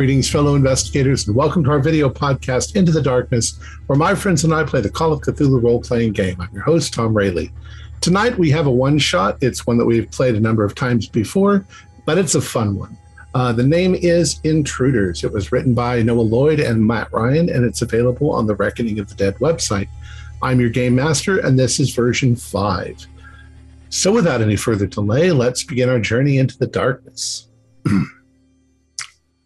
Greetings, fellow investigators, and welcome to our video podcast, Into the Darkness, where my friends and I play the Call of Cthulhu role playing game. I'm your host, Tom Rayleigh. Tonight we have a one shot. It's one that we've played a number of times before, but it's a fun one. Uh, the name is Intruders. It was written by Noah Lloyd and Matt Ryan, and it's available on the Reckoning of the Dead website. I'm your game master, and this is version 5. So, without any further delay, let's begin our journey into the darkness.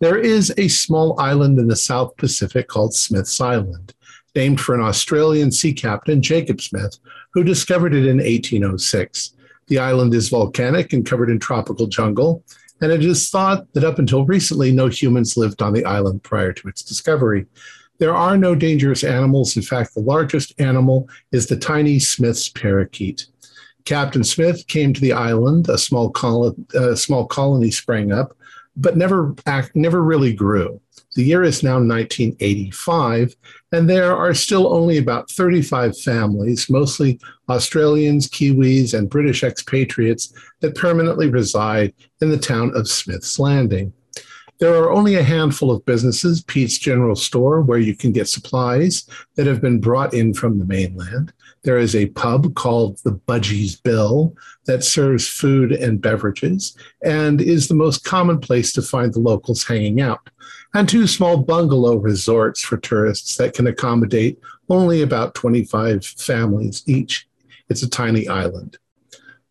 There is a small island in the South Pacific called Smith's Island, named for an Australian sea captain, Jacob Smith, who discovered it in 1806. The island is volcanic and covered in tropical jungle, and it is thought that up until recently, no humans lived on the island prior to its discovery. There are no dangerous animals. In fact, the largest animal is the tiny Smith's parakeet. Captain Smith came to the island, a small, a uh, small colony sprang up, but never act, never really grew. The year is now 1985, and there are still only about 35 families, mostly Australians, Kiwis, and British expatriates, that permanently reside in the town of Smith's Landing. There are only a handful of businesses, Pete's General Store, where you can get supplies that have been brought in from the mainland. There is a pub called the Budgie's Bill that serves food and beverages and is the most common place to find the locals hanging out. And two small bungalow resorts for tourists that can accommodate only about 25 families each. It's a tiny island.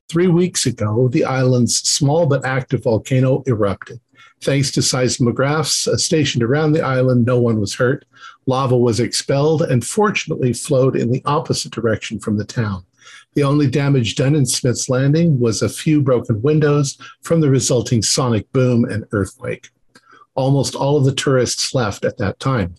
Three weeks ago, the island's small but active volcano erupted. Thanks to seismographs stationed around the island, no one was hurt. Lava was expelled and fortunately flowed in the opposite direction from the town. The only damage done in Smith's Landing was a few broken windows from the resulting sonic boom and earthquake. Almost all of the tourists left at that time.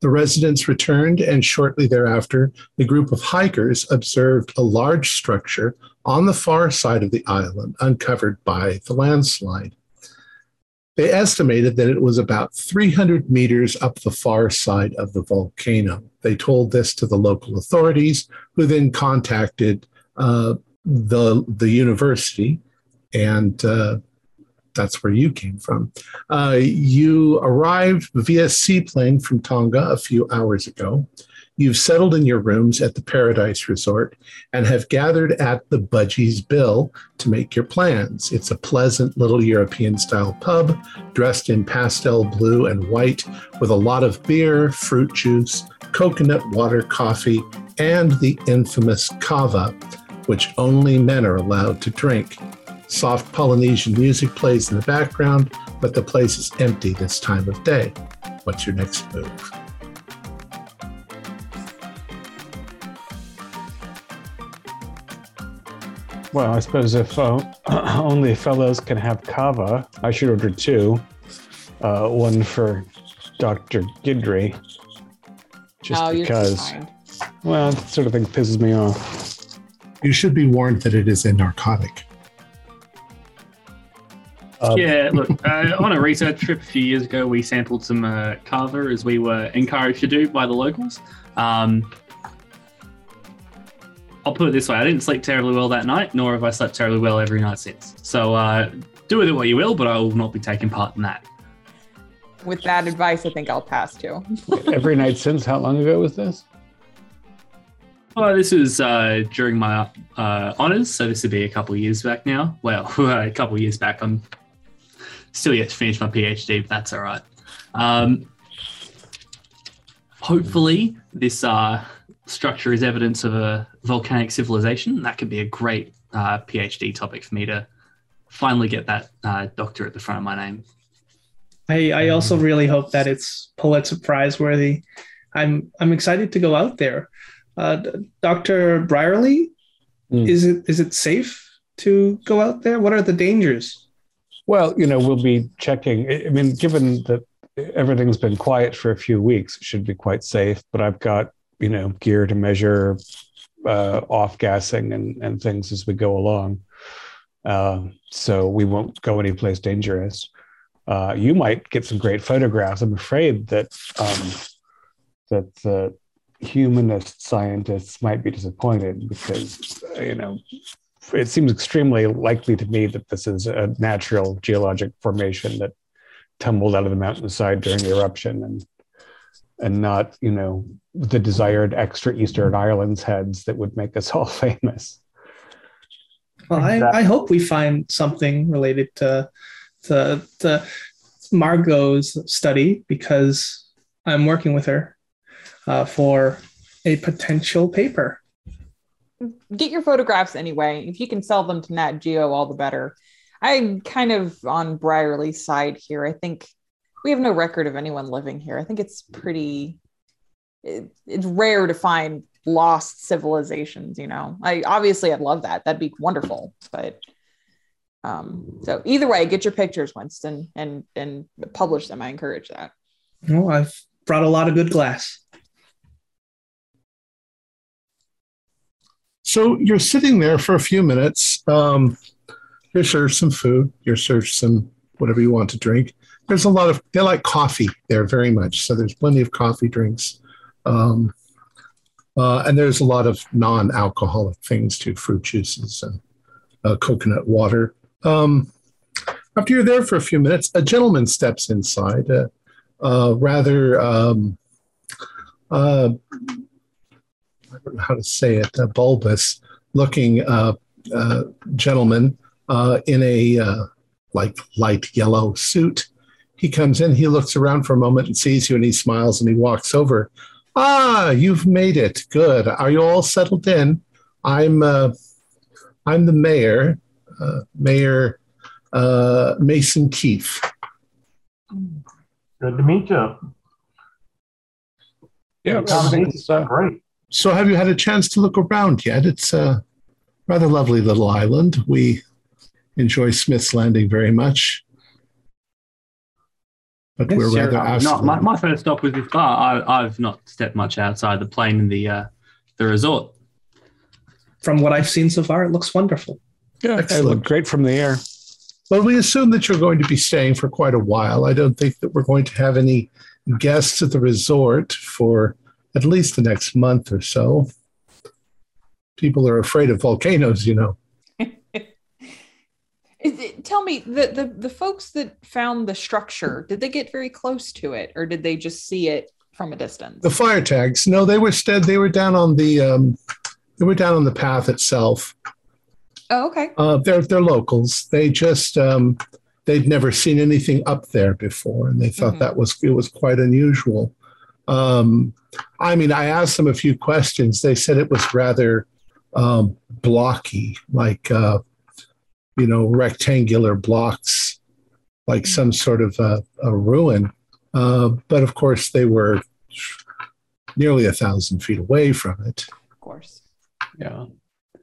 The residents returned, and shortly thereafter, the group of hikers observed a large structure on the far side of the island uncovered by the landslide. They estimated that it was about 300 meters up the far side of the volcano. They told this to the local authorities, who then contacted uh, the, the university, and uh, that's where you came from. Uh, you arrived via seaplane from Tonga a few hours ago. You've settled in your rooms at the Paradise Resort and have gathered at the Budgie's Bill to make your plans. It's a pleasant little European style pub dressed in pastel blue and white with a lot of beer, fruit juice, coconut water, coffee, and the infamous kava, which only men are allowed to drink. Soft Polynesian music plays in the background, but the place is empty this time of day. What's your next move? Well, I suppose if uh, only fellows can have kava, I should order two. Uh, one for Dr. Gidry. Just Oh, you're just because. fine. Well, that sort of thing pisses me off. You should be warned that it is a narcotic. Um, Yeah, look, uh, on a research trip a few years ago, we sampled some uh, kava as we were encouraged to do by the locals. Um, I'll put it this way: I didn't sleep terribly well that night, nor have I slept terribly well every night since. So uh, do with it what you will, but I will not be taking part in that. With that advice, I think I'll pass too. Every night since, how long ago was this? Well, this was uh, during my uh, honors, so this would be a couple of years back now. Well, a couple of years back. I'm still yet to finish my PhD, but that's all right. Um, hopefully, this uh, structure is evidence of a volcanic civilization. That could be a great uh, PhD topic for me to finally get that uh, doctor at the front of my name. I, I also really hope that it's Pulitzer Prize worthy. I'm I'm excited to go out there. Uh, Dr. Brierly, Hmm. is it is it safe to go out there? What are the dangers? Well, you know, we'll be checking. I I mean, given that everything's been quiet for a few weeks, it should be quite safe. But I've got, you know, gear to measure uh, off gassing and, and things as we go along. Uh, so we won't go anyplace dangerous. Uh, you might get some great photographs. I'm afraid that um, that the humanist scientists might be disappointed because you know it seems extremely likely to me that this is a natural geologic formation that tumbled out of the mountainside during the eruption and and not you know the desired extra Easter Island's heads that would make us all famous Well, I, I hope we find something related to the the Margot's study because I'm working with her uh, for a potential paper. Get your photographs anyway. If you can sell them to Nat Geo, all the better. I'm kind of on Briarly's side here. I think we have no record of anyone living here. I think it's pretty. It, it's rare to find lost civilizations. You know, I obviously I'd love that. That'd be wonderful. But um, so either way, get your pictures, Winston, and and publish them. I encourage that. Well, I've brought a lot of good glass. So you're sitting there for a few minutes. Um, you're served some food. You're served some whatever you want to drink. There's a lot of they like coffee there very much. So there's plenty of coffee drinks, um, uh, and there's a lot of non-alcoholic things too, fruit juices and uh, coconut water. Um, after you're there for a few minutes, a gentleman steps inside. Uh, uh, rather, um, uh, I don't know how to say it, a bulbous looking uh, uh, gentleman uh, in a like light yellow suit. He comes in, he looks around for a moment and sees you and he smiles and he walks over. Ah, you've made it. Good. Are you all settled in? I'm uh, I'm the mayor, uh, Mayor uh, Mason Keefe. Good to meet you. yeah Accommodations are great. So, have you had a chance to look around yet? It's a rather lovely little island. We enjoy Smith's Landing very much. But Yes, we're sir. rather Uh, asked. not, my, my first stop was this bar. I, I've not stepped much outside the plane in the uh, the resort. From what I've seen so far, it looks wonderful. yeah it Excellent. looked great from the air Well, we assume that you're going to be staying for quite a while. I don't think that we're going to have any guests at the resort for at least the next month or so. People are afraid of volcanoes, you know. Is it, tell me the, the the folks that found the structure did they get very close to it or did they just see it from a distance The fire tags, no, they were stead. They were down on the um, they were down on the path itself. oh okay Uh, they're they're locals. They just um, they'd never seen anything up there before, and they thought Mhm. that was it was quite unusual. Um, I mean, I asked them a few questions. They said it was rather um, blocky, like uh, you know, rectangular blocks, like some sort of a, a ruin. Uh, but of course, they were nearly a thousand feet away from it. of course yeah,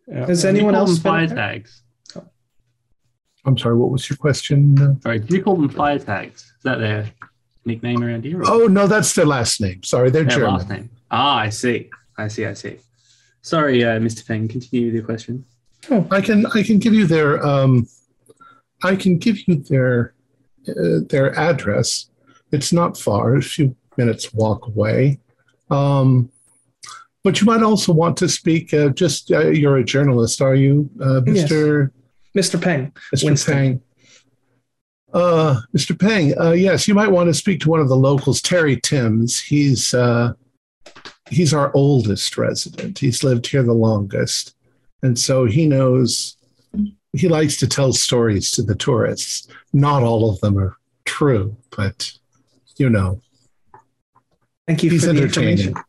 yeah. Has Did you anyone else them fire been up there? I'm sorry, what was your question? Uh, Sorry, did you call them fire tags? Is that their nickname around here? or- Oh no, that's their last name. Sorry, they're their German. last name. Ah, I see. I see. I see. Sorry, uh, Mr. Feng. Continue with your question. I can I can give you their um, I can give you their uh, their address. It's not far, a few minutes walk away. Um, but you might also want to speak. Uh, just uh, you're a journalist, are you, uh, Yes. Mr. Mr. Peng. Mr. Winston. Pang? Uh, Mr. Pang, uh, yes, you might want to speak to one of the locals, Terry Timms. He's uh, he's our oldest resident. He's lived here the longest, and so he knows. He likes to tell stories to the tourists. Not all of them are true, but you know, Thank you he's for the entertaining. information.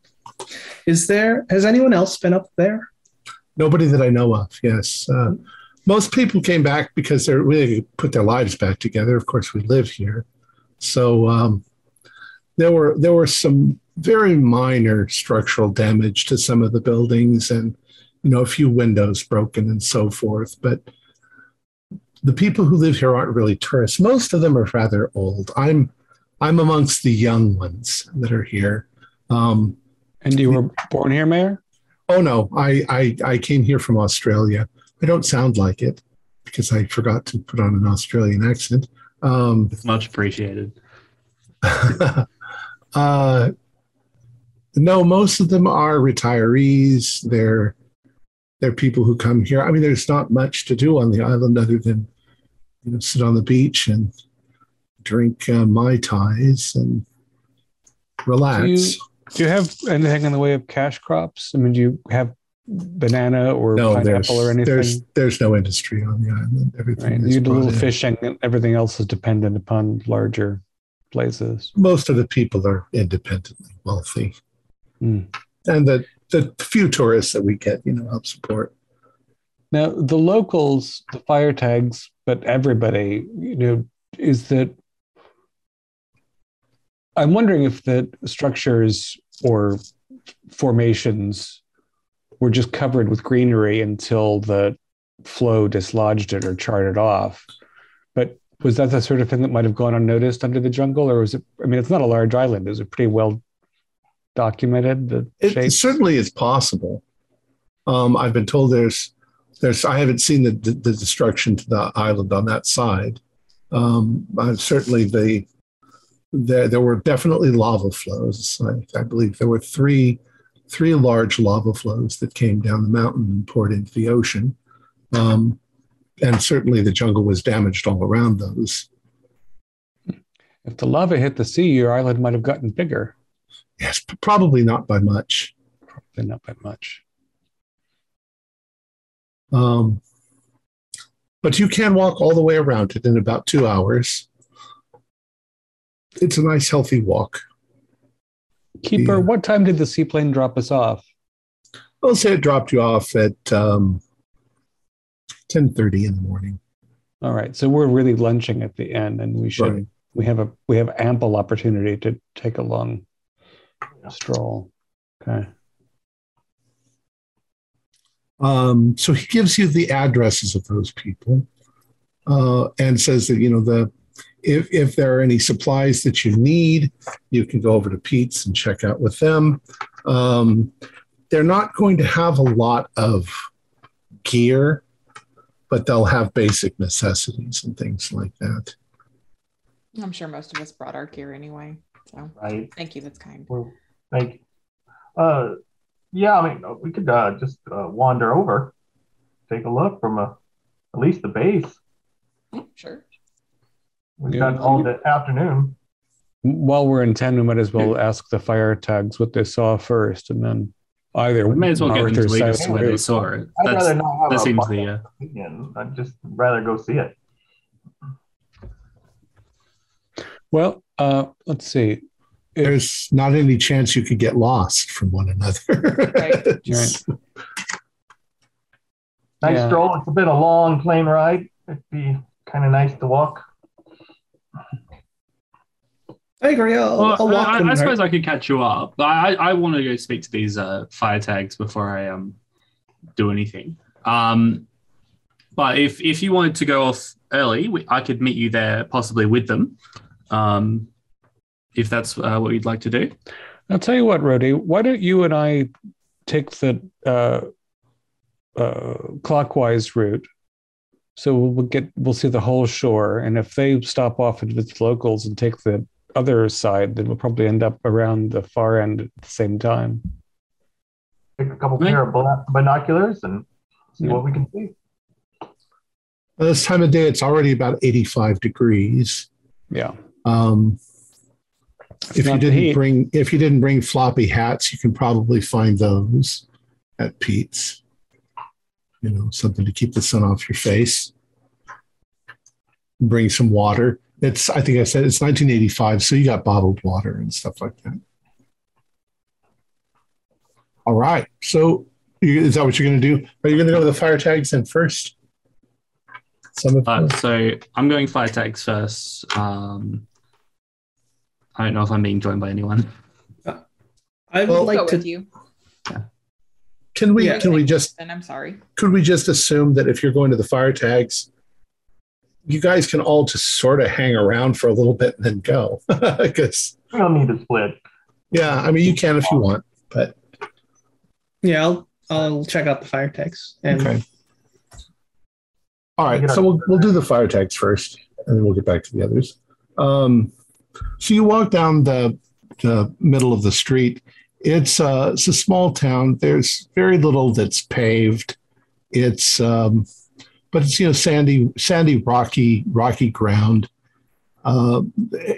Is there has anyone else been up there? Nobody that I know of. Yes, uh, most people came back because they're really put their lives back together. Of course, we live here, so um, there were there were some very minor structural damage to some of the buildings, and you know a few windows broken and so forth. But the people who live here aren't really tourists. Most of them are rather old. I'm I'm amongst the young ones that are here. Um, and you were born here mayor Oh no, I, I I came here from Australia. I don't sound like it because I forgot to put on an Australian accent. Um, It's much appreciated. uh, no, most of them are retirees. They're they're people who come here. I mean, there's not much to do on the island other than you know sit on the beach and drink uh, mai tais and relax. Do you, do you have anything in the way of cash crops? I mean, do you have banana or no, pineapple or anything? there's there's no industry on the island. Everything right. is You do a little in. fishing, and everything else is dependent upon larger places. Most of the people are independently wealthy, Hmm. and the the few tourists that we get, you know, help support. Now, the locals, the fire tags, but everybody, you know, is that I'm wondering if the structures or formations were just covered with greenery until the flow dislodged it or charted off. But was that the sort of thing that might have gone unnoticed under the jungle, or was it? I mean, it's not a large island. it was a pretty well documented? The It, certainly is possible. Um, I've been told there's there's I haven't seen the, the, the destruction to the island on that side. Um, certainly the there there were definitely lava flows. I, I believe there were three three large lava flows that came down the mountain and poured into the ocean. Um, and certainly the jungle was damaged all around those. If the lava hit the sea, your island might have gotten bigger. Yes, probably not by much. But not by much. Um, but you can walk all the way around it in about two hours. It's a nice, healthy walk. Keeper, Yeah. what time did the seaplane drop us off? I'll say it dropped you off at um, ten thirty in the morning. All right, so we're really lunching at the end, and we should Right. we have a we have ample opportunity to take a long stroll. Okay. Um, so he gives you the addresses of those people uh, and says that you know the if if there are any supplies that you need, you can go over to Pete's and check out with them. Um, they're not going to have a lot of gear, but they'll have basic necessities and things like that. I'm sure most of us brought our gear anyway. So Right. thank you. That's kind. Well, thank you. Uh, yeah, I mean, we could uh, just uh, wander over, take a look from a, at least the base. Sure. We've Yeah. got all the afternoon. While we're in ten, we might as well ask the fire tags what they saw first, and then either We may as well get them Arthur to lead us says- where they saw it. I'd That's, rather not have that a seems the uh, opinion. I'd just rather go see it. Well, uh, let's see. If- There's not any chance you could get lost from one another. Right. It's- Nice Yeah. stroll. It's been a long plane ride. It'd be kind of nice to walk. I agree. I'll, Well, I'll walk I, them I there. suppose I could catch you up. But I, I want to go speak to these uh, fire tags before I um do anything. Um, but if if you wanted to go off early, we, I could meet you there, possibly with them. Um, if that's uh, what you'd like to do. I'll tell you what, Rody. Why don't you and I take the uh, uh, clockwise route? So we'll get we'll see the whole shore, and if they stop off and visit locals and take the other side, then we'll probably end up around the far end at the same time. Take a couple Right. pair of binoculars and see Yeah. what we can see. By this time of day, it's already about 85 degrees. Yeah. Um, if you Not didn't bring if you didn't bring floppy hats, you can probably find those at Pete's. You know, something to keep the sun off your face. Bring some water. It's I think I said it's 1985, so you got bottled water and stuff like that. All right. So you, is that what you're going to do? Are you going to go with the fire tags then first? Some of Uh, so I'm going fire tags first. Um, I don't know if I'm being joined by anyone. I would Well- like go to. with you. can we Yeah. can we just And I'm sorry. could we just assume that if you're going to the fire tags, you guys can all just sort of hang around for a little bit and then go? Because We don't need to split. yeah, I mean you can if you want, but Yeah, I'll I'll check out the fire tags and okay. All right, so we'll we'll do the fire tags first, and then we'll get back to the others. Um, so you walk down the the middle of the street. It's uh, it's a small town. There's very little that's paved. It's um, but it's you know sandy sandy rocky rocky ground. Uh,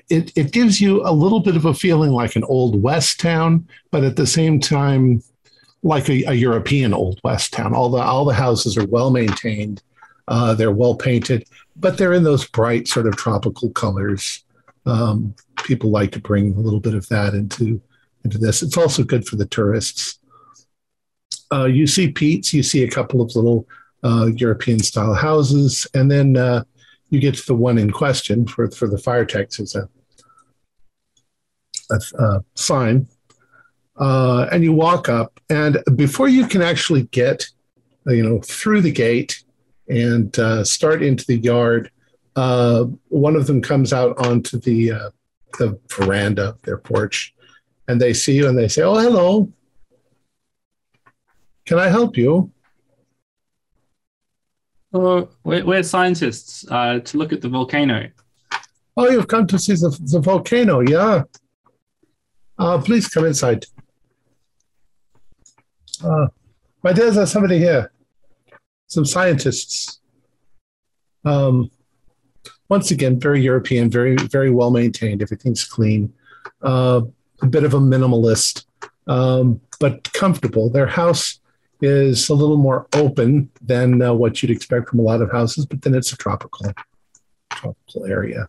it, it gives you a little bit of a feeling like an old west town, but at the same time, like a, a European old west town. All the all the houses are well maintained, uh, they're well painted, but they're in those bright sort of tropical colors. Um, people like to bring a little bit of that into into this. It's also good for the tourists. Uh, you see Pete's, you see a couple of little uh, European style houses, and then uh, you get to the one in question for for the fire techs. It's a, a, a sign, uh, and you walk up, and before you can actually get, you know, through the gate and uh, start into the yard, uh, one of them comes out onto the uh, the veranda, their porch, and they see you and they say, "Oh, hello. Can I help you?" Oh, we're, we're scientists uh, to look at the volcano. Oh, you've come to see the, the volcano, yeah. Uh, please come inside. Uh, my dear, there's somebody here. Some scientists. Um, once again, very European, very very well maintained. Everything's clean. Uh, a bit of a minimalist, um, but comfortable. Their house is a little more open than uh, what you'd expect from a lot of houses, but then it's a tropical tropical area.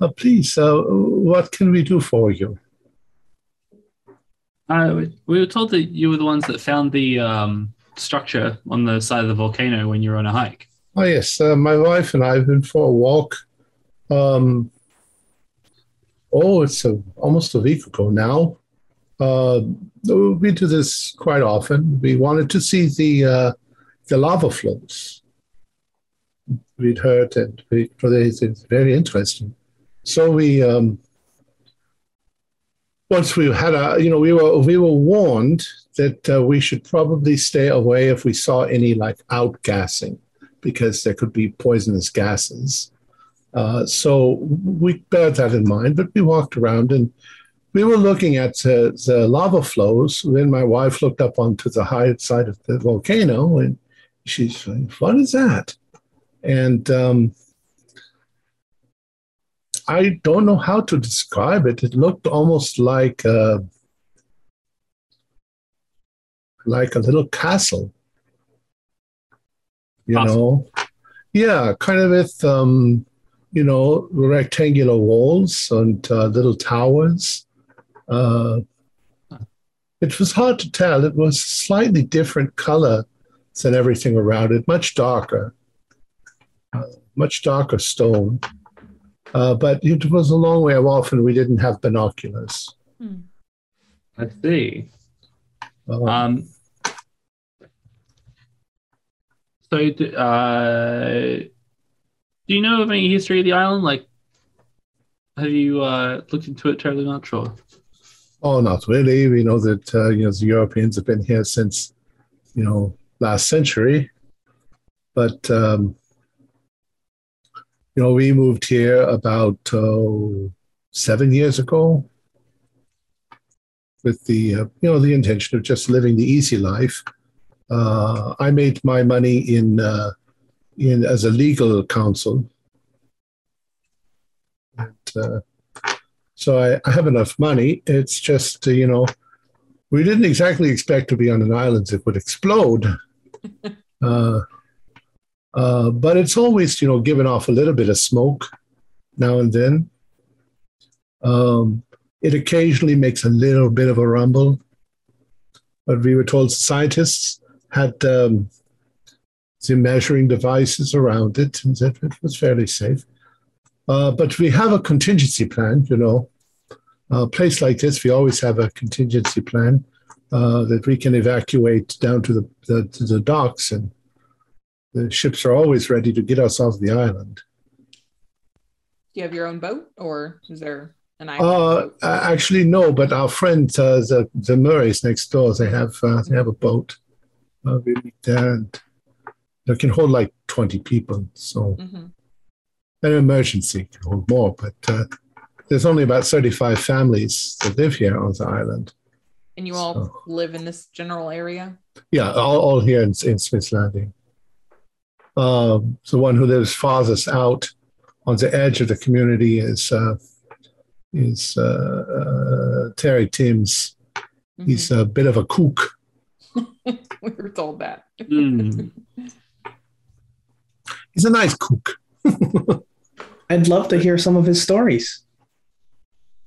Uh, please, uh, what can we do for you? Uh, we were told that you were the ones that found the um, structure on the side of the volcano when you were on a hike. Oh yes, uh, my wife and I have been for a walk. Um, oh, it's a, almost a week ago now. Uh, we do this quite often. We wanted to see the uh, the lava flows. We'd heard and we, it's very interesting. So we um, once we had a you know we were we were warned that uh, we should probably stay away if we saw any like outgassing because there could be poisonous gases. Uh, so we bear that in mind, but we walked around and we were looking at uh, the lava flows. Then my wife looked up onto the high side of the volcano and she's like, What is that? And um, I don't know how to describe it. It looked almost like a, like a little castle. You awesome. know, yeah, kind of with um, you know rectangular walls and uh, little towers. Uh, it was hard to tell. It was slightly different color than everything around it, much darker, uh, much darker stone. Uh, but it was a long way off, and we didn't have binoculars. Hmm. I see. Um, um, so, uh, do you know of any history of the island? Like, have you uh, looked into it terribly much, or? Oh, not really. We know that uh, you know the Europeans have been here since you know last century, but um, you know, we moved here about uh, seven years ago with the, uh, you know, the intention of just living the easy life. Uh, I made my money in, uh, in as a legal counsel. And, uh, so I, I, have enough money. It's just, uh, you know, we didn't exactly expect to be on an island that would explode. Uh, but it's always, you know, giving off a little bit of smoke now and then. Um, it occasionally makes a little bit of a rumble. But we were told scientists had um, the measuring devices around it and that it was fairly safe. Uh, but we have a contingency plan, you know. A place like this, we always have a contingency plan uh, that we can evacuate down to the, the, to the docks and the ships are always ready to get us off the island. Do you have your own boat, or is there an island? Uh, actually, no. But our friends, uh, the the Murrays next door, they have uh, they have a boat. Uh, we meet there, and they can hold like twenty people. So, mm-hmm. an emergency can hold more, but uh, there's only about thirty-five families that live here on the island. And you all so, live in this general area? Yeah, all, all here in, in Smith's Landing uh, the one who lives farthest out on the edge of the community is uh, is uh, uh, Terry Timms. Mhm. He's a bit of a kook. we were told that. Mm. He's a nice cook. I'd love to hear some of his stories.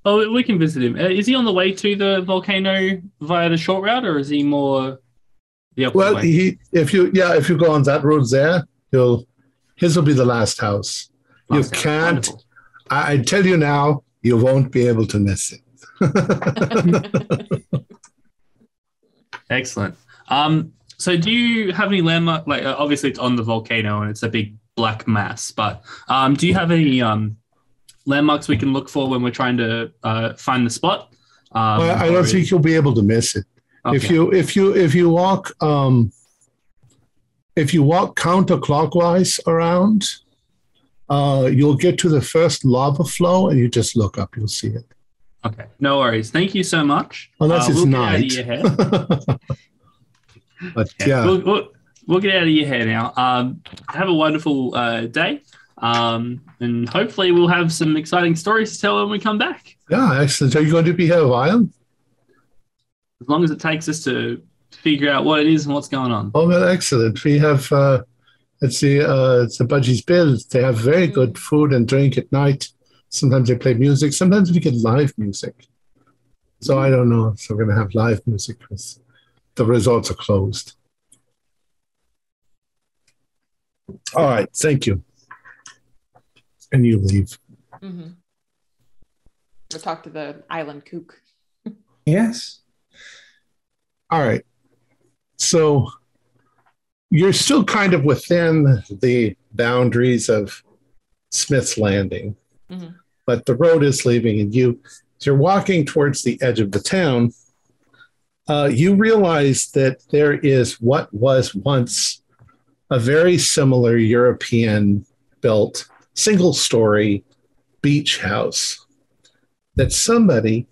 Oh, we can visit him. Uh, is he on the way to the volcano via the short route, or is he more the opposite Well, way? he if you yeah if you go on that road there, you'll his will be the last house. you Last guy. can't- I, I tell you now, you won't be able to miss it. Excellent. Um, so do you have any landmark? Like, uh, obviously, it's on the volcano and it's a big black mass. But um, do you have any um, landmarks we can look for when we're trying to uh, find the spot? Um, I, I don't is- think you'll be able to miss it. If you if you if you walk um, if you walk counterclockwise around, uh, you'll get to the first lava flow, and you just look up, you'll see it. Okay, no worries. Thank you so much. Unless Uh, it's we'll get out of night. but Yeah, yeah, We'll, we'll, we'll get out of your hair now. Um, have a wonderful uh, day. Um, and hopefully, we'll have some exciting stories to tell when we come back. yeah, excellent. Are you going to be here a while? As long as it takes us to figure out what it is and what's going on. Oh, well, excellent. We have uh, let's see, uh, it's the Budgies Bills. They have very good food and drink at night. Sometimes they play music. Sometimes we get live music. So I don't know. So we're going to have live music because the resorts are closed. All right. Thank you. And you leave. Mm-hmm. We'll talk to the island kook. Yes. All right. So you're still kind of within the boundaries of Smith's Landing, Mhm. But the road is leaving, and you, as you're walking towards the edge of the town, uh, you realize that there is what was once a very similar European built single story beach house that somebody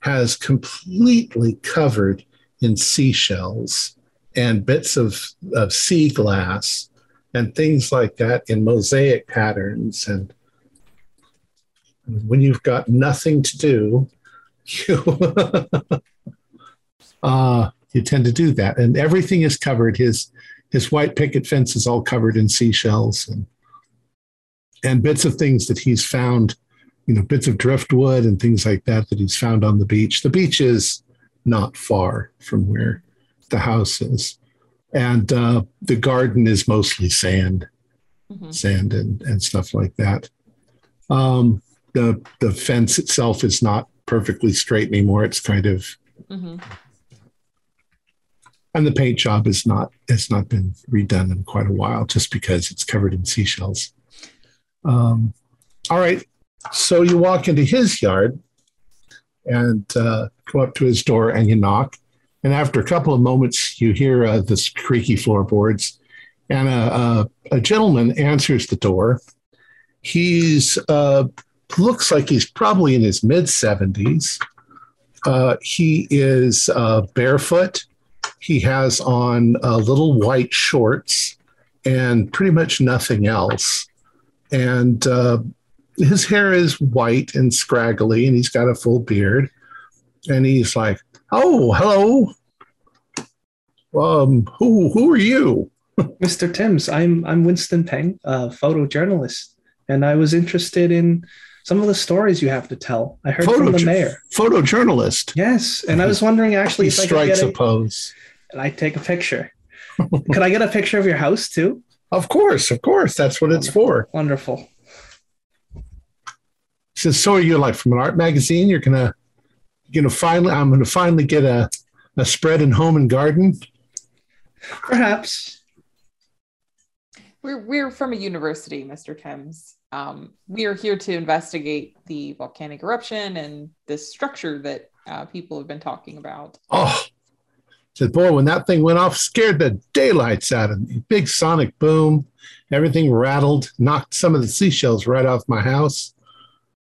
has completely covered in seashells and bits of, of sea glass and things like that in mosaic patterns. And when you've got nothing to do, you, uh, you tend to do that. And everything is covered. His, his white picket fence is all covered in seashells and, and bits of things that he's found, you know, bits of driftwood and things like that that he's found on the beach. The beach is not far from where the house is. And uh, the garden is mostly sand, Mhm. sand and, and stuff like that. Um, the the fence itself is not perfectly straight anymore. It's kind of Mhm. and the paint job is not has not been redone in quite a while just because it's covered in seashells. Um, all right, so you walk into his yard and uh, go up to his door and you knock, and after a couple of moments, you hear uh, this creaky floorboards, and a, a, a gentleman answers the door. He's uh, looks like he's probably in his mid seventies. Uh, he is uh, barefoot he has on uh, little white shorts and pretty much nothing else. And uh, his hair is white and scraggly, and he's got a full beard. And he's like, "Oh, hello. Um, who who are you?" Mr. Timms, I'm I'm Winston Peng, a photojournalist, and I was interested in some of the stories you have to tell. I heard from the Photojo- mayor. Photojournalist. Yes, and I was wondering actually He if I could strikes get a a, pose. and I take a picture. could I get a picture of your house too? Of course, of course. That's what it's for. Wonderful. He says, "So are you like from an art magazine? You're gonna, you're gonna finally. I'm gonna finally get a, a spread in home and garden." Perhaps. We're we're from a university, Mr. Timms. Um, we are here to investigate the volcanic eruption and this structure that uh, people have been talking about. Oh, said, boy, when that thing went off, scared the daylights out of me. Big sonic boom, everything rattled, knocked some of the seashells right off my house.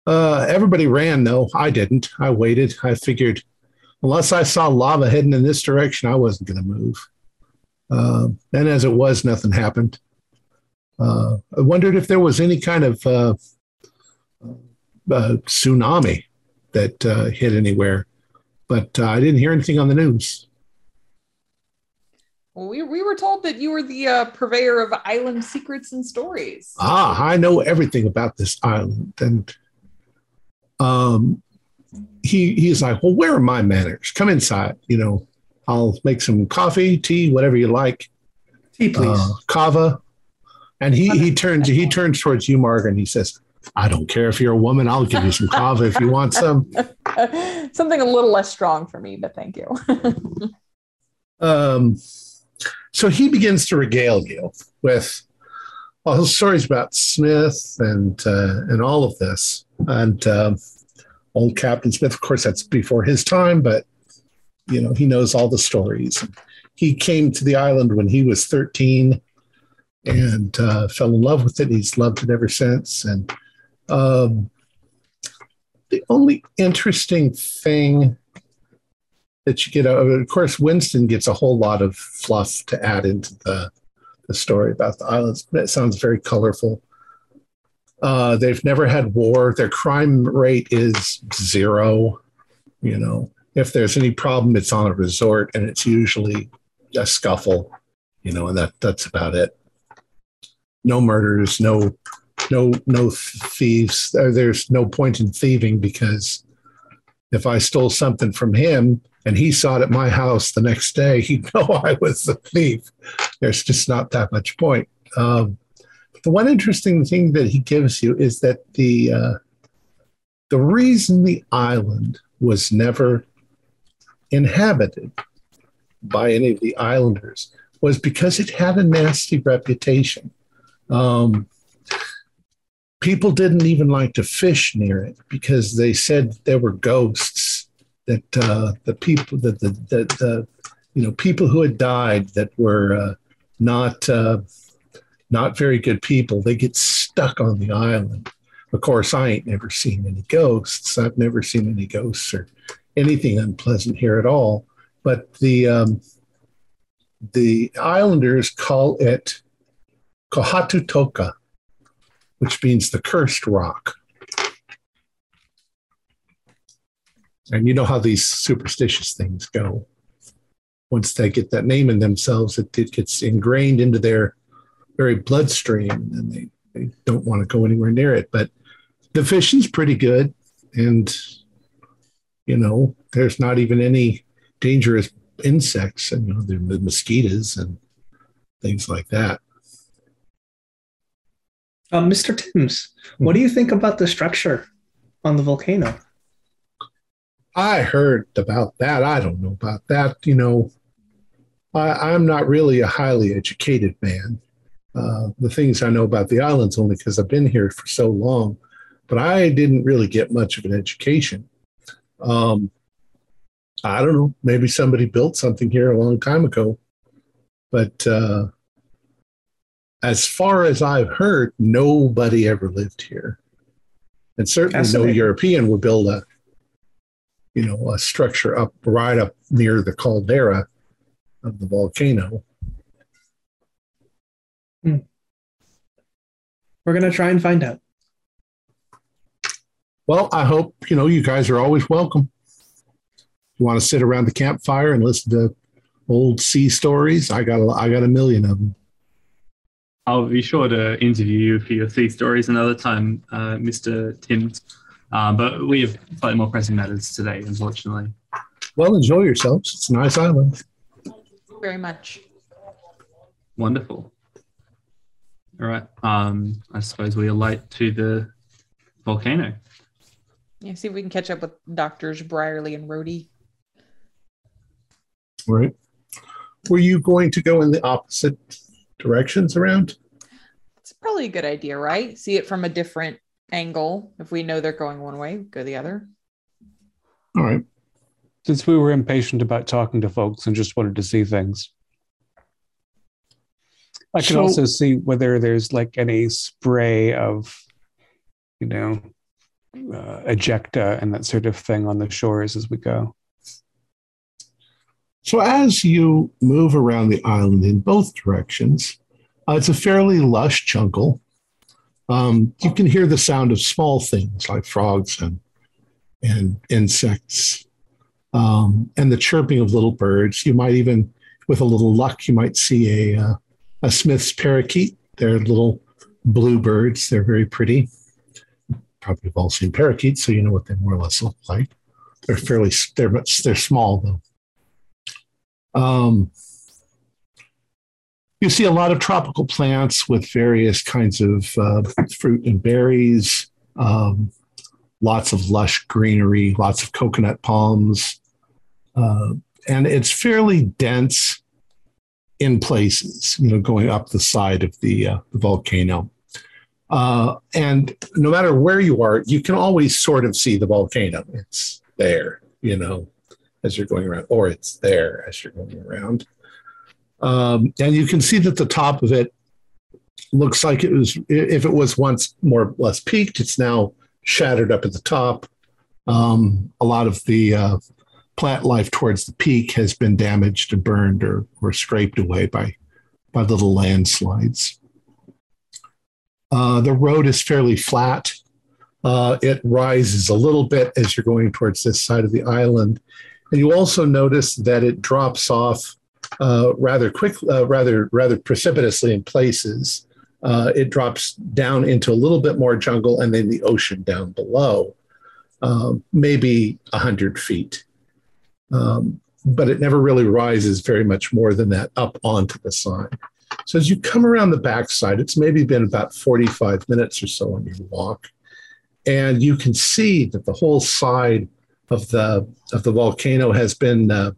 Uh, everybody ran, though. I didn't. I waited. I figured, unless I saw lava heading in this direction, I wasn't going to move. Uh, and as it was, nothing happened. Uh, I wondered if there was any kind of uh, uh, tsunami that uh, hit anywhere, but uh, I didn't hear anything on the news. Well, we, we were told that you were the uh, purveyor of island secrets and stories. Ah, I know everything about this island, and um, he he's like, well, where are my manners? Come inside. You know, I'll make some coffee, tea, whatever you like. Tea, please. Uh, kava. And he he turns he turns towards you, Margaret, and he says, I don't care if you're a woman. I'll give you some kava if you want some. Something a little less strong for me, but thank you. Um, so he begins to regale you with all his stories about Smith and uh, and all of this, and um, old Captain Smith. Of course, that's before his time, but you know he knows all the stories. He came to the island when he was 13 and uh, fell in love with it. He's loved it ever since. And um, the only interesting thing that you get, uh, of course, Winston gets a whole lot of fluff to add into the, the story about the islands. It sounds very colorful. Uh, they've never had war. Their crime rate is zero. You know, if there's any problem, it's on a resort, and it's usually a scuffle. You know, and that that's about it no murders, no no no thieves. There's no point in thieving because if I stole something from him and he saw it at my house the next day, he'd know I was the thief. There's just not that much point. Um, the one interesting thing that he gives you is that the uh, the reason the island was never inhabited by any of the islanders was because it had a nasty reputation. Um, people didn't even like to fish near it because they said there were ghosts that uh, the people that the, the, the you know people who had died that were uh, not uh, not very good people they get stuck on the island. Of course i ain't never seen any ghosts. I've never seen any ghosts or anything unpleasant here at all. But the um, the islanders call it Kohatu Toka, which means the cursed rock. And you know how these superstitious things go. Once they get that name in themselves, it, it gets ingrained into their very bloodstream, and they, they don't want to go anywhere near it. But the fishing's pretty good, and you know, there's not even any dangerous insects, and you know, the mosquitoes and things like that. Uh, Mr. Timms, what do you think about the structure on the volcano? I heard about that. I don't know about that. You know, I, am not really a highly educated man. Uh, the things I know about the islands only because I've been here for so long, but I didn't really get much of an education. Um, I don't know. Maybe somebody built something here a long time ago, but uh, as far as I've heard, nobody ever lived here. And certainly no European would build a, you know, a structure up right up near the caldera of the volcano. Hmm. We're gonna try and find out. Well, I hope you know you guys are always welcome. You want to sit around the campfire and listen to old sea stories? I got a, I got a million of them. I'll be sure to interview you for your sea stories another time, uh, Mr. Timms. Uh, but we have slightly more pressing matters today, unfortunately. Well, enjoy yourselves. It's a nice island. Thank you very much. Wonderful. All right. Um, I suppose we alight to the volcano. Yeah, see if we can catch up with Doctors Briarly and Rhodey. Right. Were you going to go in the opposite directions around? It's probably a good idea, right? See it from a different angle. If we know they're going one way, go the other. All right. Since we were impatient about talking to folks and just wanted to see things, I can so, also see whether there's like any spray of, you know, uh, ejecta and that sort of thing on the shores as we go. So as you move around the island in both directions, Uh, it's a fairly lush jungle. Um, you can hear the sound of small things like frogs and and insects, um, and the chirping of little birds. You might even, with a little luck, you might see a uh, a Smith's parakeet. They're little blue birds. They're very pretty. Probably have all seen parakeets, so you know what they more or less look like. They're fairly they're much they're small though. Um, you see a lot of tropical plants with various kinds of uh, fruit and berries, um, lots of lush greenery, lots of coconut palms. Uh, and it's fairly dense in places, you know, going up the side of the, uh, the volcano. Uh, and no matter where you are, you can always sort of see the volcano. It's there, you know, as you're going around, or it's there as you're going around. Um, and you can see that the top of it looks like it was, if it was once more or less peaked, it's now shattered up at the top. Um, a lot of the uh, plant life towards the peak has been damaged and burned or, or scraped away by, by little landslides. Uh, the road is fairly flat. Uh, it rises a little bit as you're going towards this side of the island. And you also notice that it drops off uh, rather quick, uh, rather rather precipitously in places. Uh, it drops down into a little bit more jungle and then the ocean down below, um, maybe hundred feet. Um, but it never really rises very much more than that up onto the side. So as you come around the backside, it's maybe been about 45 minutes or so on your walk, and you can see that the whole side of the of the volcano has been uh,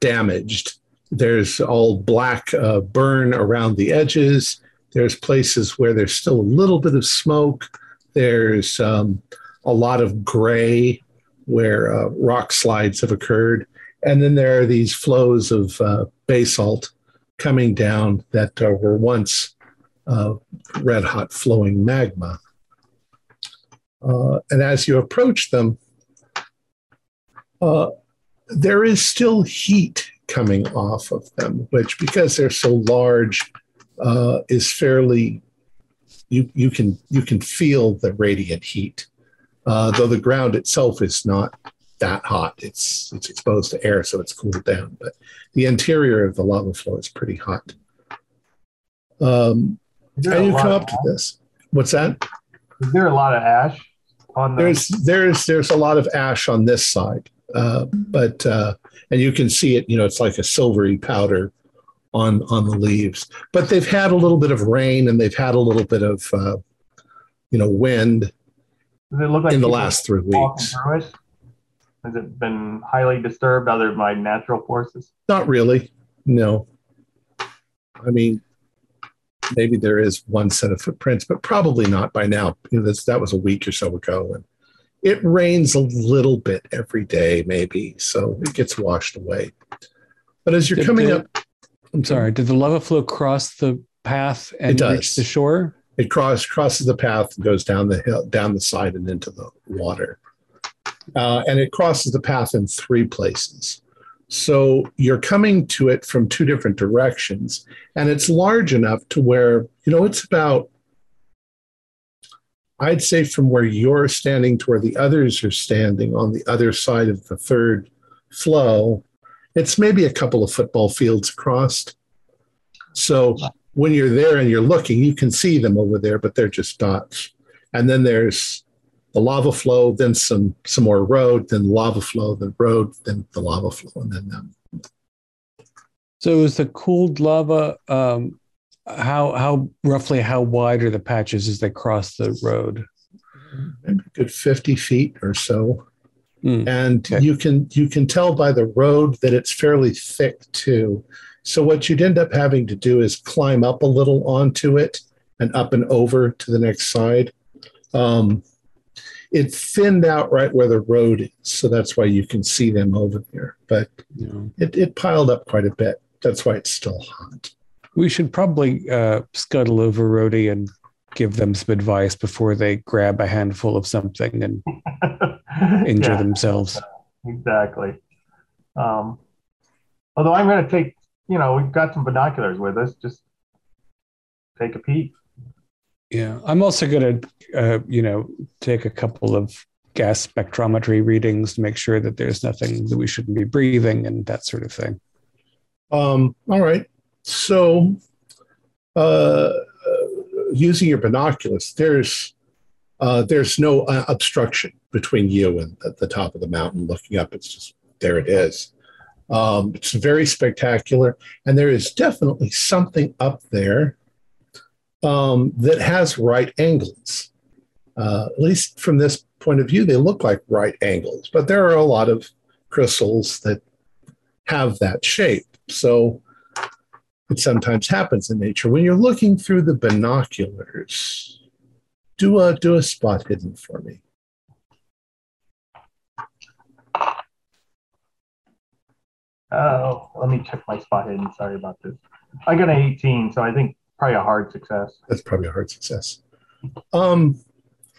damaged. There's all black uh, burn around the edges. There's places where there's still a little bit of smoke. There's um, a lot of gray where uh, rock slides have occurred. And then there are these flows of uh, basalt coming down that uh, were once uh, red hot flowing magma. And as you approach them, there is still heat coming off of them, which because they're so large, uh, is fairly you you can you can feel the radiant heat, uh, though the ground itself is not that hot. It's it's exposed to air, so it's cooled down. But the interior of the lava flow is pretty hot. Um, and you come up to this. What's that? Is there a lot of ash on the? There's there's there's a lot of ash on this side, uh, but uh, and you can see it. You know, it's like a silvery powder on on the leaves. But they've had a little bit of rain and they've had a little bit of uh, you know wind. Does it look like in the last three weeks? Has it been highly disturbed other by natural forces? Not really. No. I mean, maybe there is one set of footprints, but probably not by now. You know, that was a week or so ago, and it rains a little bit every day, maybe, so it gets washed away. But as you're did coming the, up, I'm sorry, did the lava flow cross the path and reach the shore? It cross, crosses the path and goes down the hill, down the side, and into the water. Uh, and it crosses the path in three places. So you're coming to it from two different directions, and it's large enough to where, you know, it's about I'd say from where you're standing to where the others are standing on the other side of the third flow, it's maybe a couple of football fields across. So when you're there and you're looking, you can see them over there, but they're just dots. And then there's the lava flow, then some some more road, then lava flow, then road, then the lava flow, and then them. So is the cooled lava um, how how roughly how wide are the patches as they cross the road? Maybe a good fifty feet or so. Mm, and okay. you can you can tell by the road that it's fairly thick too. So what you'd end up having to do is climb up a little onto it and up and over to the next side. Um, it thinned out right where the road is, so that's why you can see them over there. But yeah. it, it piled up quite a bit. That's why it's still hot. We should probably uh, scuttle over Rhodey and give them some advice before they grab a handful of something and injure yeah, themselves. Exactly. Um, although I'm going to take, you know, we've got some binoculars with us. Just take a peek. Yeah, I'm also going to, uh, you know, take a couple of gas spectrometry readings to make sure that there's nothing that we shouldn't be breathing and that sort of thing. Um, all right. So, uh, using your binoculars, there's uh, there's no uh, obstruction between you and at the top of the mountain looking up. It's just there it is. Um, it's very spectacular, and there is definitely something up there um, that has right angles. Uh, at least from this point of view, they look like right angles, but there are a lot of crystals that have that shape. So it sometimes happens in nature. When you're looking through the binoculars, do a do a spot hidden for me. Oh, let me check my spot hidden. Sorry about this. I got an 18, so I think probably a hard success. That's probably a hard success. Um,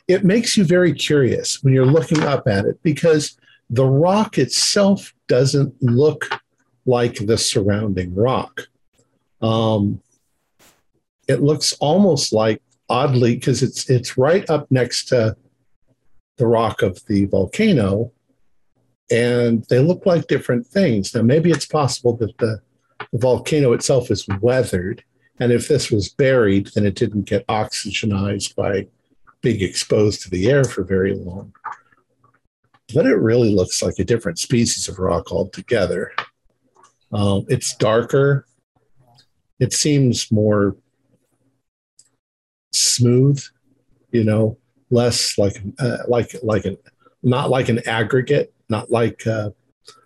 it makes you very curious when you're looking up at it because the rock itself doesn't look like the surrounding rock. Um, it looks almost like oddly because it's it's right up next to the rock of the volcano, and they look like different things. Now, maybe it's possible that the, the volcano itself is weathered, and if this was buried, then it didn't get oxygenized by being exposed to the air for very long. But it really looks like a different species of rock altogether. Um, it's darker. It seems more smooth, you know, less like uh, like like an not like an aggregate, not like uh,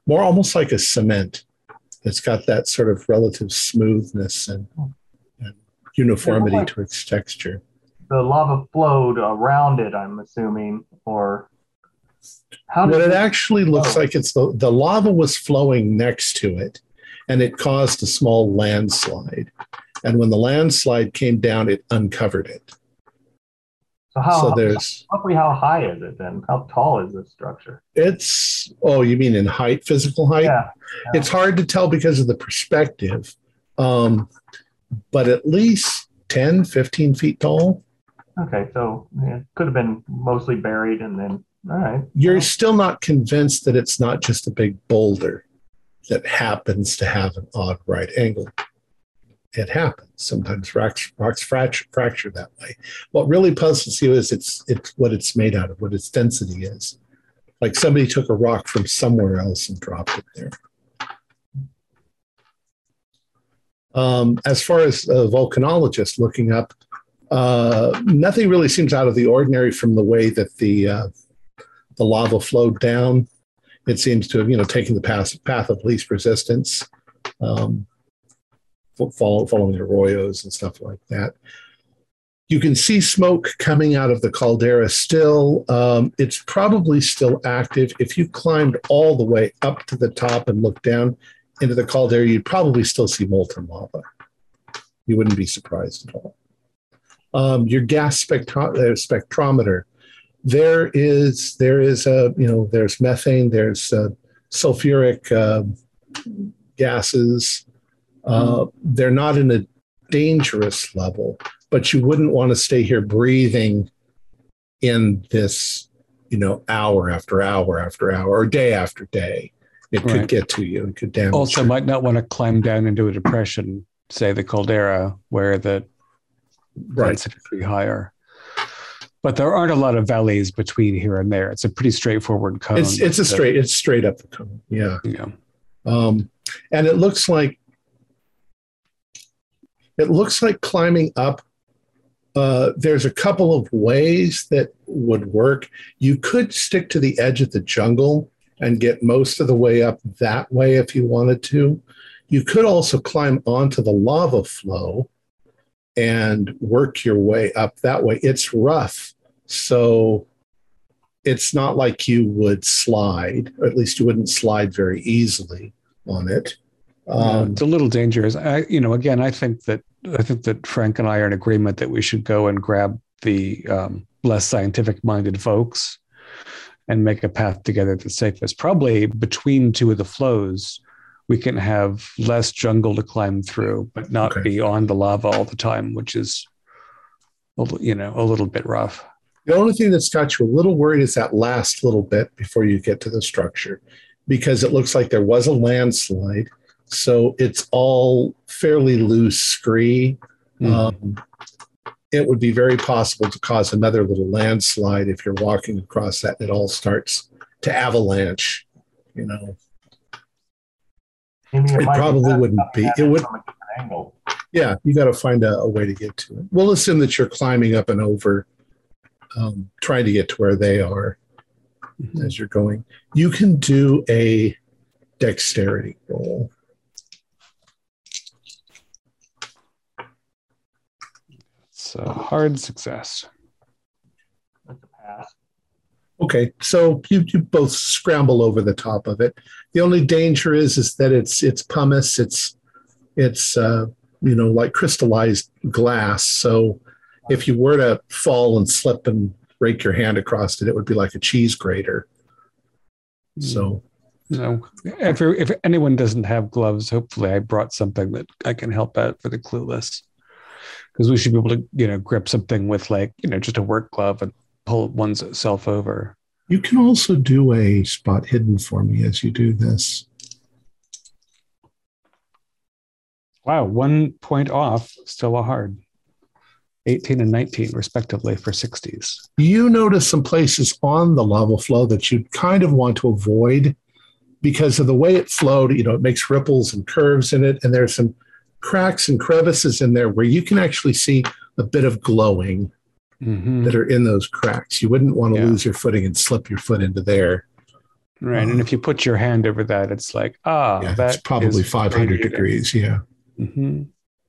more almost like a cement. It's got that sort of relative smoothness and, and uniformity to its texture. The lava flowed around it, I'm assuming, or how did it, it actually looks like it's the, the lava was flowing next to it and it caused a small landslide. And when the landslide came down, it uncovered it. So how so there's roughly how high is it then? How tall is this structure? It's oh, you mean in height, physical height? Yeah. yeah. It's hard to tell because of the perspective. Um, but at least 10, 15 feet tall. Okay, so yeah, it could have been mostly buried and then all right. You're still not convinced that it's not just a big boulder that happens to have an odd right angle it happens. Sometimes rocks, rocks fracture, fracture that way. What really puzzles you is it's it's what it's made out of, what its density is. Like somebody took a rock from somewhere else and dropped it there. Um, as far as a volcanologist looking up, uh, nothing really seems out of the ordinary from the way that the uh, the lava flowed down. It seems to have you know taken the path path of least resistance. Um, follow, following arroyos and stuff like that. You can see smoke coming out of the caldera still. Um, it's probably still active. If you climbed all the way up to the top and looked down into the caldera, you'd probably still see molten lava. You wouldn't be surprised at all. Um, your gas spectro- uh, spectrometer, there is there is a you know there's methane, there's uh, sulfuric uh, gases, uh, they're not in a dangerous level, but you wouldn't want to stay here breathing in this, you know, hour after hour after hour or day after day. It right. could get to you. It could damage. Also, you. might not want to climb down into a depression, say the caldera, where the right. density higher. But there aren't a lot of valleys between here and there. It's a pretty straightforward cone. It's it's a straight. It's straight up the cone. Yeah. Yeah. Um, and it looks like it looks like climbing up. Uh, there's a couple of ways that would work. You could stick to the edge of the jungle and get most of the way up that way if you wanted to. You could also climb onto the lava flow and work your way up that way. It's rough, so it's not like you would slide, or at least you wouldn't slide very easily on it. Um, it's a little dangerous. I, you know, again, I think that I think that Frank and I are in agreement that we should go and grab the um, less scientific-minded folks and make a path together that's safest. Probably between two of the flows, we can have less jungle to climb through, but not Okay. be on the lava all the time, which is, you know, a little bit rough. The only thing that's got you a little worried is that last little bit before you get to the structure, because it looks like there was a landslide. So it's all fairly loose scree. Mhm. Um, it would be very possible to cause another little landslide if you're walking across that and it all starts to avalanche. You know, Maybe It might be probably better wouldn't be. It would- from a different angle. yeah, you got to find a, a way to get to it. We'll assume that you're climbing up and over, um, trying to get to where they are Mhm. as you're going. You can do a dexterity roll. It's a hard success. That's a pass. Okay, so you, you both scramble over the top of it. The only danger is is that it's it's pumice. It's it's uh, you know like crystallized glass. So if you were to fall and slip and break your hand across it, it would be like a cheese grater. So No, if if anyone doesn't have gloves, hopefully I brought something that I can help out for the clueless. Because we should be able to, you know, grip something with like, you know, just a work glove and pull one's self over. you can also do a spot hidden for me as you do this. Wow, one point off, still a hard. 18 and 19, respectively, for 60s. you notice some places on the lava flow that you kind of want to avoid because of the way it flowed. You know, it makes ripples and curves in it, and there's some cracks and crevices in there where you can actually see a bit of glowing Mhm. that are in those cracks. You wouldn't want to Yeah. lose your footing and slip your foot into there. Right. And if you put your hand over that, it's like, ah, yeah, that it's probably 500 degrees. Yeah. Mm-hmm.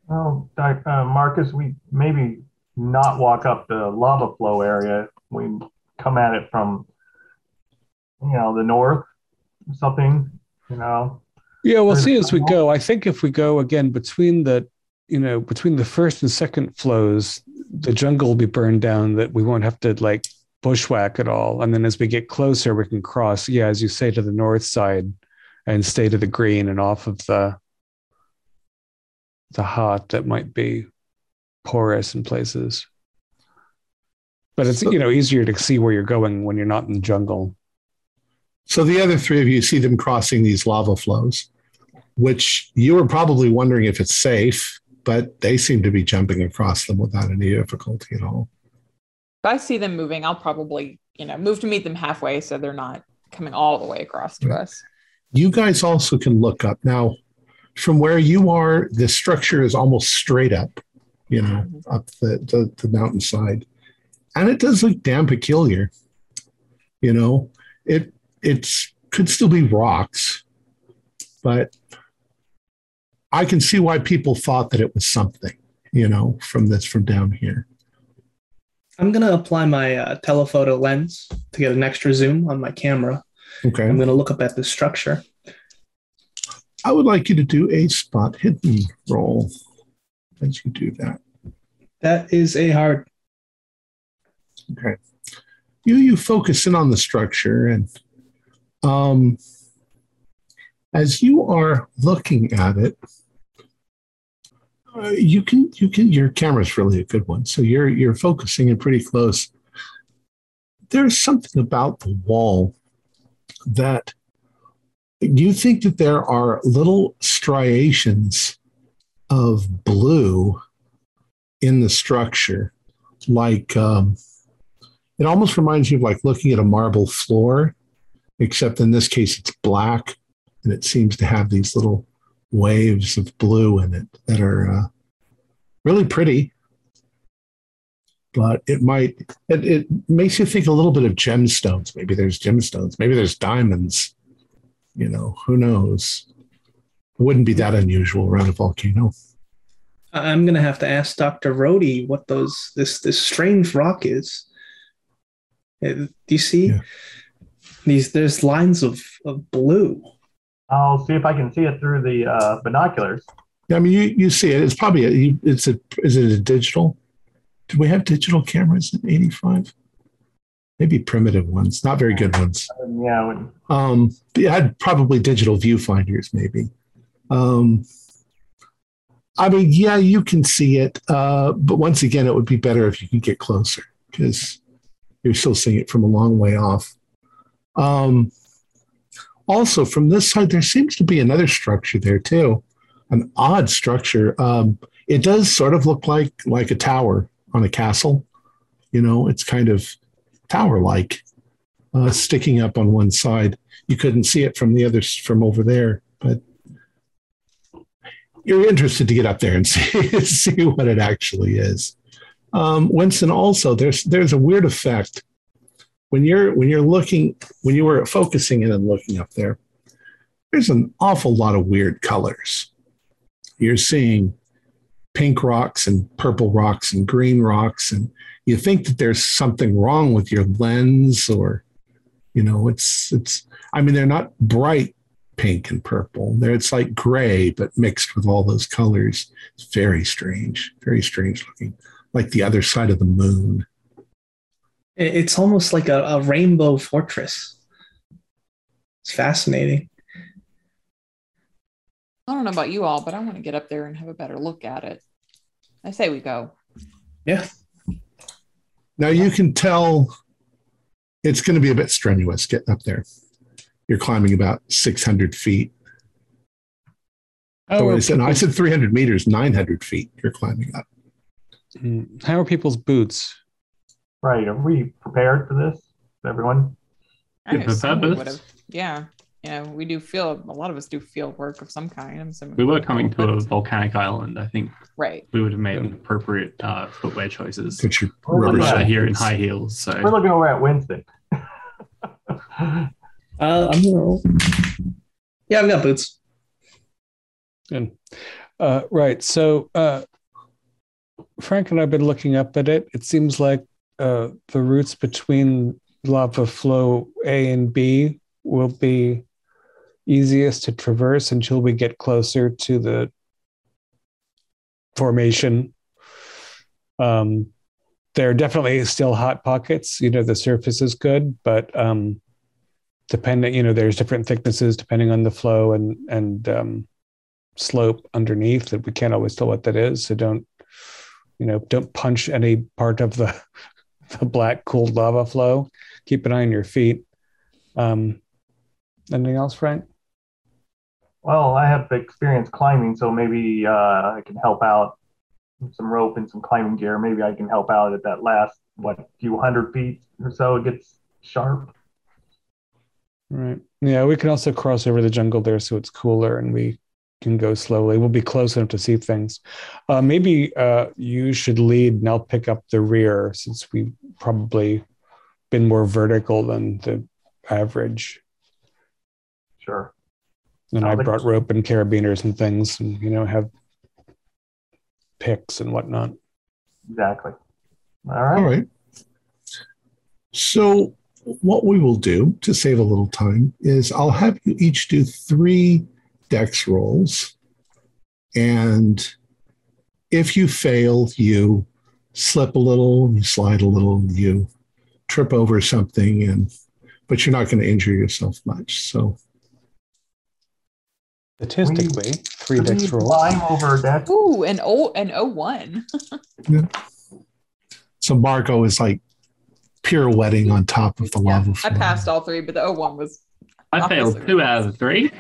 Well, Di- uh, Marcus, we maybe not walk up the lava flow area. We come at it from, you know, the north, something, you know. Yeah, we'll see as we go. I think if we go again between the, you know, between the first and second flows, the jungle will be burned down that we won't have to like bushwhack at all. And then as we get closer, we can cross, yeah, as you say, to the north side and stay to the green and off of the the hot that might be porous in places. But it's So- you know easier to see where you're going when you're not in the jungle. So the other three of you see them crossing these lava flows, which you were probably wondering if it's safe, but they seem to be jumping across them without any difficulty at all. If I see them moving, I'll probably, you know, move to meet them halfway so they're not coming all the way across to Right. us. You guys also can look up. Now, from where you are, the structure is almost straight up, you know, mm-hmm. up the, the, the mountainside. And it does look damn peculiar. You know, it it's could still be rocks, but I can see why people thought that it was something, you know, from this from down here. I'm gonna apply my uh, telephoto lens to get an extra zoom on my camera. Okay. I'm gonna look up at this structure. I would like you to do a spot hidden roll as you do that. That is a hard. Okay. You you focus in on the structure and um as you are looking at it uh, you can you can your camera's really a good one. So you're you're focusing in pretty close. There's something about the wall that you think that there are little striations of blue in the structure like um, it almost reminds you of like looking at a marble floor, except in this case it's black and it seems to have these little waves of blue in it that are uh, really pretty. But it might, it, it makes you think a little bit of gemstones. Maybe there's gemstones, maybe there's diamonds. You know, who knows? Wouldn't be that unusual around a volcano. I'm gonna have to ask Dr. Rhodey what those this this strange rock is. Uh, Do you see Yeah. these? There's lines of of blue. I'll see if I can see it through the uh, binoculars. Yeah, I mean, you, you see it. It's probably a, it's a is it a digital? Do we have digital cameras in '85? Maybe primitive ones, not very good ones. Yeah, Um, you had probably digital viewfinders, maybe. Um, I mean, yeah, you can see it, uh, but once again, it would be better if you could get closer because you're still seeing it from a long way off. Um, also, from this side, there seems to be another structure there too, an odd structure. Um, it does sort of look like like a tower on a castle. You know, it's kind of tower-like, uh, sticking up on one side. You couldn't see it from the other from over there, but you're interested to get up there and see see what it actually is. Um, Winston, also there's there's a weird effect when you're when you're looking when you were focusing in and looking up there. There's an awful lot of weird colors. You're seeing pink rocks and purple rocks and green rocks, and you think that there's something wrong with your lens, or you know, it's it's. I mean, they're not bright pink and purple. There, it's like gray, but mixed with all those colors. It's very strange, very strange looking, like the other side of the moon. It's almost like a, a rainbow fortress. It's fascinating. I don't know about you all, but I want to get up there and have a better look at it. I say we go. Yeah. Now you can tell it's going to be a bit strenuous getting up there you're climbing about 600 feet. Oh, I said, no, I said 300 meters, 900 feet you're climbing up. Mm, how are people's boots? Right. Are we prepared for this, everyone? Yeah. You know, we do feel a lot of us do field work of some kind. I'm we were coming to a volcanic island. I think. Right. We would have made appropriate uh, footwear choices. Put your rubber here in high heels. So we're looking over at Winston. Uh, I'm gonna roll. Yeah, I've got boots. Good. Uh, right. So uh, Frank and I've been looking up at it. It seems like uh, the routes between lava flow A and B will be easiest to traverse until we get closer to the formation. Um, there are definitely still hot pockets. You know, the surface is good, but um, depending, you know, there's different thicknesses depending on the flow and and um, slope underneath that we can't always tell what that is. So don't, you know, don't punch any part of the the black cooled lava flow. Keep an eye on your feet. Um, anything else, Frank? Well, I have experience climbing, so maybe uh, I can help out with some rope and some climbing gear. Maybe I can help out at that last what few hundred feet or so. It gets sharp. Right. Yeah, we can also cross over the jungle there so it's cooler and we can go slowly. We'll be close enough to see things. Uh, maybe uh, you should lead and I'll pick up the rear since we've probably been more vertical than the average. Sure. And I brought rope and carabiners and things and, you know, have picks and whatnot. Exactly. All right. All right. So what we will do to save a little time is I'll have you each do three dex rolls. And if you fail, you slip a little, you slide a little, you trip over something, and but you're not going to injure yourself much. So statistically, we, three dex rolls. Climb over that. Ooh, an O an O one. yeah. So Marco is like pirouetting on top of the yeah, lava flow. I passed all three, but the O1 was. I failed two out of three.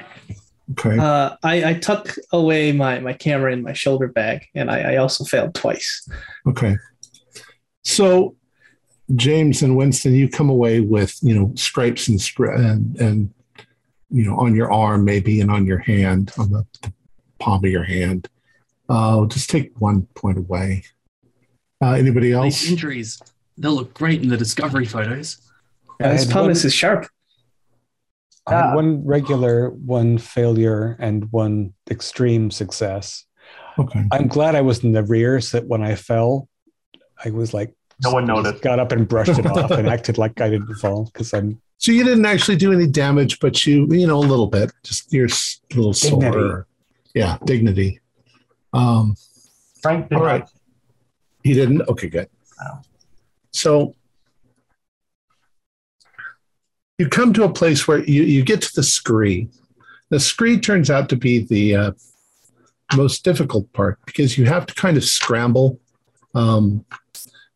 Okay. Uh, I, I tuck away my, my camera in my shoulder bag, and I, I also failed twice. Okay. So, James and Winston, you come away with you know stripes and and and you know on your arm maybe and on your hand on the, the palm of your hand. Uh, just take one point away. Uh, anybody else? These injuries. They'll look great in the discovery photos. Yeah, this pumice is sharp. I had one regular, one failure, and one extreme success. Okay. I'm glad I was in the rear so that when I fell, I was like, no one noticed. Got up and brushed it off and acted like I didn't fall because I'm. So you didn't actually do any damage, but you, you know, a little bit, just your little dignity. sore. Yeah, dignity. Um, Frank did all right. He didn't. Okay, good. Oh. So you come to a place where you, you get to the scree The screed turns out to be the uh, most difficult part because you have to kind of scramble. Um,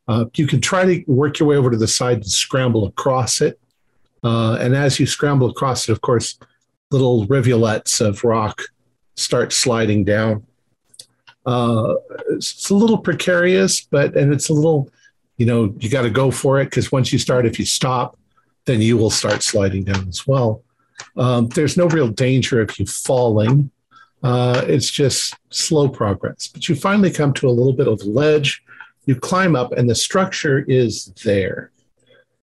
uh, you can try to work your way over to the side and scramble across it. Uh, and as you scramble across it, of course, little rivulets of rock start sliding down. Uh, it's a little precarious, but and it's a little, you know, you got to go for it because once you start, if you stop, then you will start sliding down as well. Um, there's no real danger of you falling. Uh, it's just slow progress. But you finally come to a little bit of ledge. You climb up, and the structure is there.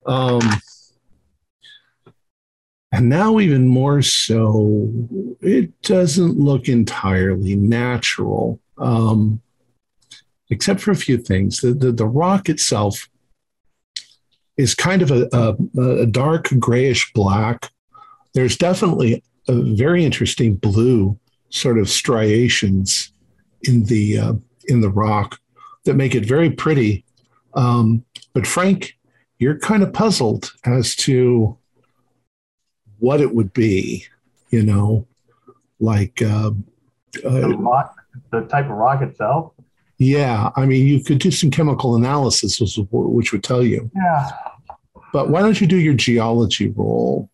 Um, and now, even more so, it doesn't look entirely natural, um, except for a few things. The, the, the rock itself is kind of a, a, a dark grayish black. There's definitely a very interesting blue sort of striations in the uh, in the rock that make it very pretty. Um, but Frank, you're kind of puzzled as to what it would be. You know, like uh, The, uh, rock, the type of rock itself. Yeah. I mean, you could do some chemical analysis, which which would tell you. Yeah. But why don't you do your geology roll?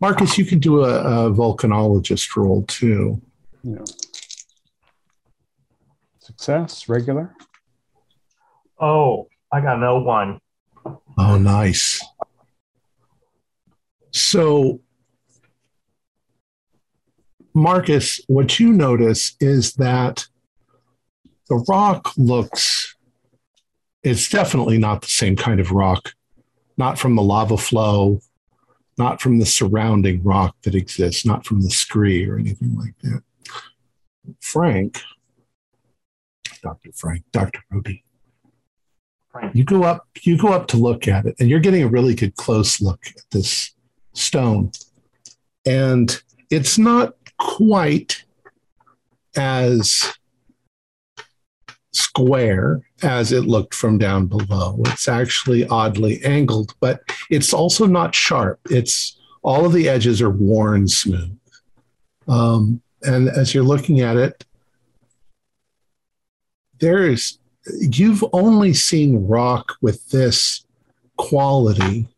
Marcus, you can do a, a volcanologist roll too. Yeah. Success, regular. Oh, I got no one. Oh, nice. So, Marcus, what you notice is that the rock looks, it's definitely not the same kind of rock, not from the lava flow, not from the surrounding rock that exists, not from the scree or anything like that. Frank, Dr. Frank, Dr. Ruby, Frank. you go up you go up to look at it and you're getting a really good close look at this stone and it's not quite as square as it looked from down below. It's actually oddly angled but it's also not sharp. It's all of the edges are worn smooth. Um, and as you're looking at it there is you've only seen rock with this quality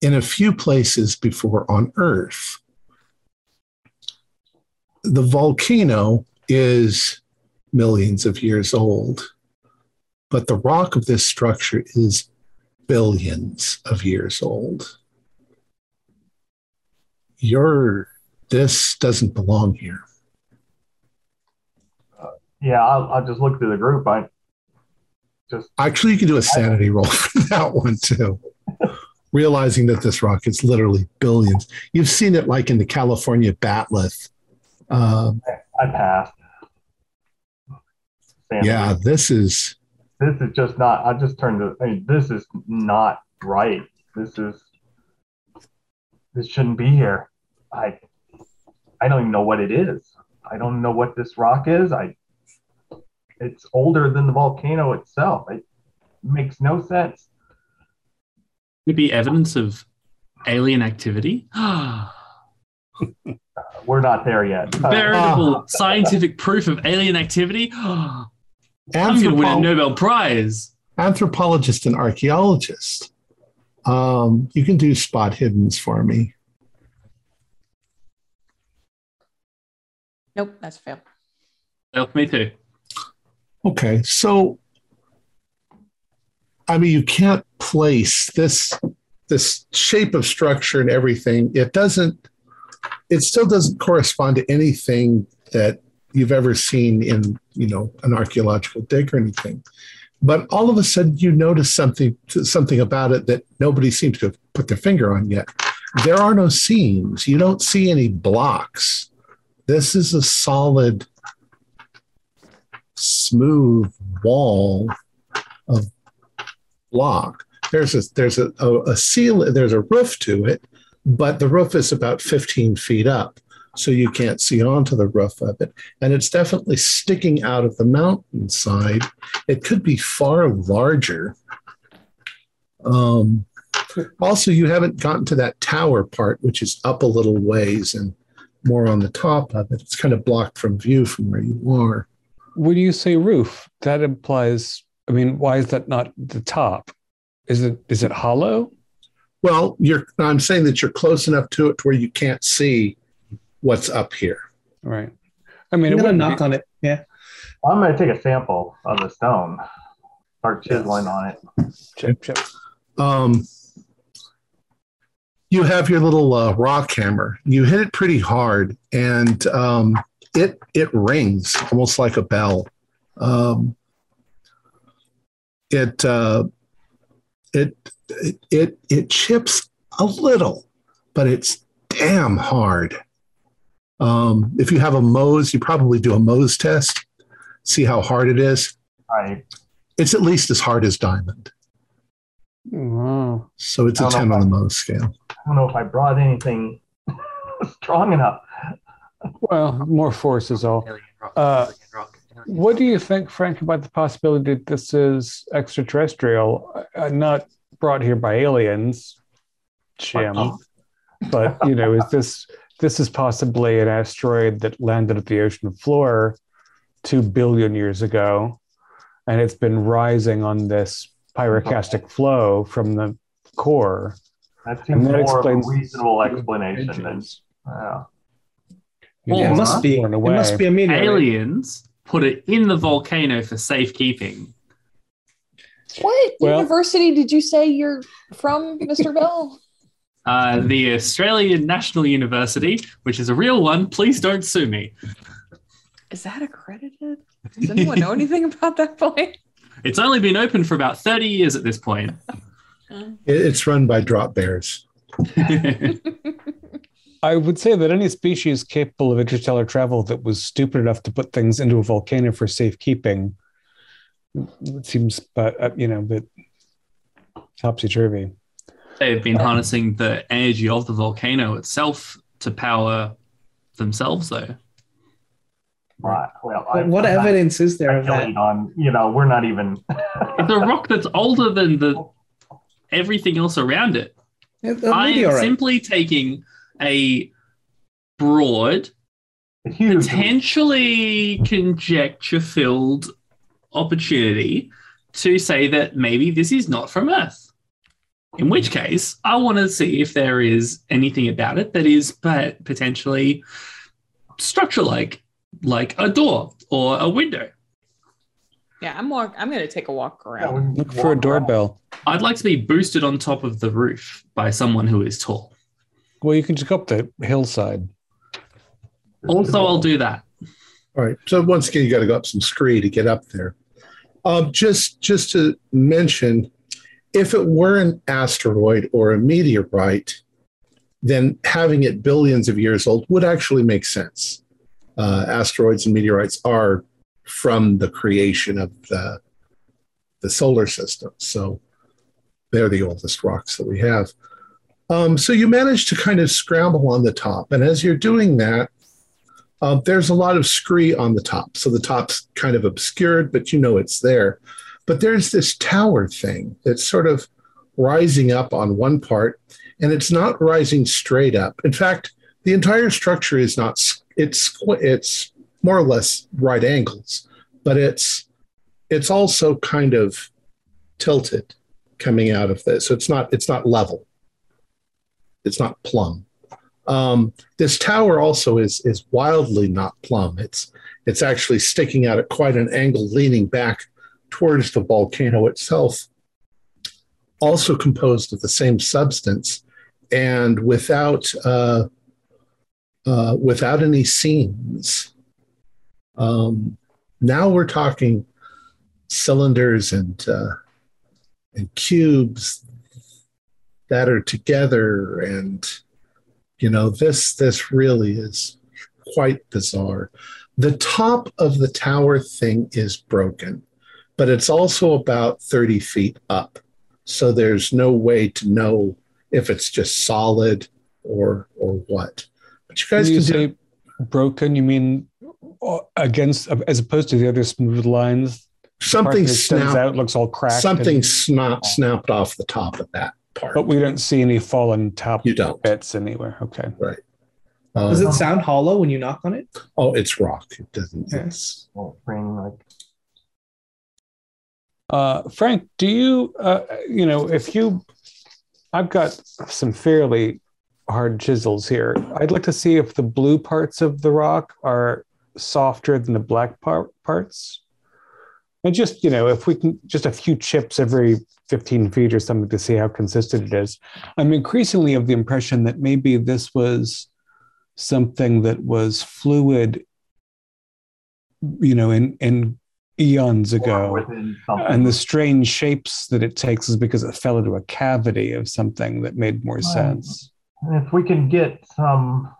in a few places before on Earth. The volcano is millions of years old, but the rock of this structure is billions of years old. Your this doesn't belong here. Yeah, I'll, I'll just look through the group. I just Actually, you can do a sanity roll for that one too. Realizing that this rock is literally billions. You've seen it like in the California batholith. Uh, I passed. Sam, yeah, this is This is just not. I just turned to. I mean, this is not right. This is. This shouldn't be here. I. I don't even know what it is. I don't know what this rock is. I. It's older than the volcano itself. It makes no sense. Could be evidence of alien activity. We're not there yet. Veritable scientific proof of alien activity. I'm going to win a Nobel Prize. anthropologist and archaeologist. Um, you can do spot hiddens for me. Nope, that's a fail. Well, me too. Okay, so I mean, you can't place this this shape of structure and everything. It doesn't. It still doesn't correspond to anything that you've ever seen in you know an archaeological dig or anything. But all of a sudden, you notice something something about it that nobody seems to have put their finger on yet. There are no seams. You don't see any blocks. This is a solid smooth wall of block. There's a there's a, a, a seal there's a roof to it, but the roof is about 15 feet up, so you can't see onto the roof of it. And it's definitely sticking out of the mountainside. It could be far larger. Um, also, you haven't gotten to that tower part, which is up a little ways and more on the top of it. It's kind of blocked from view from where you are. When you say roof, that implies. I mean, why is that not the top? Is it is it hollow? Well, you're. I'm saying that you're close enough to it to where you can't see what's up here. Right. I mean, I'm it gonna wouldn't knock be- on it. Yeah. I'm going to take a sample of the stone, start chiseling on it. Chip, chip. um, you have your little uh, rock hammer. You hit it pretty hard, and um, it it rings almost like a bell. Um, it, uh, it it it it chips a little, but it's damn hard. Um, if you have a Mohs, you probably do a Mohs test, see how hard it is. Right. It's at least as hard as diamond. Wow. So it's a 10 know on the if I- Mohs scale. I don't know if I brought anything strong enough. Well, more force is all. Uh, alien rock, alien What do you think, Frank, about the possibility that this is extraterrestrial, uh, not brought here by aliens, Jim? But you know, is this this is possibly an asteroid that landed at the ocean floor two billion years ago, and it's been rising on this pyroclastic flow from the core. That And seems that more of a explains reasonable explanation than Edges. yeah. You Yeah, it must be. It torn away. must be a meteorite. Aliens put it in the volcano for safekeeping. What Well- university did you say you're from, Mr. Bell? Uh, the Australian National University, which is a real one. Please don't sue me. Is that accredited? Does anyone know anything about that place? It's only been open for about 30 years at this point. It's run by drop bears. I would say that any species capable of interstellar travel that was stupid enough to put things into a volcano for safekeeping it seems, but uh, you know, bit topsy turvy. They've been harnessing the energy of the volcano itself to power themselves, though. Right. Well, But what I'm not evidence is there of that? on you know we're not even It's a rock that's older than the everything else around it. I am simply taking a broad, huge. potentially conjecture filled opportunity to say that maybe this is not from Earth. In which case, I want to see if there is anything about it that is but potentially structure like, like a door or a window. Yeah, I'm walk. I'm gonna take a walk around. Look for a doorbell. I'd like to be boosted on top of the roof by someone who is tall. Well, you can just go up the hillside. Also, I'll do that. All right. So once again, you got to go up some scree to get up there. Um, just just to mention, if it were an asteroid or a meteorite, then having it billions of years old would actually make sense. Uh, asteroids and meteorites are from the creation of the the solar system, so they're the oldest rocks that we have. Um, so you manage to kind of scramble on the top, and as you're doing that, um, there's a lot of scree on the top. So the top's kind of obscured, but you know it's there. But there's this tower thing that's sort of rising up on one part, and it's not rising straight up. In fact, the entire structure is not, it's, it's more or less right angles, but it's, it's also kind of tilted coming out of this. So it's not, it's not level. It's not plumb. Um, this tower also is is wildly not plumb. It's it's actually sticking out at quite an angle, leaning back towards the volcano itself. Also composed of the same substance, and without uh, uh, without any seams. Um, now we're talking cylinders and uh, and cubes that are together and you know this this really is quite bizarre the top of the tower thing is broken but it's also about 30 feet up so there's no way to know if it's just solid or or what but you guys When you can do say broken, you mean uh, against as opposed to the other smooth lines. something that snapped out looks all cracked. something and- snap, snapped off the top of that part but we don't see any fallen top you don't bits anywhere. Okay. Uh, Does it sound hollow when you knock on it? oh, it's rock. It doesn't. Yeah. It's, Won't ring like Uh, Frank, do you, uh, you know, if you, I've got some fairly hard chisels here. I'd like to see if the blue parts of the rock are softer than the black part, parts. And just, you know, if we can, just a few chips every 15 feet or something to see how consistent it is. I'm increasingly of the impression that maybe this was something that was fluid, you know, in, in eons ago and the strange shapes that it takes is because it fell into a cavity of something that made more Right. sense. If we can get some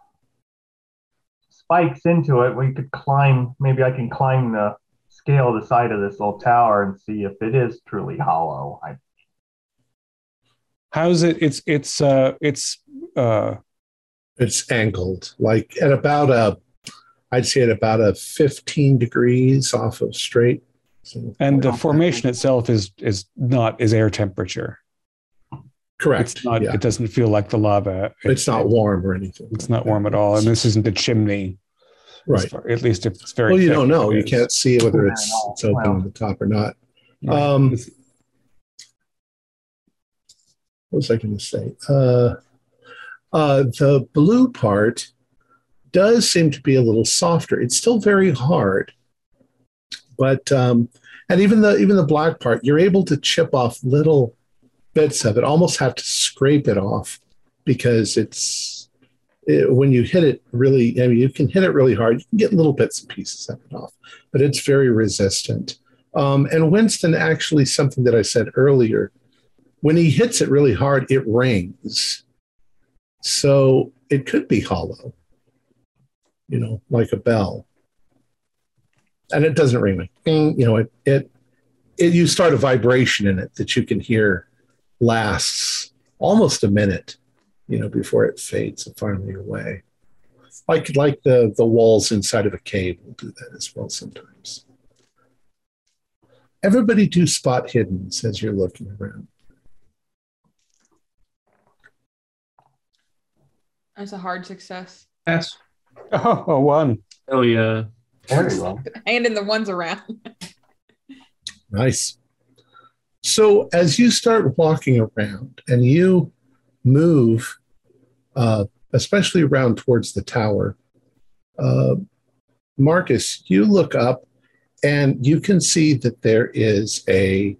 spikes into it, we could climb. Maybe I can climb the scale the side of this little tower and see if it is truly hollow. I, How's it? It's it's uh it's uh it's angled like at about a, I'd say at about a 15 degrees off of straight. So, and the formation itself is is not is air temperature. correct. It's not. yeah. It doesn't feel like the lava. It- it's not warm or anything. It's not warm at all, and this isn't a chimney. Right. far- at least if it's very. Well, you don't know. You can't see whether it's it's open Well. on the top or not. Right. Um, what was I going to say? Uh, uh, the blue part does seem to be a little softer. It's still very hard, but um, and even the even the black part, you're able to chip off little bits of it. Almost have to scrape it off because it's it, when you hit it really. I mean, you can hit it really hard. You can get little bits and pieces of it off, but it's very resistant. Um, and Winston actually something that I said earlier. When he hits it really hard, it rings. So it could be hollow, you know, like a bell. And it doesn't ring like ding, you know, it, it, it, you start a vibration in it that you can hear lasts almost a minute, you know, before it fades and finally away. Like, like the, the walls inside of a cave will do that as well sometimes. Everybody do spot hidden as you're looking around. That's a hard success. Yes. Oh, a one. Oh yeah. there you go. Handing the ones around. Nice. So as you start walking around and you move, uh, especially around towards the tower, uh, Marcus, you look up and you can see that there is a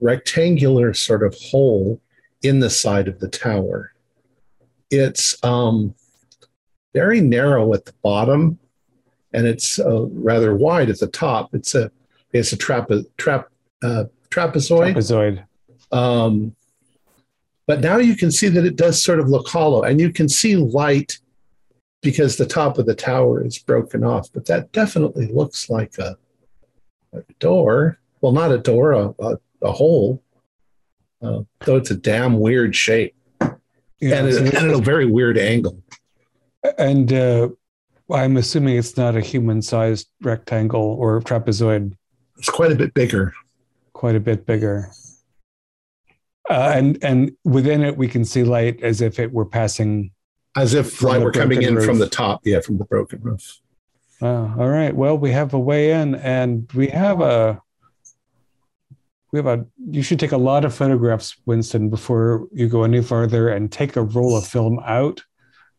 rectangular sort of hole in the side of the tower. It's um, very narrow at the bottom, and it's uh, rather wide at the top. It's a it's a trap trap uh, trapezoid. Trapezoid. Um, but now you can see that it does sort of look hollow, and you can see light because the top of the tower is broken off. But that definitely looks like a, a door. Well, not a door, a, a, a hole. Uh, though it's a damn weird shape Yeah, and, so it, and at a very weird angle. And uh, I'm assuming it's not a human-sized rectangle or trapezoid, It's quite a bit bigger. quite a bit bigger. Uh, and and within it, we can see light as if it were passing. As if light were coming in from the top, yeah, from the broken roof. Oh, all right. Well, we have a way in, and we have a. We have a. You should take a lot of photographs, Winston, before you go any farther, and take a roll of film out,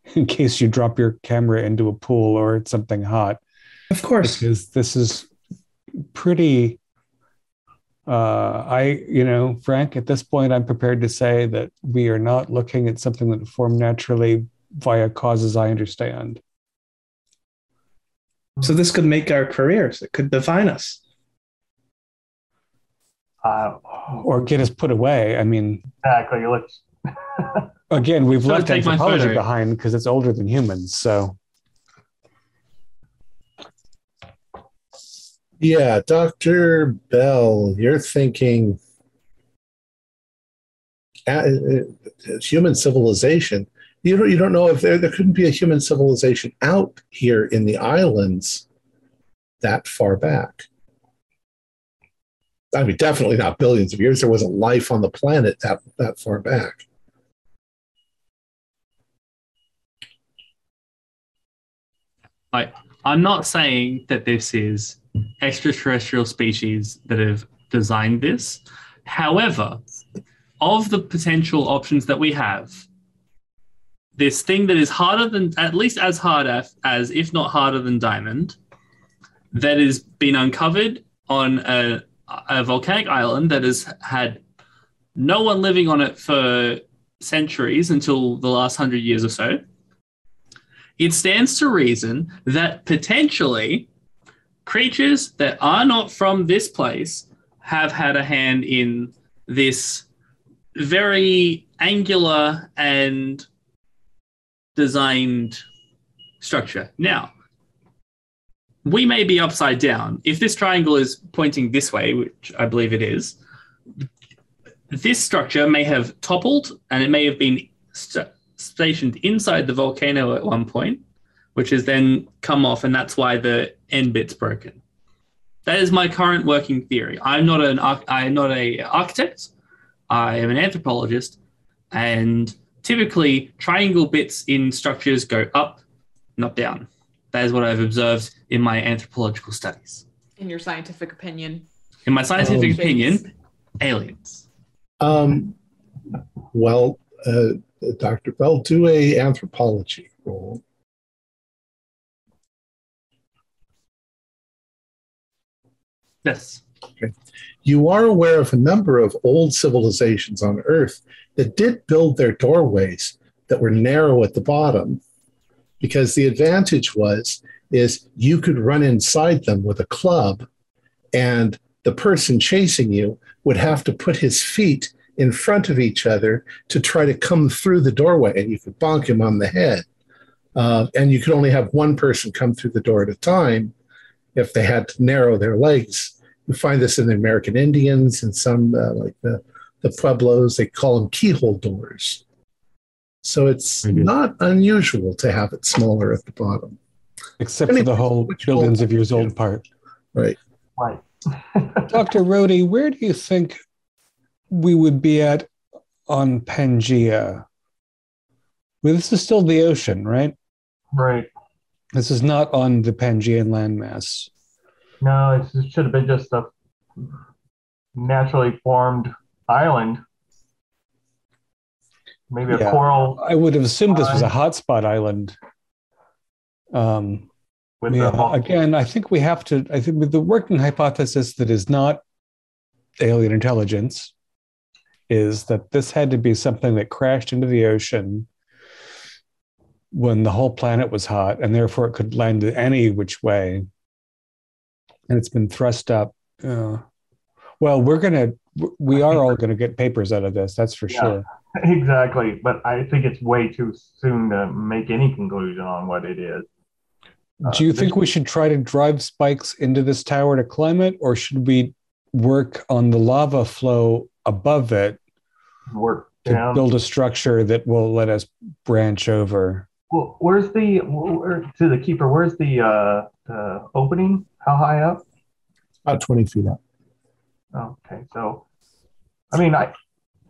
in case you drop your camera into a pool or it's something hot. Of course. because this is pretty uh i you know frank at this point i'm prepared to say that we are not looking at something that formed naturally via causes i understand So this could make our careers. It could define us. Uh, or get us put away i mean exactly. Let's. again we've So left anthropology behind because it's older than humans so Yeah, Dr. Bell, you're thinking uh, uh, human civilization. You don't, you don't know if there, there couldn't be a human civilization out here in the islands that far back. I mean, definitely not billions of years. There wasn't life on the planet that, that far back. Like I'm not saying that this is extraterrestrial species that have designed this. However, of the potential options that we have, this thing that is harder than, at least as hard as, as if not harder than diamond, that has been uncovered on a, a volcanic island that has had no one living on it for centuries until the last hundred years or so. It stands to reason that potentially creatures that are not from this place have had a hand in this very angular and designed structure. Now, we may be upside down. If this triangle is pointing this way, which I believe it is, this structure may have toppled and it may have been st- stationed inside the volcano at one point, which has then come off, and that's why the end bit's broken. That is my current working theory. I'm not an I'm not a architect. I am an anthropologist, and typically triangle bits in structures go up, not down. That is what I've observed in my anthropological studies. In your scientific opinion. In my scientific Um, opinion, aliens. Um, well, uh, Dr. Bell, do a anthropology roll. Yes. Okay. You are aware of a number of old civilizations on Earth that did build their doorways that were narrow at the bottom because the advantage was is you could run inside them with a club and the person chasing you would have to put his feet in front of each other to try to come through the doorway and you could bonk him on the head uh, and you could only have one person come through the door at a time if they had to narrow their legs you find this in the American Indians and some uh, like the the Pueblos. They call them keyhole doors. So it's not unusual to have it smaller at the bottom. except for the whole billions whole- of years old part. Right. Right. Dr. Rhodey, where do you think we would be at on Pangea? Well, this is still the ocean, right? right. This is not on the Pangean landmass. No, it should have been just a naturally formed island. Maybe a coral I would have assumed this was a hotspot island. Um, with yeah, the again, I think we have to. I think with the working hypothesis that is not alien intelligence is that this had to be something that crashed into the ocean when the whole planet was hot, and therefore it could land any which way, and it's been thrust up. Uh, well, we're gonna, we are all gonna get papers out of this. That's for Yeah. sure. Exactly, but I think it's way too soon to make any conclusion on what it is. Uh, Do you think we should try to drive spikes into this tower to climb it, or should we work on the lava flow above it Work to down. build a structure that will let us branch over? Well, where's the where, to the keeper? Where's the uh, the opening? How high up? About 20 feet up. Okay, so I mean, I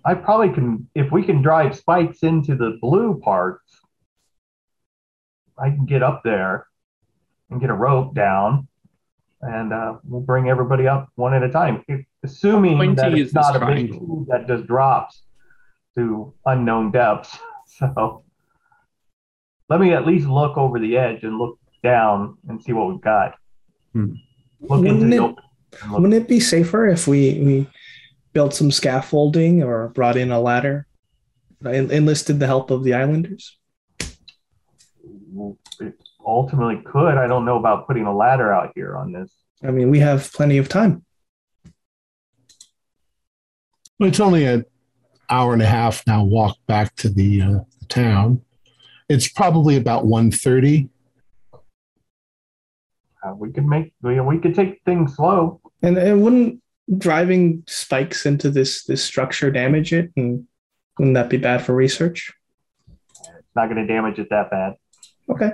I probably can if we can drive spikes into the blue parts, I can get up there and get a rope down, and uh, we'll bring everybody up one at a time, if, assuming Pointy that is it's this not a big triangle. tube that just drops to unknown depths. So let me at least look over the edge and look down and see what we've got. Hmm. Look into Wouldn't the it- open. look- Wouldn't it be safer if we we built some scaffolding or brought in a ladder, en- enlisted the help of the islanders? It ultimately could. I don't know about putting a ladder out here on this. I mean, we have plenty of time. Well, It's only an hour and a half now walk back to the, uh, the town. It's probably about 1.30. Uh, we could make we, we could take things slow. And, and wouldn't driving spikes into this this structure damage it? And wouldn't that be bad for research? It's not going to damage it that bad. Okay.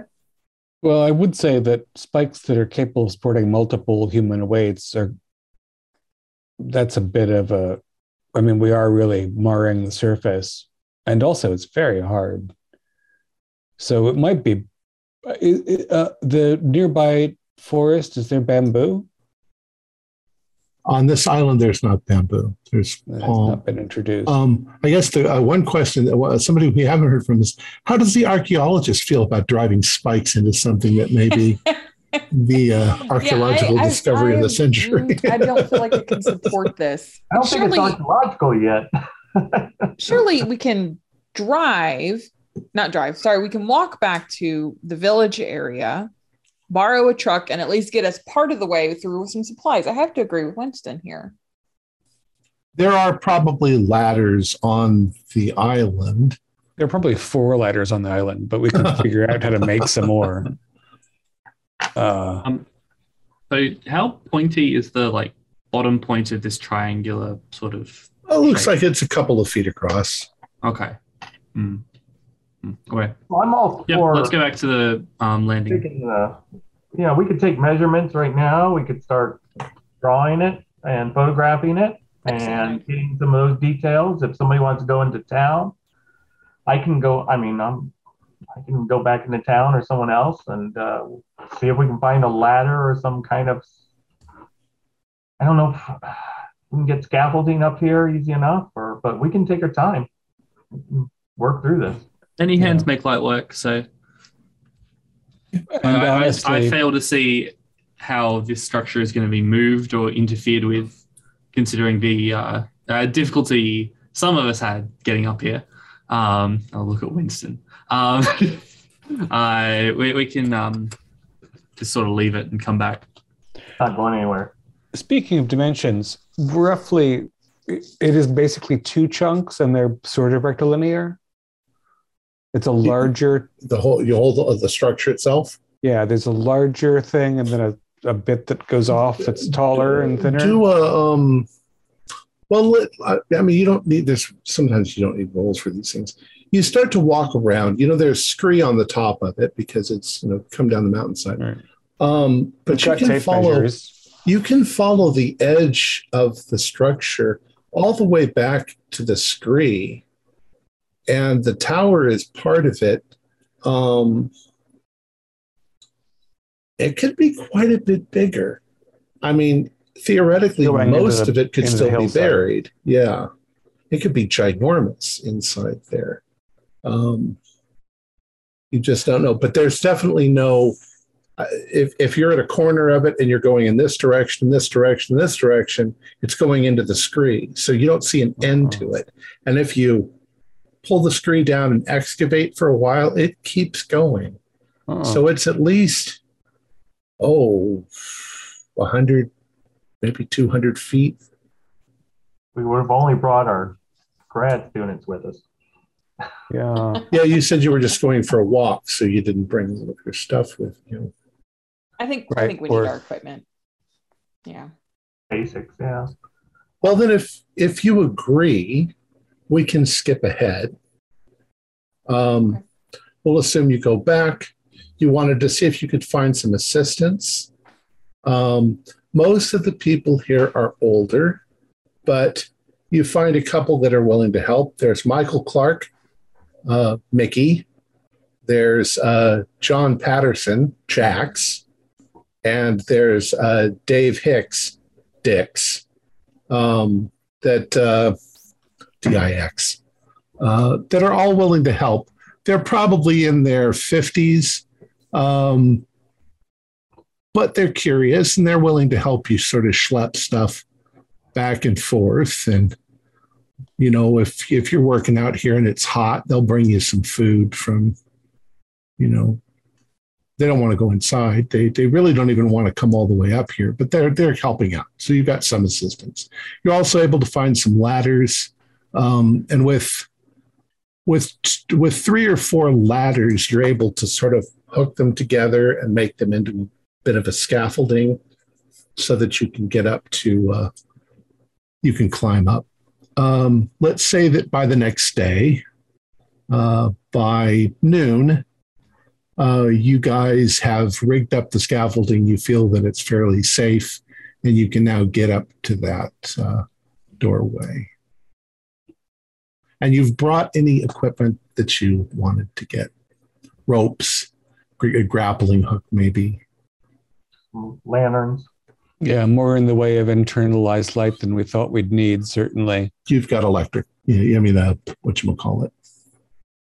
Well, I would say that spikes that are capable of supporting multiple human weights are. That's a bit of a. I mean, we are really marring the surface, and also it's very hard. So it might be Uh, uh, the nearby forest is there bamboo? On this island, there's not bamboo. There's That has palm. not been introduced. Um, I guess the uh, one question that uh, somebody we haven't heard from is how does the archaeologist feel about driving spikes into something that may be the uh, archaeological Yeah, I- I- discovery of the century? I don't feel like it can support this. I don't think it's archaeological yet. surely we can drive not drive sorry we can walk back to the village area borrow a truck and at least get us part of the way through with some supplies i have to agree with winston here there are probably ladders on the island. there are probably four ladders on the island, but we can figure out how to make some more. Uh, Um, so how pointy is the like bottom point of this triangular sort of? It looks like it's a couple of feet across. Okay. Hmm. Hmm. Okay. Well, I'm all Yep. for Let's go back to the um, landing. taking the, know, we could take measurements right now. We could start drawing it and photographing it and getting some of those details. If somebody wants to go into town, I can go. I mean, I'm, I can go back into town or someone else and uh, see if we can find a ladder or some kind of. I don't know if we can get scaffolding up here easy enough, or but we can take our time, work through this. Any hands make light work. So and I, I- honestly, I fail to see how this structure is going to be moved or interfered with, considering the uh, uh, difficulty some of us had getting up here. Um, I'll look at Winston. Um, I we, we can um, just sort of leave it and come back. Not going anywhere. speaking of dimensions, roughly, it it is basically two chunks, and they're sort of rectilinear. It's a larger, The whole you hold the, the structure itself. yeah. There's a larger thing, and then a, a bit that goes off that's taller and thinner. Do a um. Well, I, mean, you don't need this. Sometimes you don't need rolls for these things. You start to walk around. You know, there's scree on the top of it because it's you know come down the mountainside. Right. Um, but you can follow. measures. you can follow the edge of the structure all the way back to the scree and the tower is part of it um, it could be quite a bit bigger. I mean theoretically Going most the- of it could still be buried. Yeah. It could be ginormous inside there. Um, you just don't know. But there's definitely no uh, if, if you're at a corner of it and you're going in this direction, this direction, this direction, it's going into the scree. So you don't see an end to it. And if you pull the scree down and excavate for a while, it keeps going. Oh. So it's at least, oh, 100, maybe 200 feet. We would have only brought our grad students with us. yeah. Yeah, you said you were just going for a walk, so you didn't bring all of your stuff with you. i think i think we or- need our equipment yeah Basics, yeah. Well, then, if if you agree, we can skip ahead. Um, we'll assume you go back. You wanted to see if you could find some assistance. Um, most of the people here are older, but you find a couple that are willing to help. There's Michael Clark, uh, Mickey. There's uh, John Patterson, Jax, and there's uh, Dave Hicks, Dix um, that uh, DIX uh, that are all willing to help. They're probably in their 50s, um, but they're curious and they're willing to help you sort of schlep stuff back and forth. And you know, if if you're working out here and it's hot, they'll bring you some food from, you know, they don't want to go inside. They they really don't even want to come all the way up here, but they're they're helping out. So you've got some assistance. You're also able to find some ladders, um, and with with with three or four ladders, you're able to sort of hook them together and make them into a bit of a scaffolding, so that you can get up to uh, you can climb up. Um, let's say that by the next day, uh, by noon, uh, you guys have rigged up the scaffolding. You feel that it's fairly safe, and you can now get up to that uh, doorway. And you've brought any equipment that you wanted to get ropes, a grappling hook, maybe. Lanterns. Yeah, more in the way of internalized light than we thought we'd need, certainly. You've got electric. Yeah, I mean, uh, what you call it.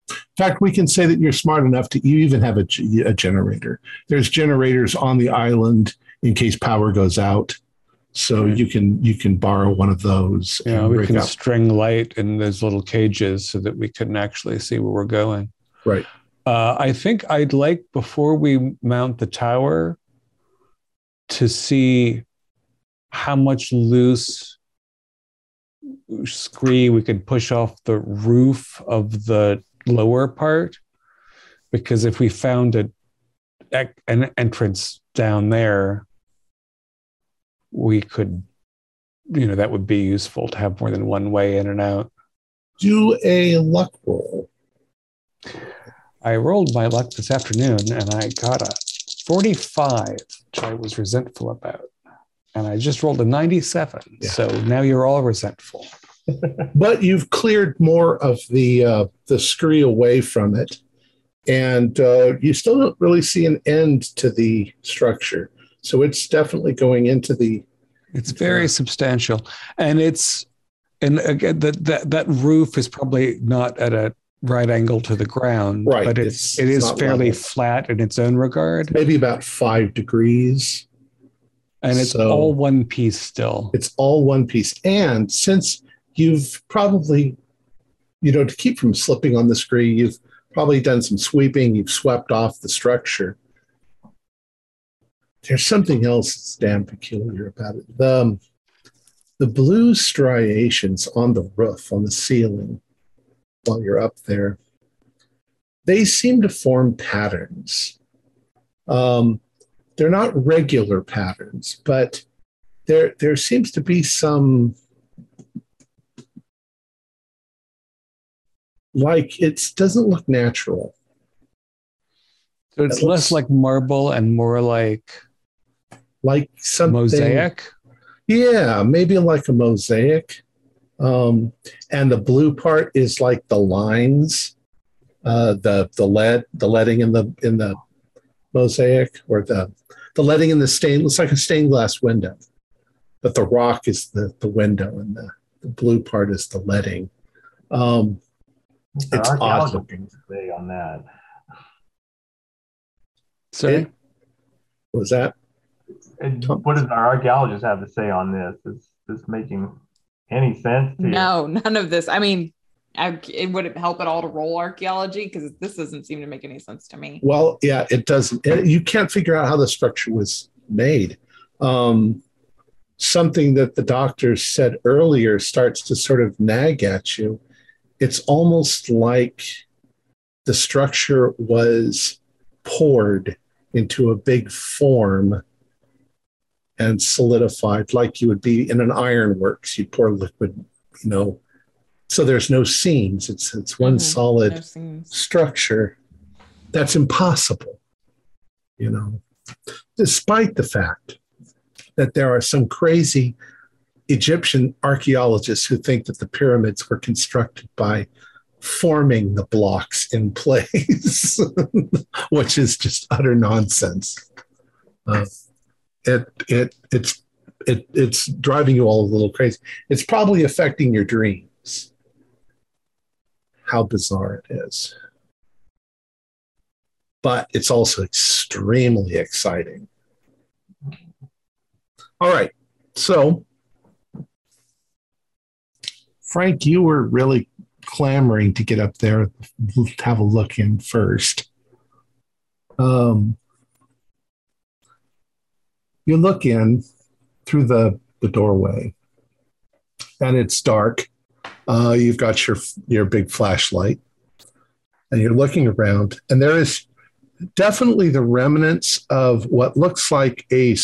In fact, we can say that you're smart enough to you even have a, a generator. There's generators on the island in case power goes out, so Right. you can you can borrow one of those. Yeah, and we can up. string light in those little cages so that we can actually see where we're going. Right. Uh, I think I'd like before we mount the tower to see how much loose scree we could push off the roof of the lower part. Because if we found a, an entrance down there, we could, you know, that would be useful to have more than one way in and out. Do a luck roll. I rolled my luck this afternoon and I got a 45, which I was resentful about. And I just rolled a 97. Yeah. So now you're all resentful. but you've cleared more of the uh, the scree away from it, and uh, you still don't really see an end to the structure. So it's definitely going into the It's very Yeah. substantial. And it's, and again, that, that, that roof is probably not at a right angle to the ground, Right, but it's, it's- it's fairly level. flat in its own regard. maybe about five degrees. And it's So- all one piece still. It's all one piece. And since you've probably, you know, to keep from slipping on the screen, you've probably done some sweeping. You've swept off the structure. There's something else that's damn peculiar about it. The, um, the blue striations on the roof, on the ceiling, while you're up there, they seem to form patterns. Um, they're not regular patterns, but there there seems to be some like it doesn't look natural. So it's It less like marble and more like Like something mosaic. Yeah, maybe like a mosaic. Um, and the blue part is like the lines, uh, the the lead, the leading in the in the mosaic, or the the leading in the stain. Looks like a stained glass window, but the rock is the the window, and the, the blue part is the leading. Um, The It's odd archaeology looking. say on that. Sorry. It- was that And what does our archaeologist have to say on this? Is this making any sense to you? No, none of this. I mean, I, it wouldn't help at all to roll archaeology because this doesn't seem to make any sense to me. Well, yeah, it doesn't. you can't figure out how the structure was made. Um, something that the doctor said earlier starts to sort of nag at you. It's almost like the structure was poured into a big form and solidified, like you would be in an ironworks. You pour liquid, you know. So there's no seams. It's it's one Mhm. solid No structure that's impossible, you know, despite the fact that there are some crazy Egyptian archaeologists who think that the pyramids were constructed by forming the blocks in place, which is just utter nonsense. Uh, it it it's it it's driving you all a little crazy. It's probably affecting your dreams. How bizarre it is but it's also extremely exciting. All right. So, Frank, you were really clamoring to get up there, have a look in first. Um, you look in through the, the doorway, and it's dark. Uh, you've got your your big flashlight, and you're looking around, and there is definitely the remnants of what looks like a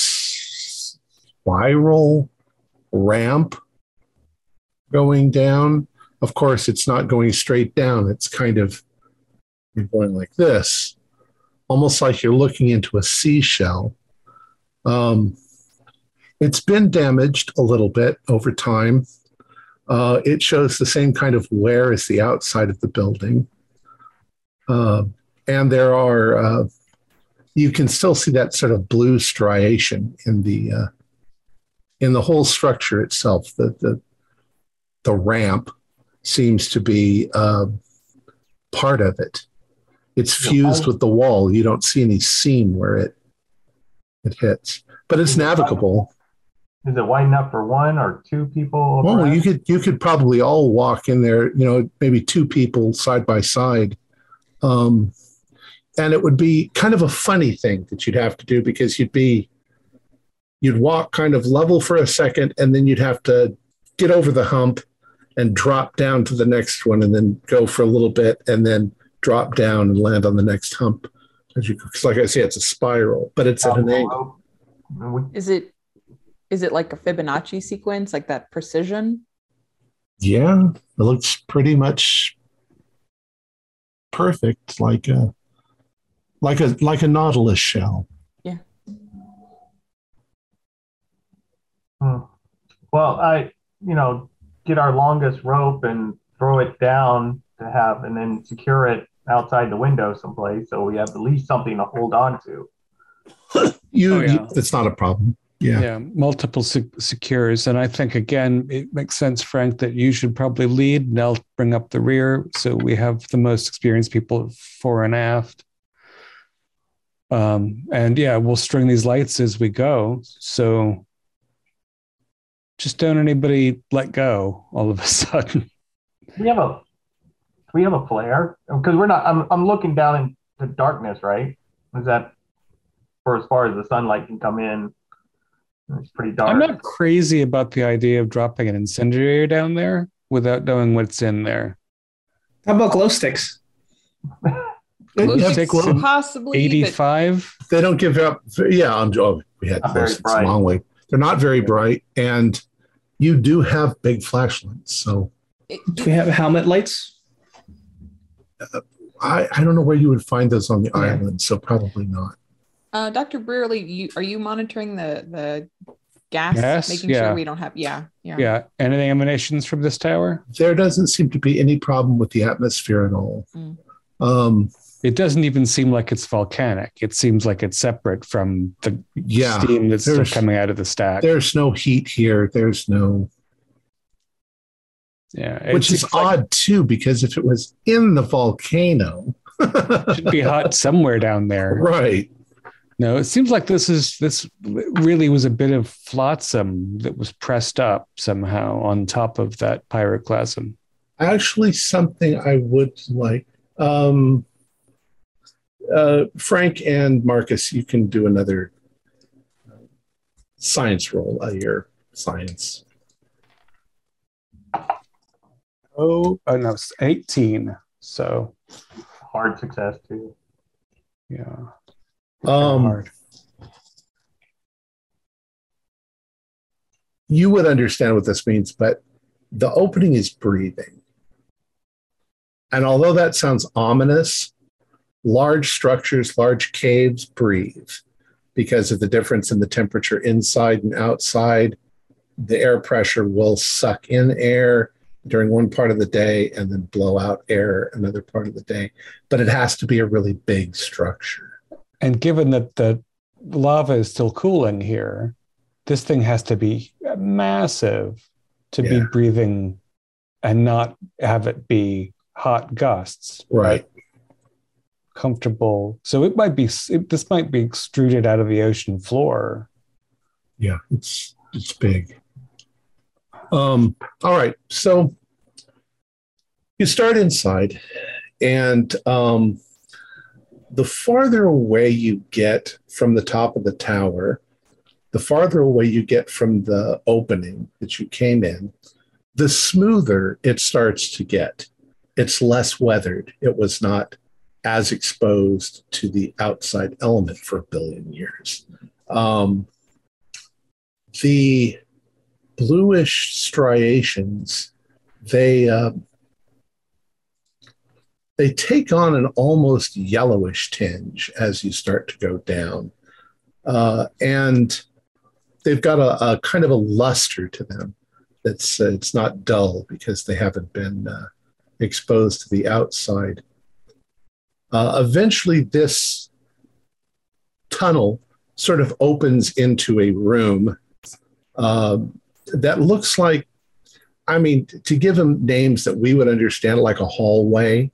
spiral ramp going down. Of course, it's not going straight down. It's kind of going like this, almost like you're looking into a seashell. Um, it's been damaged a little bit over time. Uh, it shows the same kind of wear as the outside of the building. Uh, and there are uh, you can still see that sort of blue striation in the uh, in the whole structure itself. The the the ramp seems to be uh, part of it. It's fused with the wall. You don't see any seam where it it hits, but it's navigable. Is it wide enough for one or two people? Well, around? you could you could probably all walk in there. You know, maybe two people side by side, um, and it would be kind of a funny thing that you'd have to do because you'd be you'd walk kind of level for a second, and then you'd have to get over the hump and drop down to the next one, and then go for a little bit, and then drop down and land on the next hump. As you, 'cause like I say, it's a spiral, but it's at an angle. Is it is it like a Fibonacci sequence, like that precision? Yeah, it looks pretty much perfect, like a like a like a nautilus shell. Hmm. Well, I, you know, get our longest rope and throw it down to have, and then secure it outside the window someplace, so we have at least something to hold on to. You, Oh, yeah. you that's not a problem. Yeah. Yeah, multiple se- secures. And I think, again, it makes sense, Frank, that you should probably lead and I'll bring up the rear. So we have the most experienced people fore and aft. Um, and yeah, we'll string these lights as we go. So just don't anybody let go all of a sudden. We have a, we have a flare because we're not. I'm, I'm looking down into darkness, right? Is that for as far as the sunlight can come in? It's pretty dark. I'm not crazy about the idea of dropping an incendiary down there without knowing what's in there. How about glow sticks? They, Glow have sticks glow- and Possibly, but 85. they don't give up. Yeah, I'm, oh, we had Not very this bright. long way. They're not very bright, and you do have big flashlights. So Do we have helmet lights? I, I don't know where you would find those on the Yeah. island. So probably not. uh, Dr. Brearley, you are you monitoring the the gas, Gas? making Yeah. sure we don't have yeah yeah. Yeah. Anything emanations from this tower? There doesn't seem to be any problem with the atmosphere at all. Mm. Um, It doesn't even seem like it's volcanic. It seems like it's separate from the yeah, steam that's still coming out of the stack. there's no heat here. There's no Yeah, which is seems like odd too, because if it was in the volcano, it should be hot somewhere down there. right? No, it seems like this is this really was a bit of flotsam that was pressed up somehow on top of that pyroclasm. Actually, something I would like. Um, uh, Frank and Marcus, you can do another uh, science roll. Uh, your science. Oh, oh no, it's 18. So hard success too. yeah. Um, hard. you would understand what this means, but the opening is breathing. And although that sounds ominous, large structures, large caves breathe because of the difference in the temperature inside and outside. The air pressure will suck in air during one part of the day and then blow out air another part of the day. But it has to be a really big structure. And given that the lava is still cooling here, this thing has to be massive to be breathing and not have it be hot gusts. Right. Comfortable. So it might be, it, this might be extruded out of the ocean floor. Yeah, it's it's big. Um, all right, so you start inside, and um, the farther away you get from the top of the tower, the farther away you get from the opening that you came in, the smoother it starts to get. It's less weathered. It was not as exposed to the outside element for a billion years. Um, the bluish striations they uh, they take on an almost yellowish tinge as you start to go down. Uh, and they've got a, a kind of a luster to them that's uh, it's not dull because they haven't been uh, exposed to the outside. Uh, eventually this tunnel sort of opens into a room uh, that looks like, I mean, to give them names that we would understand, like a hallway.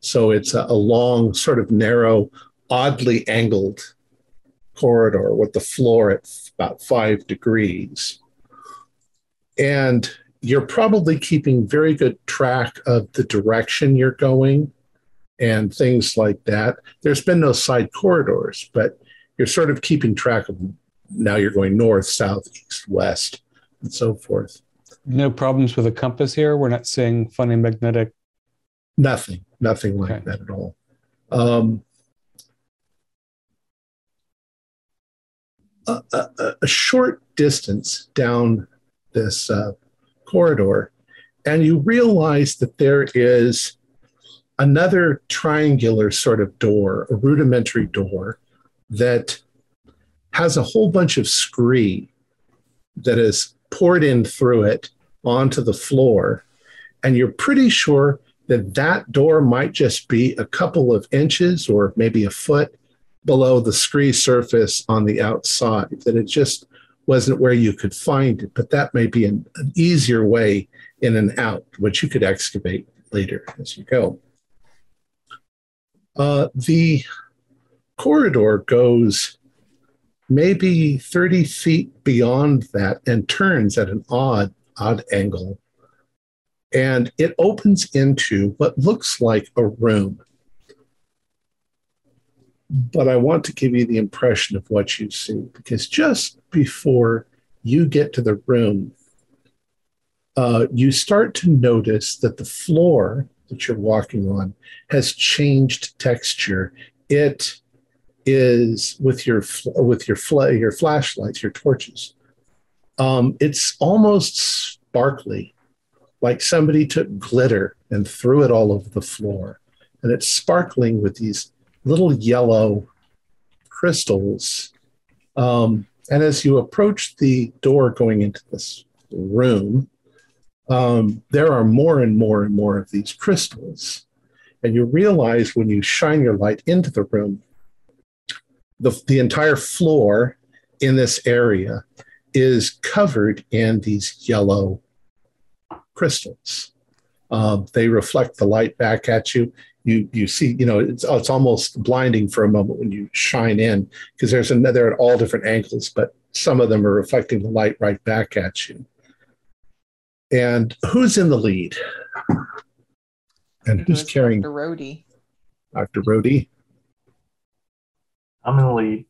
So it's a, a long, sort of narrow, oddly angled corridor with the floor at about five degrees. And you're probably keeping very good track of the direction you're going and things like that. There's been no side corridors, but you're sort of keeping track of now you're going north, south, east, west, and so forth. No problems with a compass here. We're not seeing funny magnetic. Nothing, nothing like Okay. that at all. Um, a, a, a short distance down this uh, corridor, and you realize that there is another triangular sort of door, a rudimentary door that has a whole bunch of scree that is poured in through it onto the floor. And you're pretty sure that that door might just be a couple of inches or maybe a foot below the scree surface on the outside, that it just wasn't where you could find it. But that may be an, an easier way in and out, which you could excavate later as you go. Uh, the corridor goes maybe 30 feet beyond that and turns at an odd, odd angle. And it opens into what looks like a room. But I want to give you the impression of what you see because just before you get to the room, uh, you start to notice that the floor that you're walking on has changed texture. It is with your with your fl- your flashlights, your torches. Um, it's almost sparkly, like somebody took glitter and threw it all over the floor, and it's sparkling with these little yellow crystals. Um, and as you approach the door going into this room, um, there are more and more and more of these crystals. And you realize when you shine your light into the room, the, the entire floor in this area is covered in these yellow crystals. Um, they reflect the light back at you. You you see, you know, it's it's almost blinding for a moment when you shine in because there's another at all different angles, but some of them are reflecting the light right back at you. And who's in the lead? And who's carrying Dr. Rhodey. Dr. Rhodey? I'm in the lead.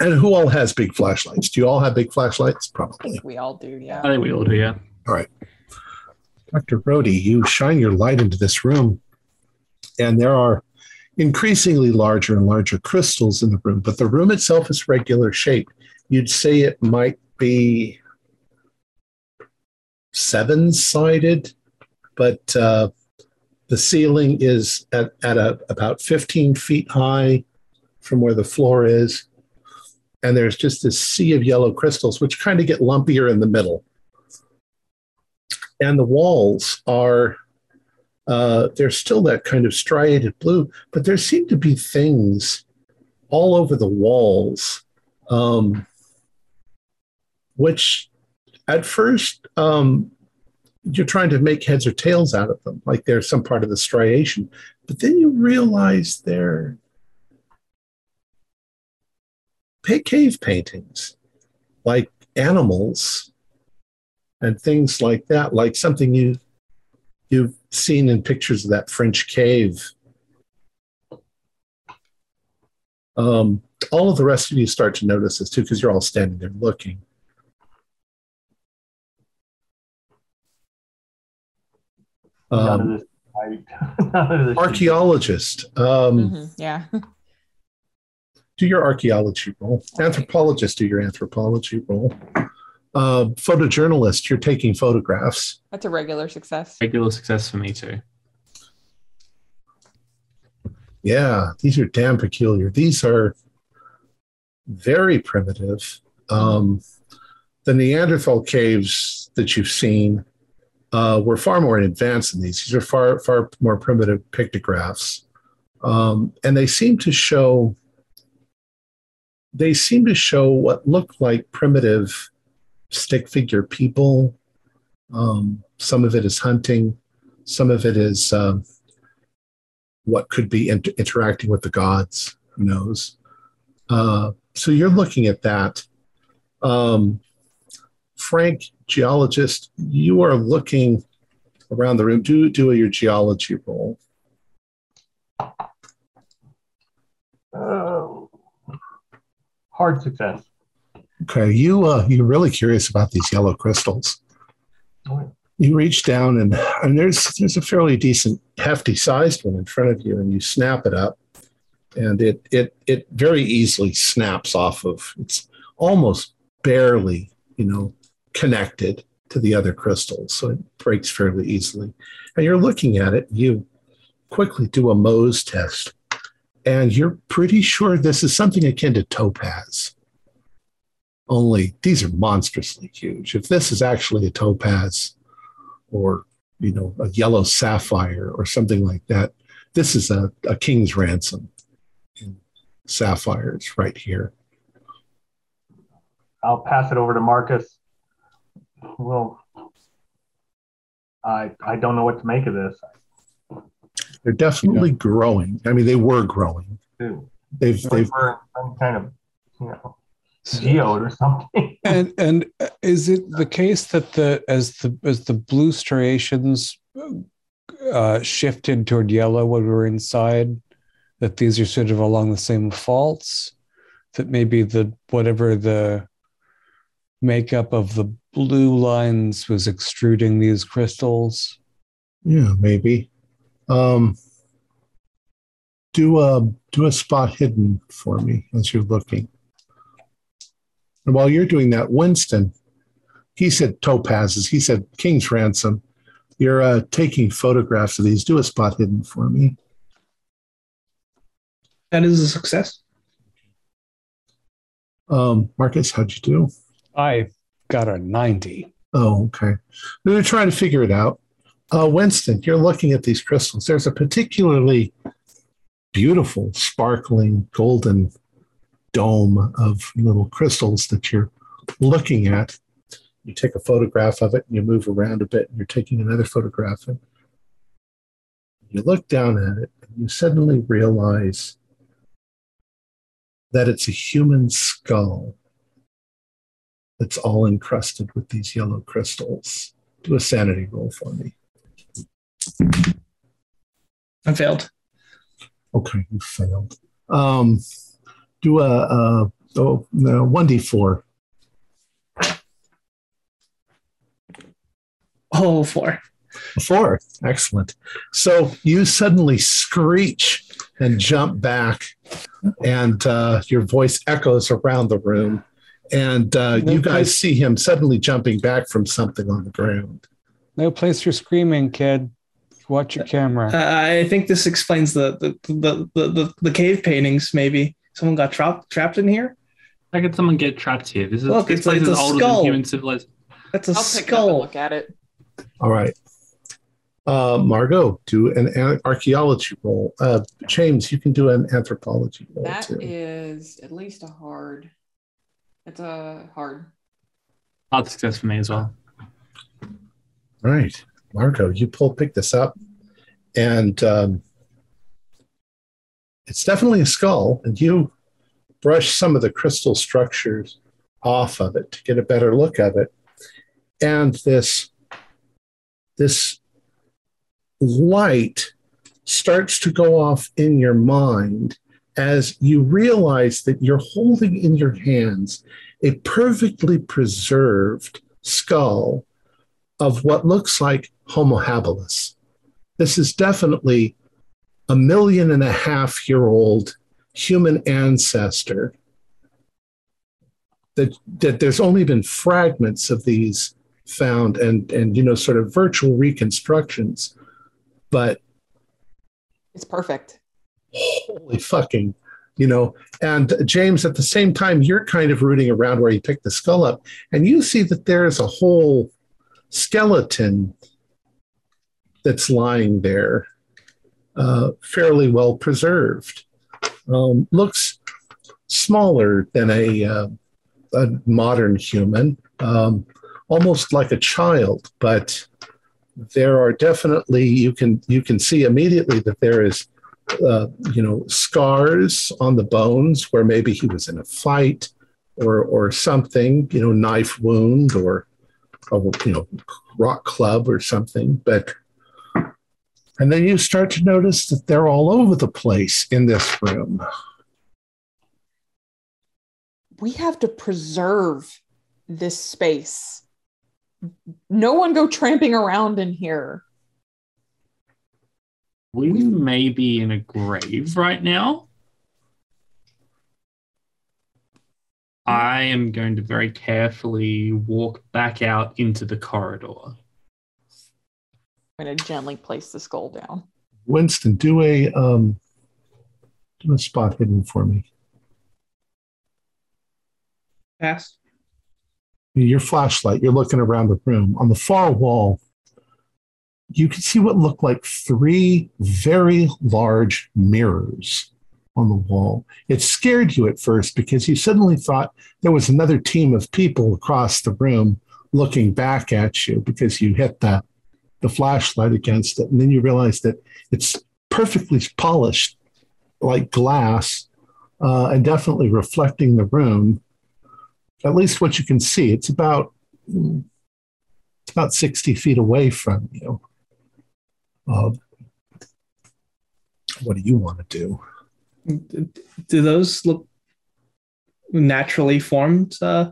And who all has big flashlights? Do you all have big flashlights? I Probably. think we all do, yeah. I think we all do, yeah. All right. Dr. Brody, you shine your light into this room, and there are increasingly larger and larger crystals in the room, but the room itself is regular shape. You'd say it might be seven sided, but uh, the ceiling is at, at a, about 15 feet high from where the floor is. And there's just this sea of yellow crystals, which kind of get lumpier in the middle and the walls are uh, they're still that kind of striated blue, but there seem to be things all over the walls, um, which at first um, you're trying to make heads or tails out of them, like they're some part of the striation, but then you realize they're cave paintings, like animals and things like that, like something you you've seen in pictures of that French cave. Um, all of the rest of you start to notice this too, because you're all standing there looking. Um, of this. I, none of this. archaeologist, um, Mhm, Yeah. do your archaeology roll. Anthropologist, do your anthropology roll. Uh, photojournalist, you're taking photographs. That's a regular success. Regular success for me too. Yeah, these are damn peculiar. These are very primitive. Um, the Neanderthal caves that you've seen uh, were far more advanced than these. These are far far more primitive pictographs, um, and they seem to show they seem to show what look like primitive stick figure people. Um, some of it is hunting, some of it is um, what could be inter- interacting with the gods. Who knows? Uh, so you're looking at that. Um, Frank, geologist, you are looking around the room. Do do your geology roll. Uh, hard success. Okay, you uh, you're really curious about these yellow crystals. Oh, You reach down and and there's there's a fairly decent hefty sized one in front of you, and you snap it up, and it it it very easily snaps off of. It's almost barely you know connected to the other crystals, so it breaks fairly easily. And you're looking at it. You quickly do a Mohs test, and you're pretty sure this is something akin to topaz only these are monstrously huge. If this is actually a topaz or you know a yellow sapphire or something like that, this is a, a king's ransom in sapphires right here. I'll pass it over to Marcus. Well, I I don't know what to make of this. They're definitely growing. I mean, they were growing. Too. They've Like they've we're some kind of you know geode or something. and and is it the case that the as the as the blue striations uh, shifted toward yellow when we were inside, that these are sort of along the same faults, that maybe the whatever the makeup of the blue lines was extruding these crystals. yeah maybe. Um, do a do a spot hidden for me as you're looking. And while you're doing that, Winston, he said topazes. He said king's ransom. You're uh, taking photographs of these. Do a spot hidden for me. That is a success. Um, Marcus, how'd you do? I got a 90. Oh, okay. We were trying to figure it out. Uh, Winston, you're looking at these crystals. There's a particularly beautiful, sparkling, golden dome of little crystals that you're looking at. You take a photograph of it and you move around a bit, and you're taking another photograph. And you look down at it and you suddenly realize that it's a human skull that's all encrusted with these yellow crystals. Do a sanity roll for me. I failed. Okay, you failed. Um, do a, a oh, no, 1d4. Oh, four. A four. Excellent. So you suddenly screech and jump back, and uh, your voice echoes around the room. And uh, No you guys place- see him suddenly jumping back from something on the ground. No place for screaming, kid. Watch your camera. I think this explains the the, the the the the cave paintings. Maybe someone got trapped trapped in here. How could someone get trapped here? This is Look, this it's- place it's is a older skull. than human civilization. That's a I'll pick up and skull. look at it. All right. Uh, Margot, do an, an archaeology roll. Uh, James, you can do an anthropology roll That too. is at least a hard. It's a hard. Hard success for me as well. All right, Margot, you pull pick this up, and um, it's definitely a skull. And you brush some of the crystal structures off of it to get a better look of it, and this this light starts to go off in your mind as you realize that you're holding in your hands a perfectly preserved skull of what looks like Homo habilis. This is definitely a million and a half year old human ancestor. That, that there's only been fragments of these found and, and you know sort of virtual reconstructions but It's perfect. holy fucking you know and james at the same time you're kind of rooting around where you picked the skull up and you see that there's a whole skeleton that's lying there uh, fairly well preserved um, looks smaller than a, uh, a modern human, um, almost like a child. But there are definitely you can you can see immediately that there is uh, you know scars on the bones where maybe he was in a fight or or something, you know, knife wound or a you know rock club or something, but and then you start to notice that they're all over the place in this room. We have to preserve this space. No one go tramping around in here. We may be in a grave right now. I am going to very carefully walk back out into the corridor. I'm going to gently place the skull down. Winston, do a um, do a spot hidden for me. Pass. Your flashlight. You're looking around the room. On the far wall, you can see what look like three very large mirrors on the wall. It scared you at first because you suddenly thought there was another team of people across the room looking back at you because you hit the, the flashlight against it. And then you realize that it's perfectly polished like glass uh, and definitely reflecting the room. At least what you can see. It's about it's about 60 feet away from you. Uh, what do you want to do? Do those look naturally formed, uh,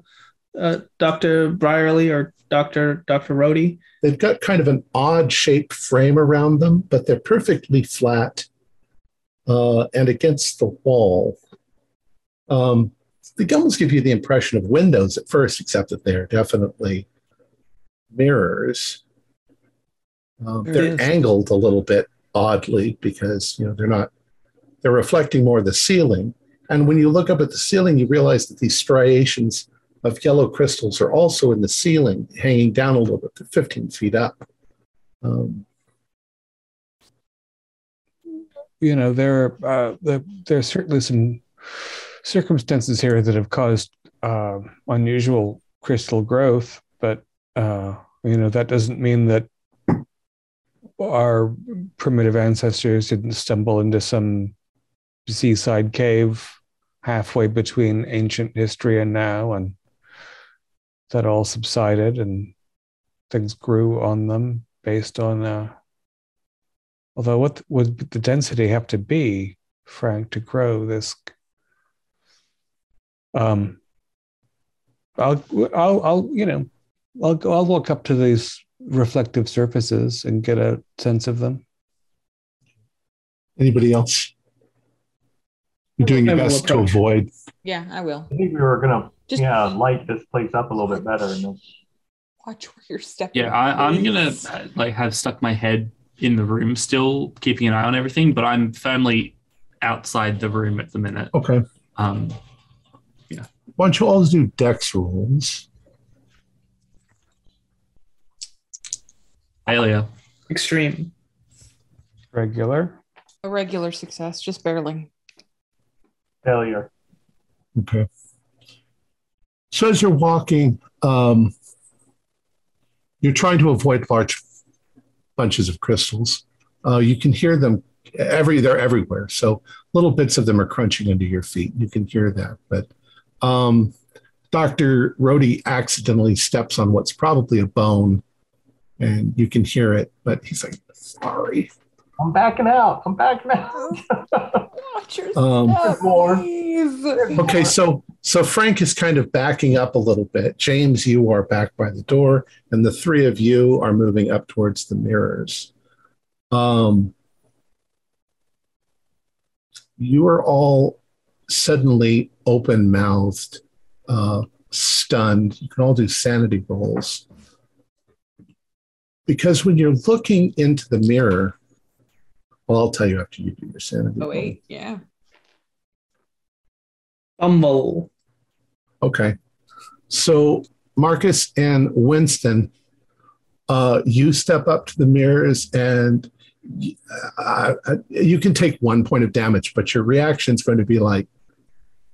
uh, Doctor Brierly or Doctor Doctor Rhodey? They've got kind of an odd shaped frame around them, but they're perfectly flat uh, and against the wall. Um, they almost give you the impression of windows at first, except that they're definitely mirrors. Um, they're angled a little bit oddly because you know they're not they're reflecting more the ceiling. And when you look up at the ceiling, you realize that these striations of yellow crystals are also in the ceiling, hanging down a little bit, 15 feet up. Um, you know, there, uh, there, are certainly some circumstances here that have caused uh, unusual crystal growth, but uh, you know that doesn't mean that our primitive ancestors didn't stumble into some seaside cave halfway between ancient history and now, and that all subsided and things grew on them based on. Uh, although, what would the density have to be, Frank, to grow this? Um, I'll, I'll, I'll, you know, I'll, I'll look up to these reflective surfaces and get a sense of them. Anybody else? You're doing your best to avoid. Yeah, I will. I think we were gonna Just yeah light this place up a little bit better. And then... Watch where you're stepping. Yeah, I, I'm gonna like have stuck my head in the room still, keeping an eye on everything, but I'm firmly outside the room at the minute. Okay. Um, yeah. Why don't you all do dex rolls? Failure. Extreme. Regular. A regular success, just barely failure. Okay. So as you're walking, um, you're trying to avoid large bunches of crystals. Uh, you can hear them every they're everywhere. So little bits of them are crunching under your feet. You can hear that. But um, Dr. Rhodey accidentally steps on what's probably a bone and you can hear it, but he's like, sorry. I'm backing out. I'm backing out. Watch your um, Okay, so so Frank is kind of backing up a little bit. James, you are back by the door, and the three of you are moving up towards the mirrors. Um, you are all suddenly open mouthed, uh, stunned. You can all do sanity rolls. Because when you're looking into the mirror, well, I'll tell you after you do your sanity. Oh, eight, yeah. Fumble. Okay. So Marcus and Winston, uh, you step up to the mirrors and uh, you can take one point of damage, but your reaction is going to be like,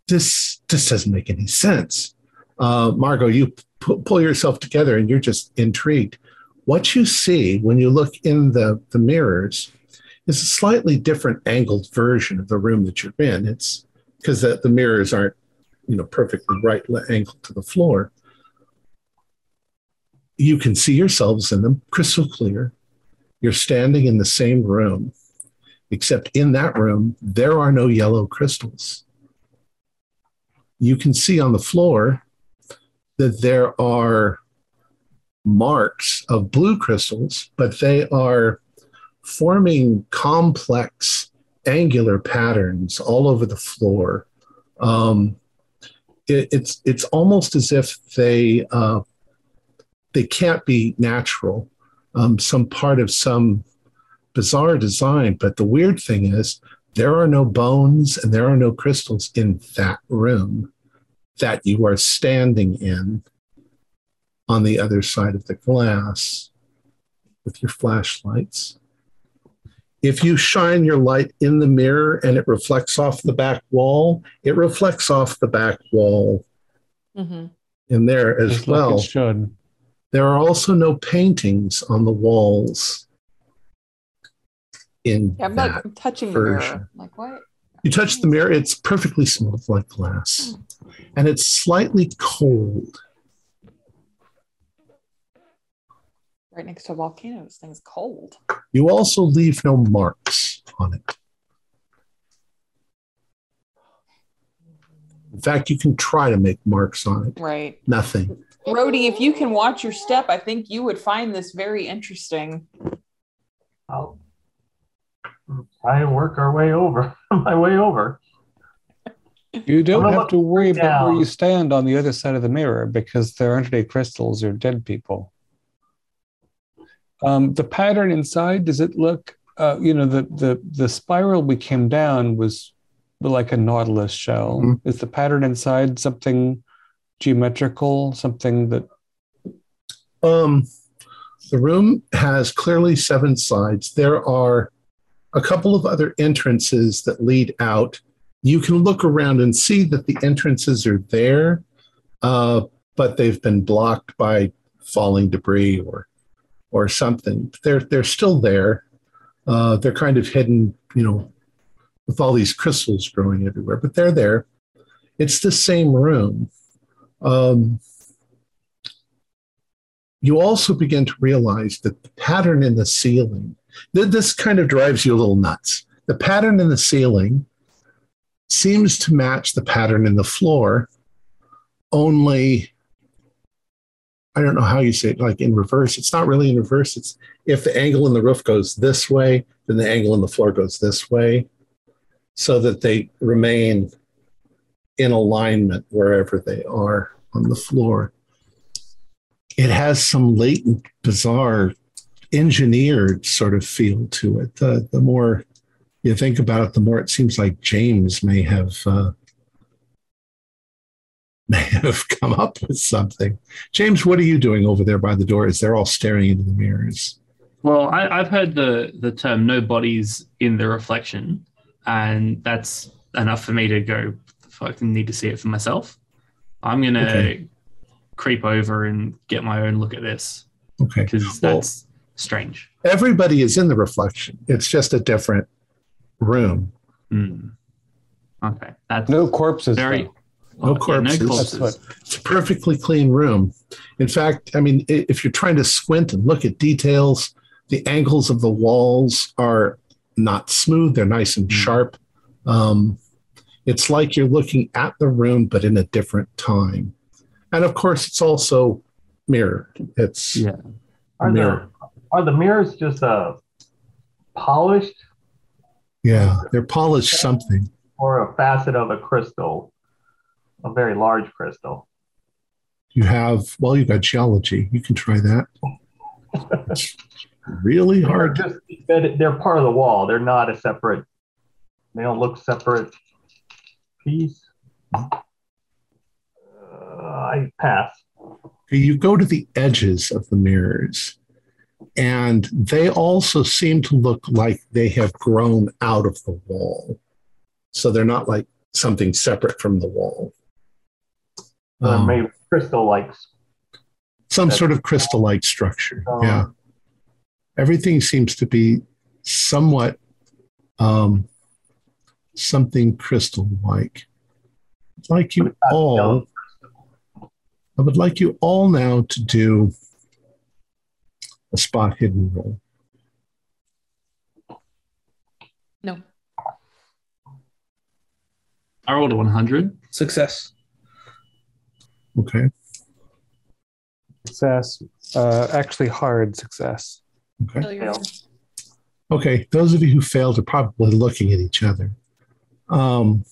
this this doesn't make any sense. Uh, Margot, you pu- pull yourself together and you're just intrigued. What you see when you look in the, the mirrors is a slightly different angled version of the room that you're in. It's because the, the mirrors aren't, you know, perfectly right angled to the floor. You can see yourselves in them crystal clear. You're standing in the same room, except in that room, there are no yellow crystals. You can see on the floor that there are marks of blue crystals, but they are forming complex angular patterns all over the floor. Um, it, it's it's almost as if they uh, they can't be natural, um, some part of some bizarre design. But the weird thing is, there are no bones and there are no crystals in that room that you are standing in on the other side of the glass with your flashlights. If you shine your light in the mirror and it reflects off the back wall, it reflects off the back wall Mm-hmm. in there as Just like well. it should. There are also no paintings on the walls in Yeah, I'm that. like I'm touching the version. mirror. Like what? You touch the mirror, it's perfectly smooth like glass, and it's slightly cold. Right next to a volcano. This thing's cold. You also leave no marks on it. In fact, you can try to make marks on it. Right. Nothing. Rhodey, if you can watch your step, I think you would find this very interesting. I'll try and work our way over. My way over. You don't have to worry about where you stand on the other side of the mirror because there aren't any crystals or dead people. Um, the pattern inside, does it look, uh, you know, the, the, the spiral we came down was like a nautilus shell. Mhm. Is the pattern inside something geometrical, something that, Um, the room has clearly seven sides. There are a couple of other entrances that lead out. You can look around and see that the entrances are there, uh, but they've been blocked by falling debris or or something. They're they're still there. Uh, they're kind of hidden, you know, with all these crystals growing everywhere, but they're there. It's the same room. Um, you also begin to realize that the pattern in the ceiling, th- this kind of drives you a little nuts. The pattern in the ceiling seems to match the pattern in the floor, only I don't know how you say it, like in reverse. It's not really in reverse. It's if the angle in the roof goes this way, then the angle in the floor goes this way, so that they remain in alignment wherever they are on the floor it has some latent, bizarre, engineered sort of feel to it. The, the more you think about it, the more it seems like James may have uh, may have come up with something. James, what are you doing over there by the door as they're all staring into the mirrors? Well, I, I've heard the the term "no bodies in the reflection," and that's enough for me to go. Fucking need to see it for myself. I'm gonna Okay. creep over and get my own look at this Okay. because Well- that's strange. Everybody is in the reflection. It's just a different room. Hmm. Okay, that's no corpses. very though. No yeah, corpses. no corpses. what, It's a perfectly clean room. In fact, I mean, if you're trying to squint and look at details, the angles of the walls are not smooth, they're nice and Mm. sharp. Um, it's like you're looking at the room, but in a different time. And of course, it's also mirrored. It's Yeah. Are mirror. the are the mirrors just uh polished Yeah, they're polished something. or a facet of a crystal, a very large crystal? You have, well, you've got geology. You can try that. It's really They're hard. just they're part of the wall. They're not a separate. They don't look separate piece. Uh, I pass. you go to the edges of the mirrors and they also seem to look like they have grown out of the wall so they're not like something separate from the wall. Uh, Um, maybe crystal like. some sort of crystal-like structure. Um, yeah, everything seems to be somewhat um, something crystal-like. I'd like you all. I would like you all now to do a spot hidden roll. No. I rolled a 100. Success. Okay. Success. Uh, actually, hard success. Okay. Failure. Okay. Those of you who failed are probably looking at each other. Um,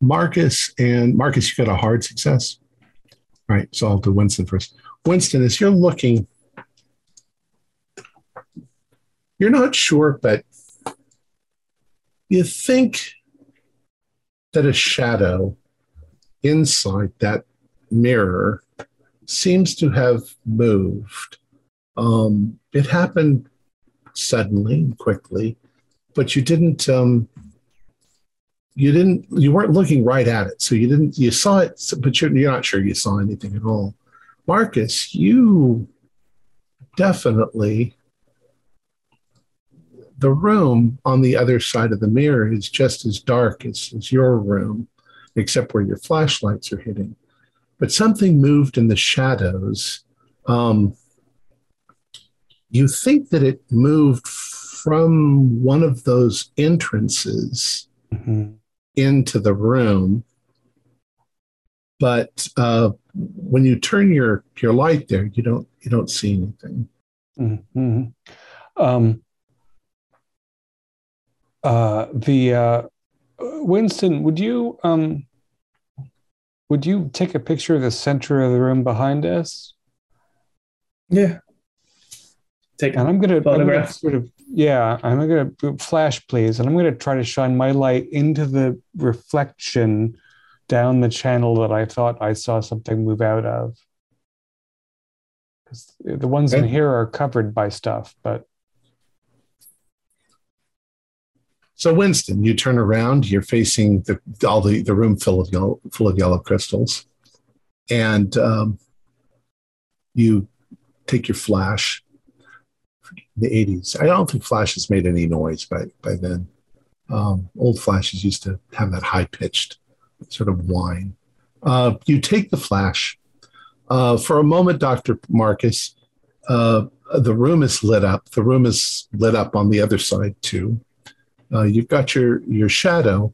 Marcus and Marcus, you got a hard success. All right. So I'll do Winston first. Winston, as you're looking, you're not sure, but you think that a shadow inside that mirror seems to have moved. Um, it happened suddenly and quickly, but you didn't. Um, you didn't. You weren't looking right at it, so you didn't. You saw it, but you're, you're not sure you saw anything at all. Marcus, you definitely. The room on the other side of the mirror is just as dark as, as your room, except where your flashlights are hitting. But something moved in the shadows. Um, you think that it moved from one of those entrances Mhm. into the room. But uh, when you turn your your light there, you don't you don't see anything. Mhm. Um, uh, the uh, Winston, would you um, would you take a picture of the center of the room behind us? Yeah. Take And I'm gonna, I'm gonna sort of yeah, I'm gonna flash please, and I'm gonna try to shine my light into the reflection down the channel that I thought I saw something move out of. Because the ones in here are covered by stuff, but So Winston, you turn around, you're facing the all the, the room full of yellow full of yellow crystals. And um, you take your flash. The 80s. I don't think flashes made any noise by, by then. Um, old flashes used to have that high pitched sort of whine. Uh, you take the flash. Uh, for a moment, Dr. Marcus, uh, the room is lit up. The room is lit up on the other side too. Uh, you've got your your shadow,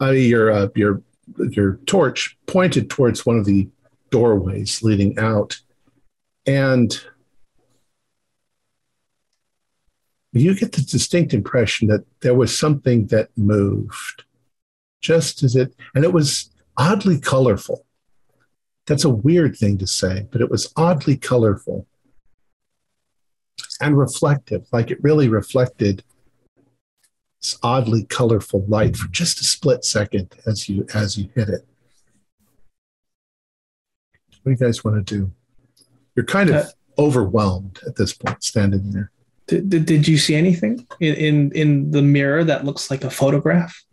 uh, your uh, your your torch pointed towards one of the doorways leading out, and you get the distinct impression that there was something that moved, just as it, and it was oddly colorful. That's a weird thing to say, but it was oddly colorful and reflective, like it really reflected this oddly colorful light for just a split second as you as you hit it. What do you guys want to do? You're kind of Uh, overwhelmed at this point, standing there. Did, did, did you see anything in, in in the mirror that looks like a photograph?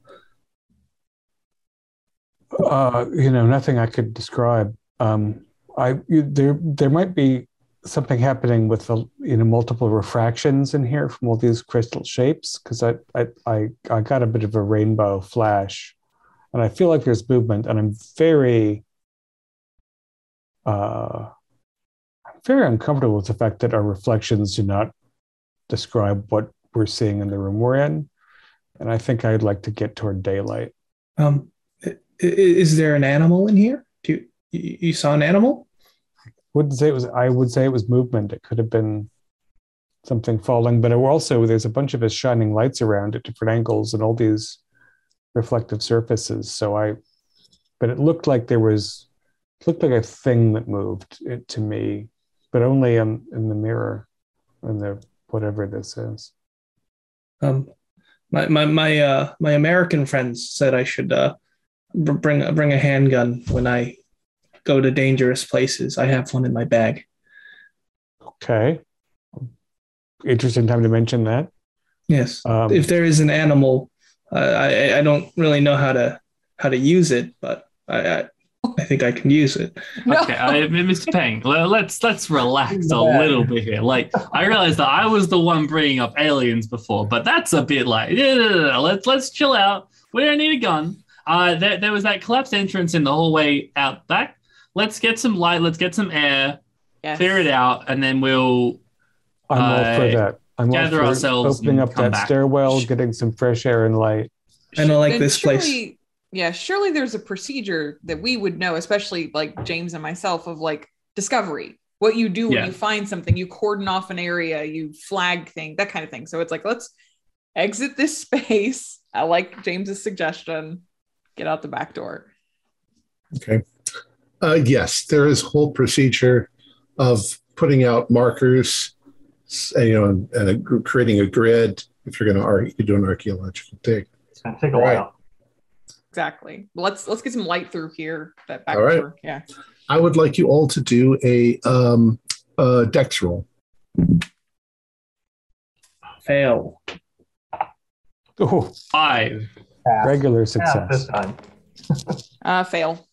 Uh, you know, nothing I could describe. Um, I you, there there might be something happening with the you know multiple refractions in here from all these crystal shapes because I, I I I got a bit of a rainbow flash, and I feel like there's movement, and I'm very uh, I'm very uncomfortable with the fact that our reflections do not describe what we're seeing in the room we're in, and I think I'd like to get toward daylight. Um, is there an animal in here? Do you you saw an animal? Wouldn't say it was i would say it was movement. It could have been something falling but also there's a bunch of us shining lights around at different angles and all these reflective surfaces. So i but it looked like there was looked like a thing that moved it to me but only in, in the mirror in the whatever this is. Um, my my my uh my American friends said I should uh bring bring a handgun when I go to dangerous places. I have one in my bag. okay interesting time to mention that Yes. um, if there is an animal I I don't really know how to how to use it, but I I, I think I can use it. No. Okay, I, Mr. Peng, le- let's let's relax a little bit here. Like, I realized that I was the one bringing up aliens before, but that's a bit like, yeah, no, no, no, let's let's chill out. We don't need a gun. Uh, there, there was that collapsed entrance in the hallway out back. Let's get some light. Let's get some air. Yes. Clear it out, and then we'll. I'm all for Uh, that. I'm all for ourselves opening up that back. stairwell, getting some fresh air and light. I don't like And this place. Yeah, surely there's a procedure that we would know, especially like James and myself, of like discovery. What you do when Yeah. you find something, you cordon off an area, you flag thing, that kind of thing. So it's like, let's exit this space. I like James's suggestion. Get out the back door. Okay. Uh, yes, there is a whole procedure of putting out markers, s- you know, and, and a, creating a grid. If you're going to do an archaeological dig. It's gonna take a Right. while. Exactly. Let's let's get some light through here. That back All right. door. Yeah. I would like you all to do a um, uh, dex roll. Fail. Oh, Five. Pass. regular Pass this success. time. Uh fail.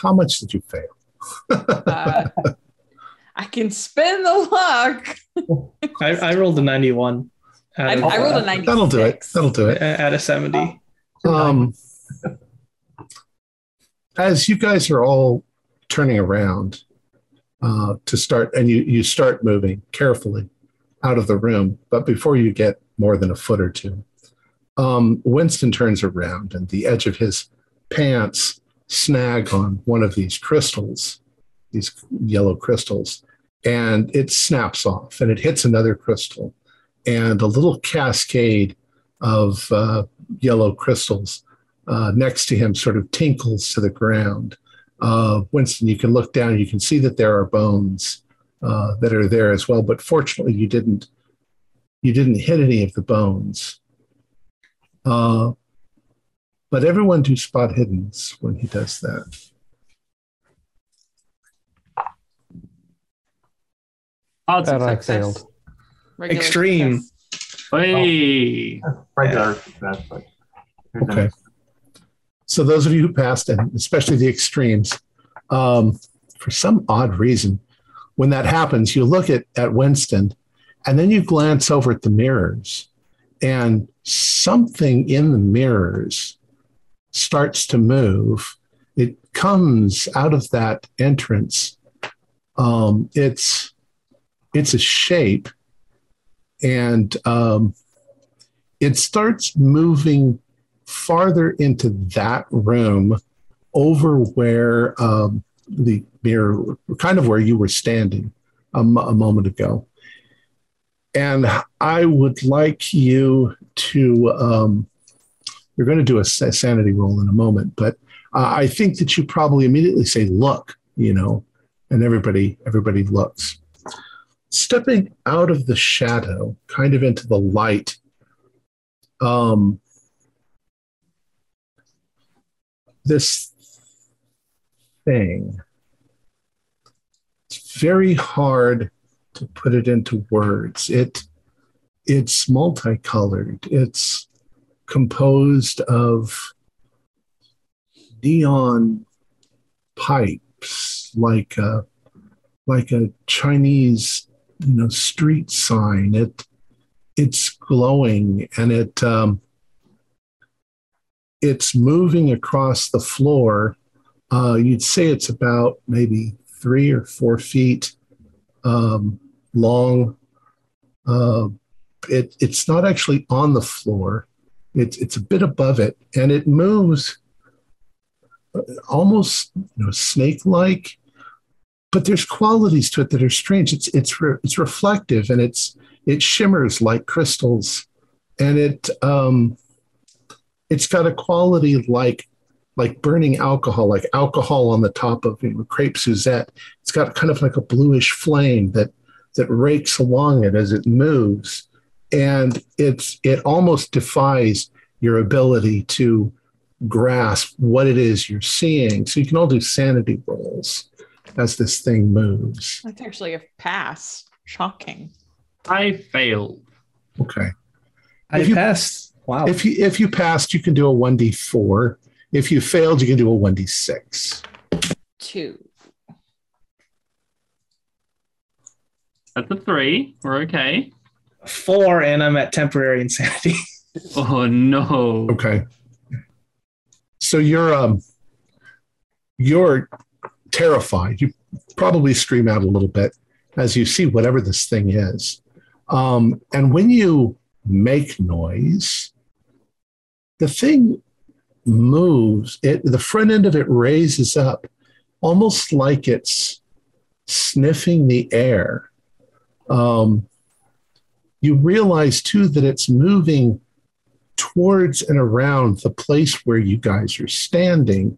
How much did you fail? Uh, I can spin the luck. I, I rolled a 91 out I, of, I rolled a uh, 96. That'll do it. That'll do it. At a 70. Um, as you guys are all turning around uh, to start, and you, you start moving carefully out of the room, but before you get more than a foot or two, um, Winston turns around and the edge of his pants snag on one of these crystals, these yellow crystals, and it snaps off and it hits another crystal, and a little cascade of uh, yellow crystals uh, next to him sort of tinkles to the ground. Uh, Winston, you can look down, you can see that there are bones uh, that are there as well, but fortunately, you didn't you didn't hit any of the bones. Uh, but everyone do spot hiddens when he does that. Odds That I Success. failed. Regular Extreme. success. Hey. Regular success, but here's Okay. So those of you who passed, and especially the extremes, um, for some odd reason, when that happens, you look at, at Winston and then you glance over at the mirrors and something in the mirrors starts to move. It comes out of that entrance. Um, it's it's a shape, and um, it starts moving farther into that room over where um, the mirror, kind of where you were standing a, moment ago. And I would like you to, um, you're going to do a sanity roll in a moment, but uh, I think that you probably immediately say, look, you know, and everybody, everybody looks. Stepping out of the shadow, kind of into the light, um, this thing. It's very hard to put it into words. It it's multicolored. It's composed of neon pipes like a like a Chinese you know street sign. It it's glowing and it um, it's moving across the floor. Uh, you'd say it's about maybe three or four feet um, long. Uh, it, it's not actually on the floor. It's it's a bit above it, and it moves almost you know, snake-like. But there's qualities to it that are strange. It's it's re- it's reflective and it's it shimmers like crystals, and it um, it's got a quality like like burning alcohol, like alcohol on the top of you know, crepe Suzette. It's got kind of like a bluish flame that that rakes along it as it moves, and it's it almost defies your ability to grasp what it is you're seeing. So you can all do sanity rolls as this thing moves. That's actually a pass. Shocking. I failed. Okay. I If you- passed. Wow. If you if you passed, you can do a one d four. If you failed, you can do a one d six. Two. That's a three. We're okay. Four, and I'm at temporary insanity. Oh no. Okay. So you're um you're terrified. You probably scream out a little bit as you see whatever this thing is. Um, and when you make noise, the thing moves. It the front end of it raises up, almost like it's sniffing the air. Um, you realize too that it's moving towards and around the place where you guys are standing,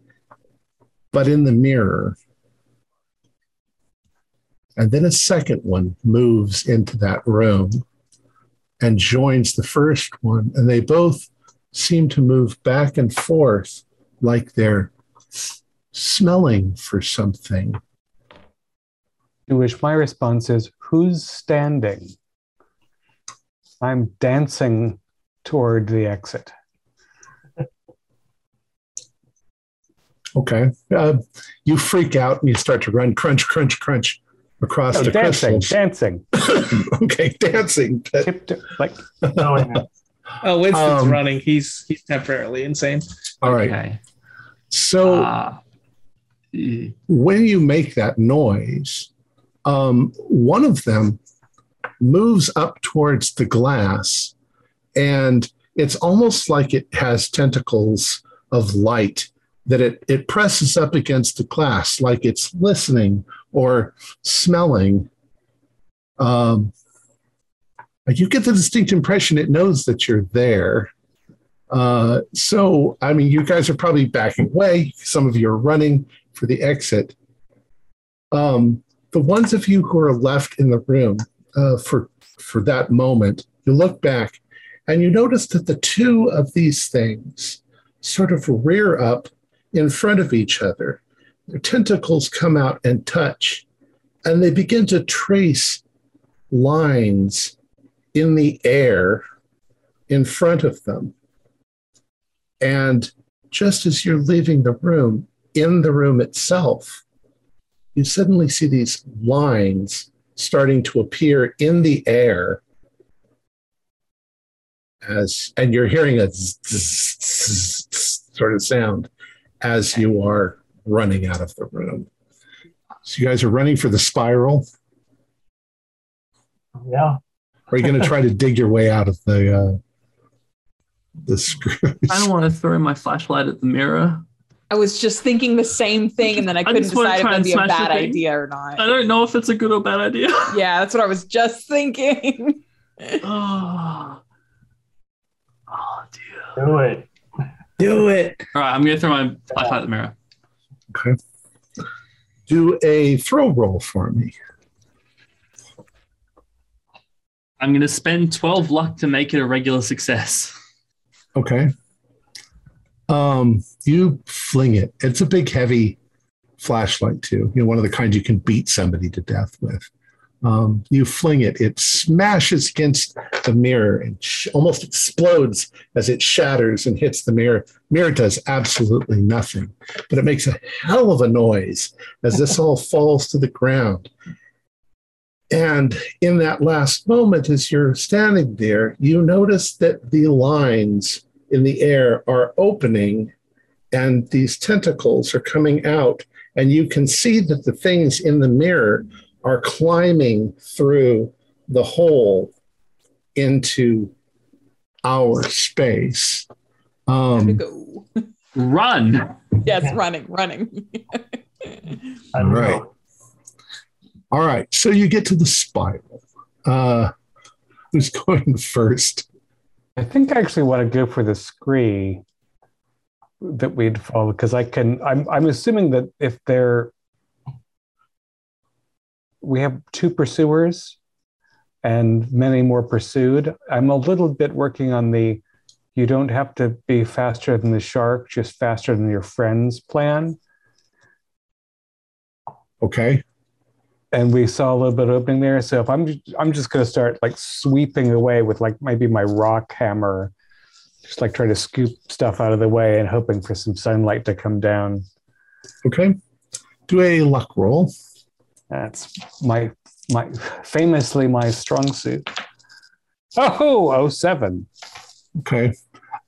but in the mirror. And then a second one moves into that room and joins the first one. And they both seem to move back and forth like they're smelling for something. To which my response is, Who's standing? I'm dancing toward the exit. Okay. Uh, you freak out and you start to run crunch, crunch, crunch across Oh, the dancing, crystals. dancing. okay, dancing. Tip, tip, like Knowing oh, Winston's Um, running. He's he's temporarily insane. All right. Okay. So. Eh, when you make that noise, um, one of them moves up towards the glass, and it's almost like it has tentacles of light that it, it presses up against the glass, like it's listening or smelling. Um, you get the distinct impression it knows that you're there. Uh, so, I mean, you guys are probably backing away. Some of you are running for the exit. Um, the ones of you who are left in the room uh, for for that moment, you look back and you notice that the two of these things sort of rear up in front of each other. Their tentacles come out and touch, and they begin to trace lines in the air in front of them. And just as you're leaving the room, in the room itself, you suddenly see these lines starting to appear in the air as and you're hearing a zzz, zzz, zzz, zzz sort of sound as you are running out of the room. So you guys are running for the spiral. Yeah. Are you going to try to dig your way out of the uh, the screws? I don't want to throw my flashlight at the mirror. I was just thinking the same thing, and then I I couldn't just wanna decide if try that'd be a bad idea or not. I don't know if it's a good or bad idea. Yeah, that's what I was just thinking. oh. oh dear. Do it. Do it. All right, I'm gonna throw my flashlight at the mirror. Okay. Do a throw roll for me. I'm gonna spend 12 luck to make it a regular success. Okay. Um, you fling it. It's a big, heavy flashlight too. You know, one of the kinds you can beat somebody to death with. Um, you fling it. It smashes against the mirror and sh- almost explodes as it shatters and hits the mirror. Mirror does absolutely nothing, but it makes a hell of a noise as this all falls to the ground. And in that last moment, as you're standing there, you notice that the lines in the air are opening and these tentacles are coming out. And you can see that the things in the mirror are climbing through the hole into our space. Um, go. Run! Yes, running, running. All right. All right. so you get to the spiral. Uh, who's going first? I think I actually want to go for the scree that we'd follow because I can. I'm I'm assuming that if they're we have two pursuers and many more pursued. I'm a little bit working on the you don't have to be faster than the shark, just faster than your friends plan. Okay. And we saw a little bit of opening there. So if I'm I'm just going to start like sweeping away with like maybe my rock hammer just like try to scoop stuff out of the way and hoping for some sunlight to come down. Okay. Do a luck roll. That's my my famously my strong suit. Oh, oh seven. Okay.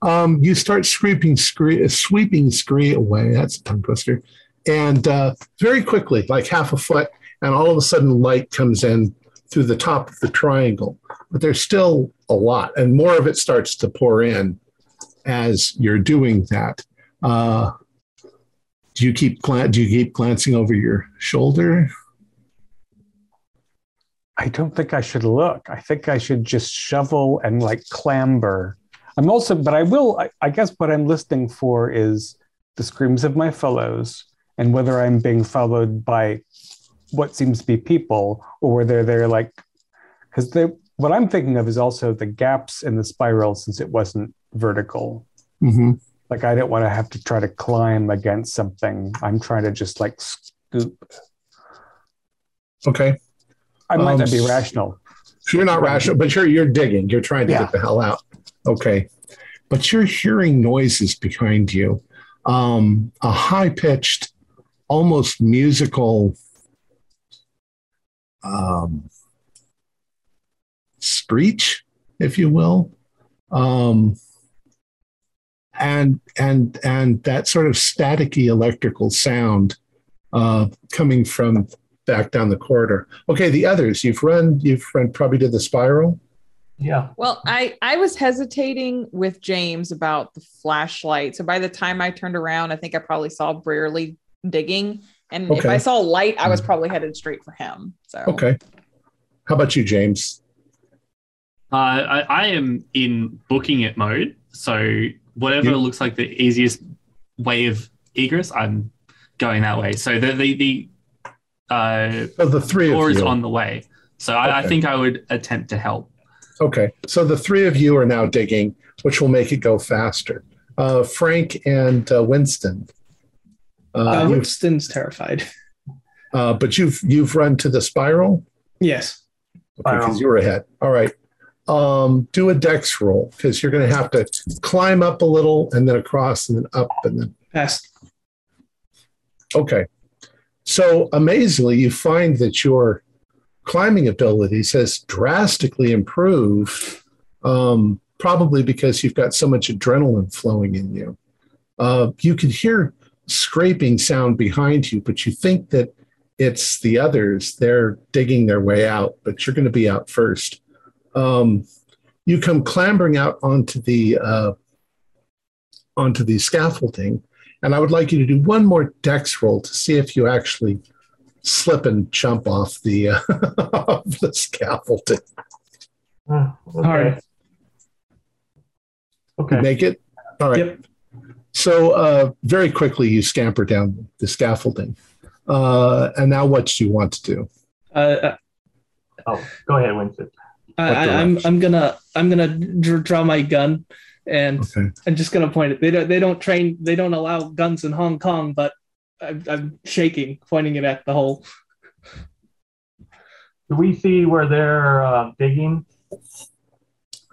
Um, you start sweeping scree, sweeping scree away. That's a tongue twister. And uh, very quickly, like half a foot, and all of a sudden light comes in through the top of the triangle. But there's still a lot, and more of it starts to pour in as you're doing that. Uh, do you keep do you keep glancing over your shoulder? I don't think I should look. I think I should just shovel and like clamber. I'm also, but I will, I, I, guess what I'm listening for is the screams of my fellows and whether I'm being followed by what seems to be people or whether they're like, because they, what I'm thinking of is also the gaps in the spiral since it wasn't vertical. Mm-hmm. Like I don't want to have to try to climb against something. I'm trying to just like scoop. Okay. I might um, not be rational. You're not rational, but you're you're digging. You're trying to yeah. get the hell out. Okay. But you're hearing noises behind you. Um, a high pitched, almost musical um, screech, if you will. Um, and and and that sort of staticky electrical sound uh, coming from back down the corridor. Okay, the others you've run you've run probably to the spiral. Yeah. Well, I I was hesitating with James about the flashlight. So by the time I turned around, I think I probably saw Brierly digging, and okay. if I saw light, I was mm. probably headed straight for him. So okay. How about you, James? Uh, I, I am in booking it mode. So whatever you, looks like the easiest way of egress, I'm going that way. So the the the uh, so the three door is on the way. So okay. I, I, think I would attempt to help. Okay, so the three of you are now digging, which will make it go faster. Uh, Frank and uh, Winston. Uh, uh Winston's terrified. Uh, but you've you've run to the spiral. Yes. Okay, because you were ahead. All right. Um, do a dex roll because you're going to have to climb up a little and then across and then up and then. Pass. Okay. So amazingly, you find that your climbing abilities has drastically improved, um, probably because you've got so much adrenaline flowing in you. Uh, you can hear scraping sound behind you, but you think that it's the others. They're digging their way out, but you're going to be out first. Um, you come clambering out onto the uh, onto the scaffolding, and I would like you to do one more dex roll to see if you actually slip and jump off the uh, off the scaffolding. Uh, okay. All right. Okay. make it. All right. Yep. So uh, very quickly, you scamper down the scaffolding. Uh, and now, what do you want to do? Uh, uh oh, go ahead, Winston. I, am I'm, I'm gonna I'm gonna draw my gun, and okay. I'm just gonna point it. They don't they don't train they don't allow guns in Hong Kong, but I'm, I'm shaking, pointing it at the hole. Do we see where they're uh, digging?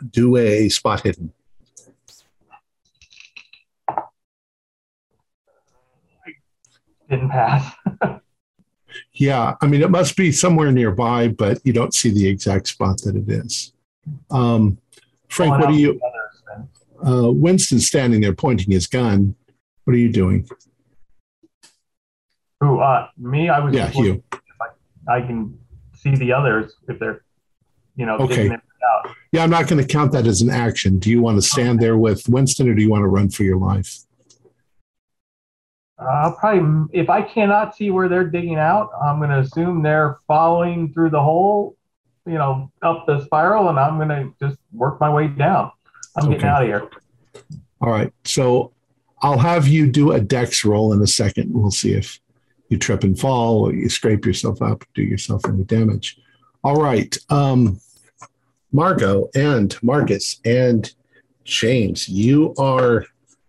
Do a spot hidden. Didn't pass. yeah, I mean, it must be somewhere nearby, but you don't see the exact spot that it is. Um, Frank, what are you? Uh, Winston's standing there pointing his gun. What are you doing? Who? Uh, me? I was. Yeah, you. I, I, can see the others if they're, you know, okay. Yeah, I'm not going to count that as an action. Do you want to stand there with Winston, or do you want to run for your life? Uh, probably, if I cannot see where they're digging out, I'm going to assume they're following through the hole, you know, up the spiral, and I'm going to just work my way down. I'm okay. getting out of here. All right. So I'll have you do a dex roll in a second. We'll see if you trip and fall or you scrape yourself up, do yourself any damage. All right. Um, Margot and Marcus and James, you are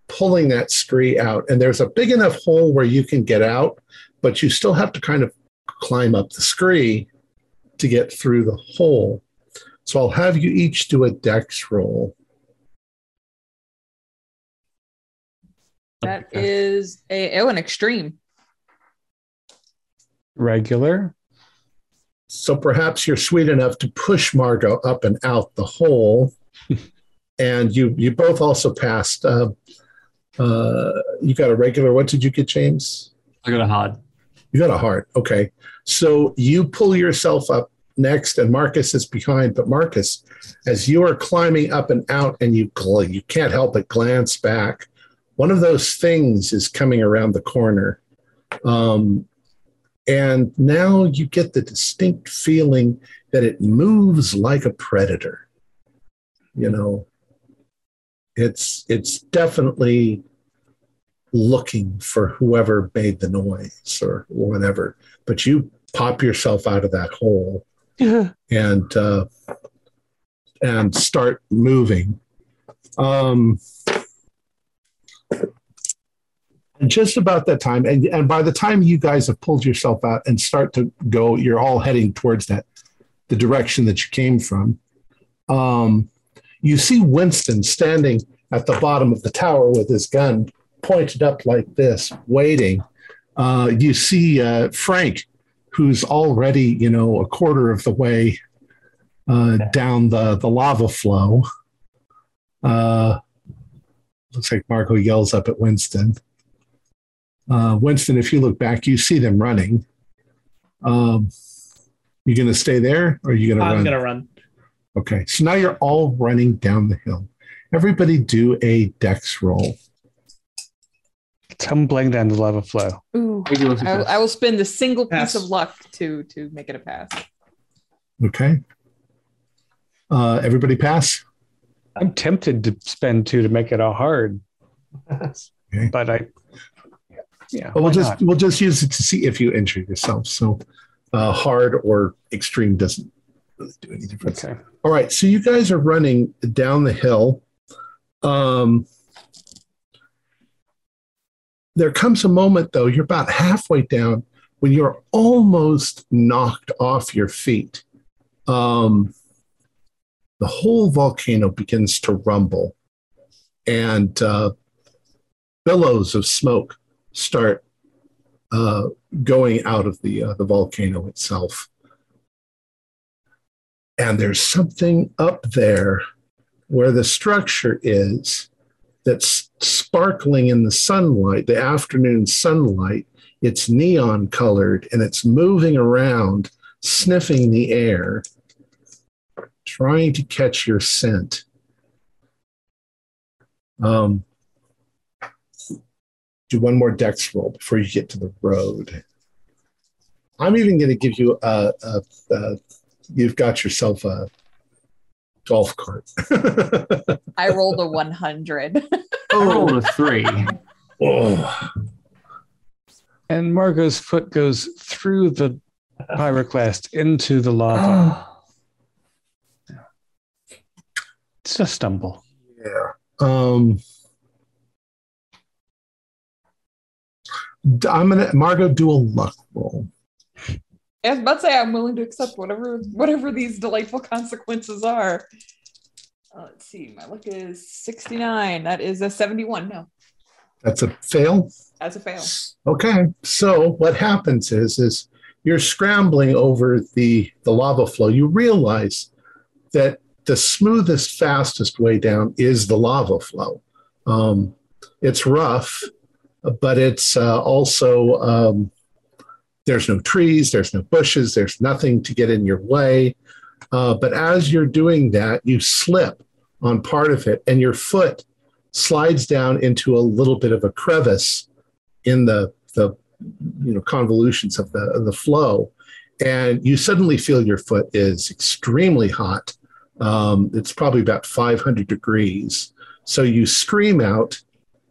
pulling that scree out. And there's a big enough hole where you can get out, but you still have to kind of climb up the scree to get through the hole. So I'll have you each do a dex roll. That is a oh an extreme. Regular. So perhaps you're sweet enough to push Margot up and out the hole, and you you both also passed. Uh, uh, you got a regular. What did you get, James? I got a hard. You got a heart. Okay. So you pull yourself up next, and Marcus is behind. But Marcus, as you are climbing up and out, and you gl- you can't help but glance back, one of those things is coming around the corner. Um, and now you get the distinct feeling that it moves like a predator. You know, it's it's definitely looking for whoever made the noise or whatever. But you pop yourself out of that hole and uh, and start moving. Um, and just about that time, and, and by the time you guys have pulled yourself out and start to go, you're all heading towards that the direction that you came from. Um, you see Winston standing at the bottom of the tower with his gun pointed up like this, waiting. Uh, you see uh, Frank, who's already, you know, a quarter of the way uh, down the, the lava flow. Uh, looks like Margot yells up at Winston. Uh, Winston, if you look back, you see them running. Um, you going to stay there or are you going to run? I'm gonna run. Okay, so now you're all running down the hill. Everybody do a dex roll. Tumbling down the lava flow. Ooh. I. I will spend the single Pass. piece of luck to to make it a pass. Okay. Uh, everybody pass. I'm tempted to spend two to make it a hard, Okay. but I. Yeah. Well, we'll just not? we'll just use it to see if you injure yourself. So, uh, hard or extreme doesn't really do any difference. Okay. All right, so you guys are running down the hill. Um, there comes a moment, though, you're about halfway down when you're almost knocked off your feet. Um, the whole volcano begins to rumble, and uh, billows of smoke start uh, going out of the uh, the volcano itself and there's something up there where the structure is that's sparkling in the sunlight, the afternoon sunlight. It's neon colored and it's moving around, sniffing the air, trying to catch your scent. Um, do one more dex roll before you get to the road. I'm even going to give you a, a, a you've got yourself a golf cart. I rolled a 100. I rolled a three. oh, And Margot's foot goes through the pyroclast into the lava. It's a stumble. yeah. Um, d- I'm gonna Margot do a luck roll. I was about to say I'm willing to accept whatever whatever these delightful consequences are. Uh, let's see, my luck is 69. That is a 71. No, That's a fail. that's a fail. Okay. So what happens is is you're scrambling over the the lava flow. You realize that the smoothest, fastest way down is the lava flow. Um, it's rough, but it's uh, also um, there's no trees, there's no bushes, there's nothing to get in your way. Uh, but as you're doing that, you slip on part of it, and your foot slides down into a little bit of a crevice in the the you know convolutions of the of the flow, and you suddenly feel your foot is extremely hot. Um, it's probably about 500 degrees. So you scream out,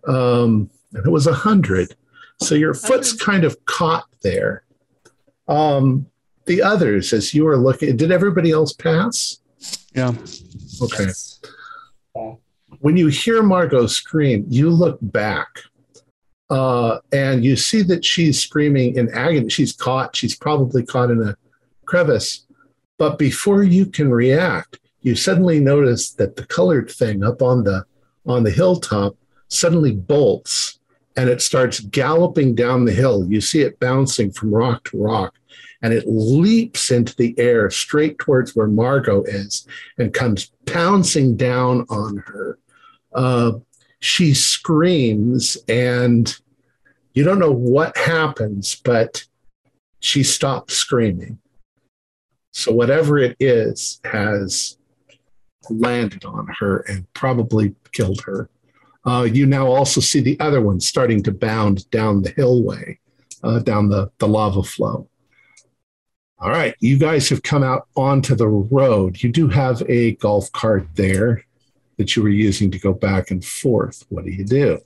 um, and it was 100. So your foot's kind of caught there. Um, the others, as you were looking, did everybody else pass? Yeah. Okay. When you hear Margot scream, you look back uh, and you see that she's screaming in agony. She's caught. She's probably caught in a crevice. But before you can react, you suddenly notice that the colored thing up on the on the hilltop suddenly bolts and it starts galloping down the hill. You see it bouncing from rock to rock, and it leaps into the air straight towards where Margot is and comes pouncing down on her. Uh, she screams, and you don't know what happens, but she stops screaming. So, whatever it is has landed on her and probably killed her. Uh, you now also see the other one starting to bound down the hillway, uh, down the, the lava flow. All right, you guys have come out onto the road. You do have a golf cart there that you were using to go back and forth. What do you do?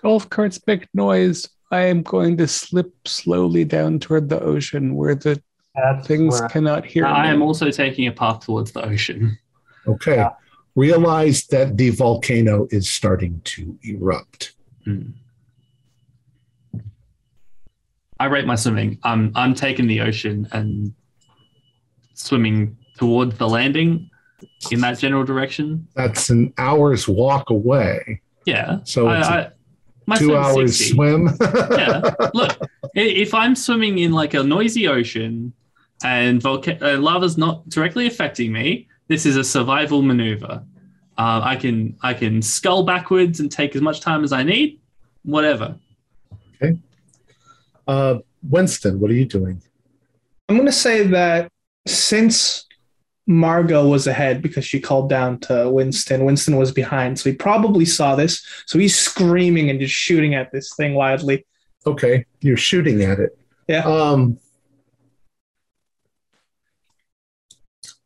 Golf carts make noise. I am going to slip slowly down toward the ocean where the That's things where- cannot hear I me. am also taking a path towards the ocean. Okay. Yeah. Realize that the volcano is starting to erupt. Hmm. I rate my swimming. I'm I'm taking the ocean and swimming towards the landing in that general direction. That's an hour's walk away. Yeah. So I, I, two hours 60. swim. yeah. Look, if I'm swimming in like a noisy ocean and volca- uh, lava's not directly affecting me, this is a survival maneuver. Uh, I can I can scull backwards and take as much time as I need. Whatever. Okay. Uh, Winston, what are you doing? I'm going to say that since Margot was ahead because she called down to Winston, Winston was behind. So he probably saw this. So he's screaming and just shooting at this thing wildly. Okay, you're shooting at it. Yeah. Um,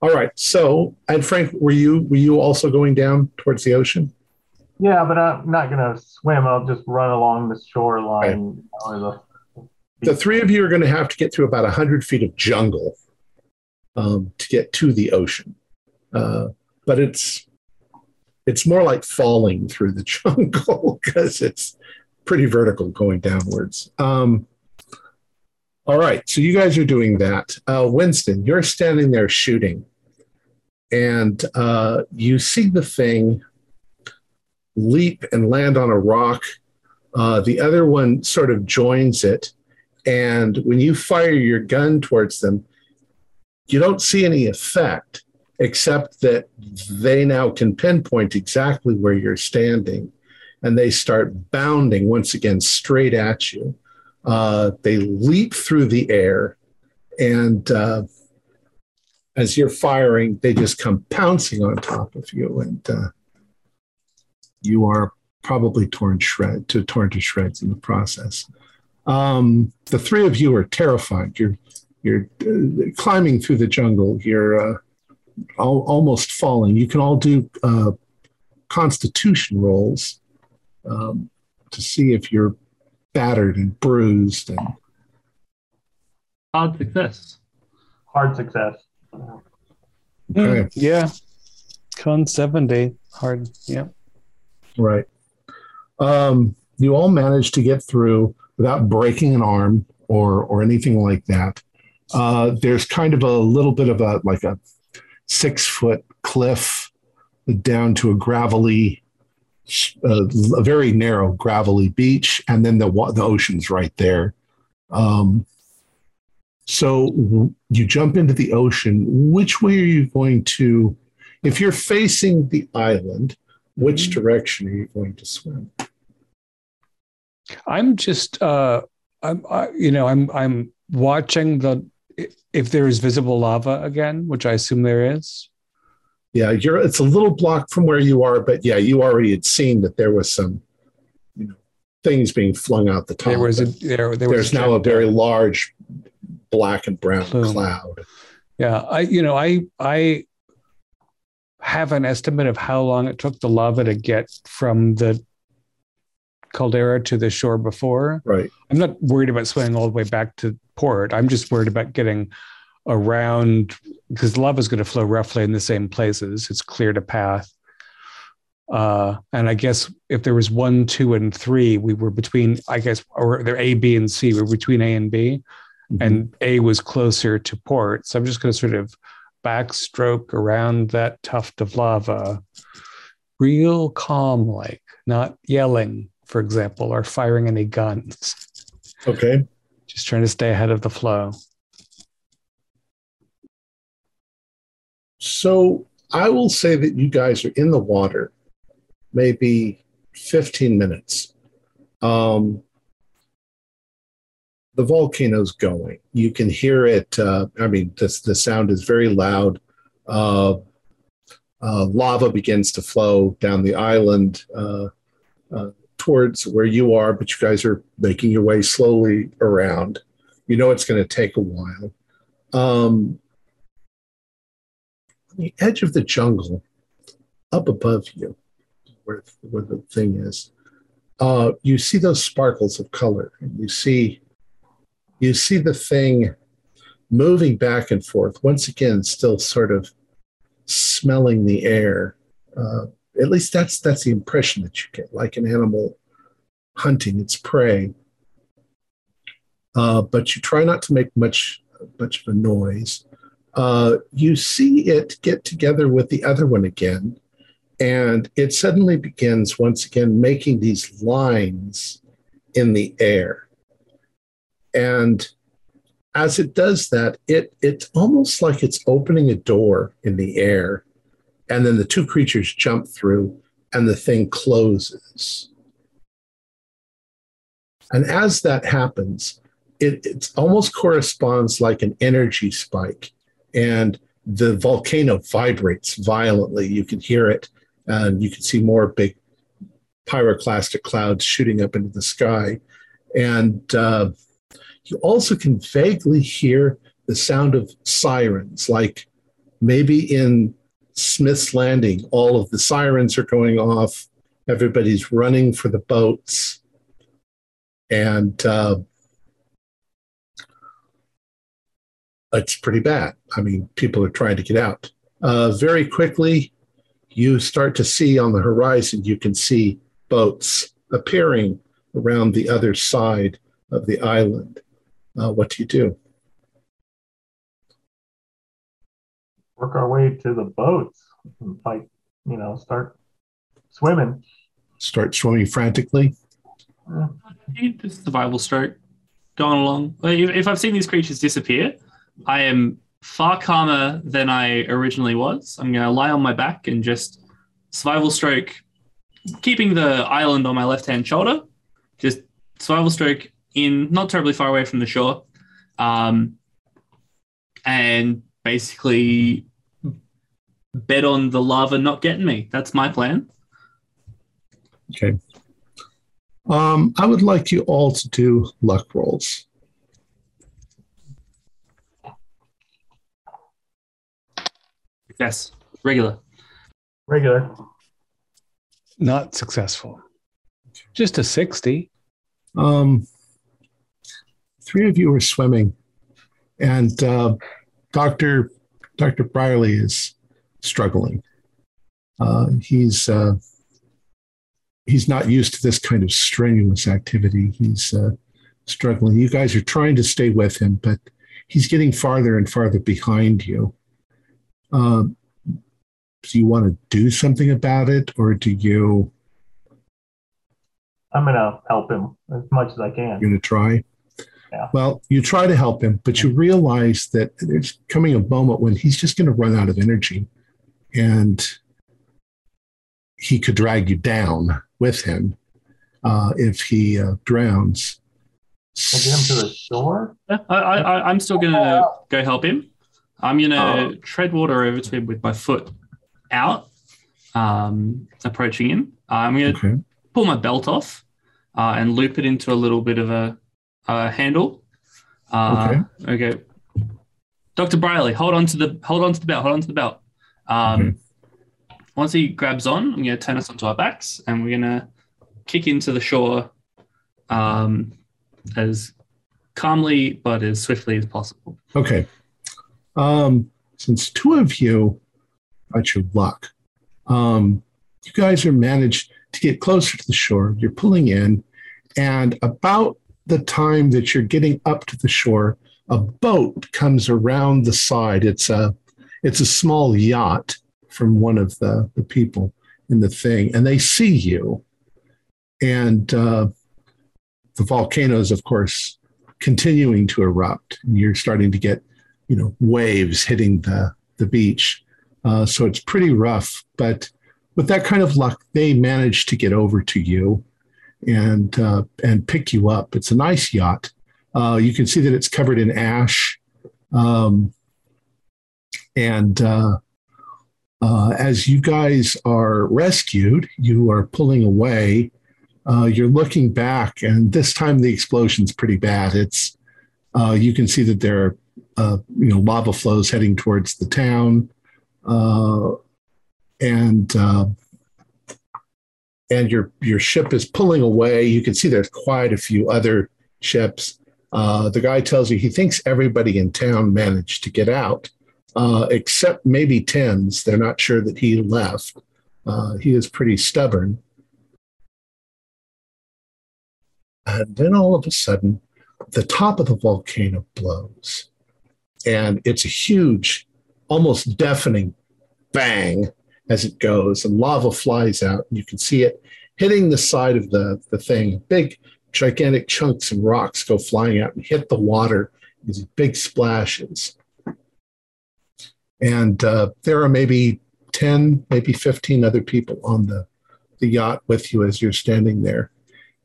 all right. So, and Frank, were you were you also going down towards the ocean? Yeah, but I'm not gonna swim. I'll just run along the shoreline. Or the, three of you are going to have to get through about hundred feet of jungle um, to get to the ocean, uh, but it's it's more like falling through the jungle because it's pretty vertical going downwards. Um, all right, so you guys are doing that. Uh, Winston, you're standing there shooting, and uh, you see the thing leap and land on a rock. Uh, the other one sort of joins it, and when you fire your gun towards them, you don't see any effect except that they now can pinpoint exactly where you're standing and they start bounding once again straight at you. Uh, they leap through the air, and uh, as you're firing, they just come pouncing on top of you, and uh, you are probably torn shred to torn to shreds in the process. Um, the three of you are terrified. You're you're uh, climbing through the jungle. You're uh, al- almost falling. You can all do uh, constitution rolls um, to see if you're battered and bruised. And Hard success. hard success. Okay. Hmm, Yeah. Con 70. Hard. Yeah. right, um, you all managed to get through without breaking an arm or or anything like that. Uh, there's kind of a little bit of a like a six foot cliff down to a gravelly, uh, a very narrow gravelly beach, and then the the ocean's right there. Um, so you jump into the ocean. Which way are you going to? If you're facing the island, which direction are you going to swim? I'm just uh I'm I, you know I'm I'm watching the if there is visible lava again, which I assume there is. Yeah, you're. It's a little block from where you are, but yeah, you already had seen that there was some, you know, things being flung out the top. There was a there there was there's now a very large black and brown Plume. cloud. Yeah, I you know I I have an estimate of how long it took the lava to get from the caldera to the shore before. Right. I'm not worried about swimming all the way back to port. I'm just worried about getting around because lava is going to flow roughly in the same places. It's cleared a path. Uh, and I guess if there was one, two, and three, we were between, I guess, or there A, B, and C. We were between A and B and A was closer to port. So I'm just going to sort of backstroke around that tuft of lava, real calm like, not yelling for example, or firing any guns. Okay. Just trying to stay ahead of the flow. So I will say that you guys are in the water, maybe 15 minutes. Um, the volcano's going. You can hear it. Uh, I mean, the sound is very loud. Uh, uh, lava begins to flow down the island uh, uh, towards where you are, but you guys are making your way slowly around. You know it's going to take a while. Um, on the edge of the jungle, up above you, where, where the thing is, uh, you see those sparkles of color. And you see, you see the thing moving back and forth. Once again, still sort of smelling the air. Uh, at least that's that's the impression that you get, like an animal hunting its prey. Uh, but you try not to make much much of a noise. Uh, you see it get together with the other one again, and it suddenly begins once again making these lines in the air. And as it does that, it it's almost like it's opening a door in the air, and then the two creatures jump through, and the thing closes. And as that happens, it it almost corresponds like an energy spike, and the volcano vibrates violently. You can hear it, and you can see more big pyroclastic clouds shooting up into the sky, and uh, you also can vaguely hear the sound of sirens, like maybe in Smith's Landing, all of the sirens are going off, everybody's running for the boats, and uh, it's pretty bad. I mean, people are trying to get out. Uh, very quickly, you start to see on the horizon, you can see boats appearing around the other side of the island uh, what do you do? Work our way to the boats and fight, you know, start swimming. Start swimming frantically. Just survival stroke going along. If, if I've seen these creatures disappear, I am far calmer than I originally was. I'm going to lie on my back and just survival stroke, keeping the island on my left hand shoulder. Just survival stroke in not terribly far away from the shore, um, and basically bet on the lava not getting me. That's my plan. Okay. Um, I would like you all to do luck rolls. Yes, regular. regular. Not successful. Just a 60. Um, three of you are swimming, and uh, Doctor Doctor Brierly is struggling. Uh, he's uh, he's not used to this kind of strenuous activity. He's uh, struggling. You guys are trying to stay with him, but he's getting farther and farther behind you. Um, do you want to do something about it, or do you? I'm gonna help him as much as I can. You're going to try. Yeah. Well, you try to help him, but you realize that there's coming a moment when he's just going to run out of energy, and he could drag you down with him uh, if he uh, drowns. We'll get him to the shore. I, I, I- I'm still gonna go help him. I'm gonna Oh. tread water over to him with my foot out, um, approaching him. I'm gonna Okay. pull my belt off uh, and loop it into a little bit of a, a handle. Uh, okay. Dr. Briley, hold on to the hold on to the belt. Hold on to the belt. Um, Okay. Once he grabs on, I'm going to turn us onto our backs, and we're going to kick into the shore um, as calmly but as swiftly as possible. Okay. Um, since two of you got your luck, um, you guys are managed to get closer to the shore. You're pulling in, and about the time that you're getting up to the shore, a boat comes around the side. It's a it's a small yacht from one of the, the people in the thing, and they see you. and uh, the volcanoes, of course, continuing to erupt. And you're starting to get, you know, waves hitting the the beach. Uh, so it's pretty rough. But with that kind of luck, they manage to get over to you and uh, and pick you up. It's a nice yacht. Uh, you can see that it's covered in ash, um, and uh, uh, as you guys are rescued, you are pulling away. Uh, you're looking back, and this time the explosion's pretty bad. It's uh, you can see that there are you know lava flows heading towards the town, and and your your ship is pulling away. You can see there's quite a few other ships. the guy tells you he thinks everybody in town managed to get out uh, except maybe Tens. They're not sure that he left. Uh, he is pretty stubborn. And then all of a sudden, the top of the volcano blows. And it's a huge, almost deafening bang as it goes, and lava flies out. And you can see it hitting the side of the, the thing. Big, gigantic chunks and rocks go flying out and hit the water. These big splashes. And uh, there are maybe 10, maybe 15 other people on the, the yacht with you as you're standing there.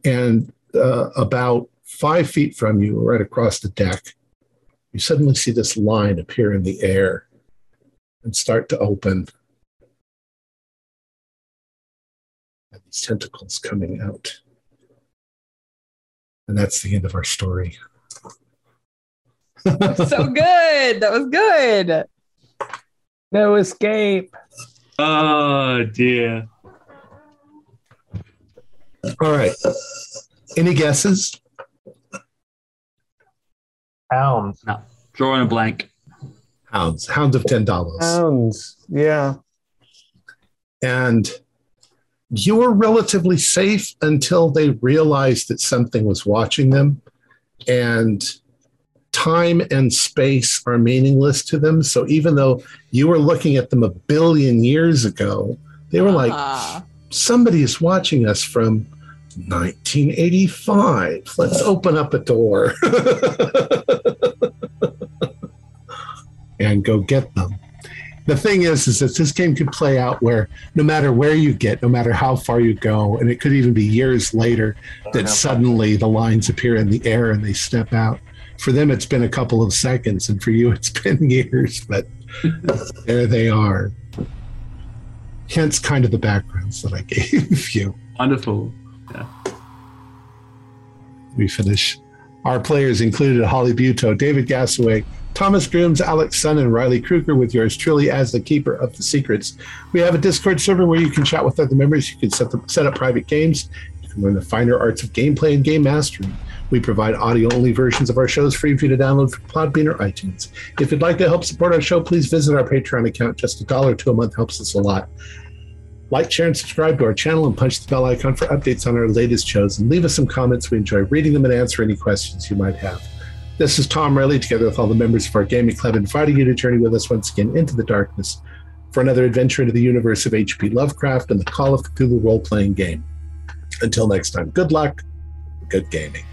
And uh, about five feet from you, right across the deck, you suddenly see this line appear in the air and start to open. And tentacles coming out. And that's the end of our story. so good. That was good. No escape. Oh dear. All right. Any guesses? Hounds. No. Drawing a blank. Hounds. Hounds of Tindalos. Sounds. Yeah. And you were relatively safe until they realized that something was watching them. And time and space are meaningless to them. So even though you were looking at them a billion years ago, they were like, Ah. somebody is watching us from 1985. Let's open up a door and go get them. The thing is, is that this game could play out where no matter where you get, no matter how far you go, and it could even be years later that uh-huh. suddenly the lines appear in the air and they step out. For them, it's been a couple of seconds, and for you, it's been years, but there they are. Hence, kind of the backgrounds that I gave you. Wonderful. Yeah. We finish. Our players included Holly Buto, David Gassaway, Thomas Grooms, Alex Sun, and Riley Kruger, with yours truly as the keeper of the secrets. We have a Discord server where you can chat with other members. You can set, set up private games. You can learn the finer arts of gameplay and game mastery. We provide audio only versions of our shows free for you to download from Podbean or iTunes. If you'd like to help support our show, please visit our Patreon account. Just a dollar to a month helps us a lot. Like, share, and subscribe to our channel and punch the bell icon for updates on our latest shows. And leave us some comments. We enjoy reading them and answer any questions you might have. This is Tom Riley, together with all the members of our gaming club, inviting you to journey with us once again into the darkness for another adventure into the universe of H.P. Lovecraft and the Call of Cthulhu role playing game. Until next time, good luck, good gaming.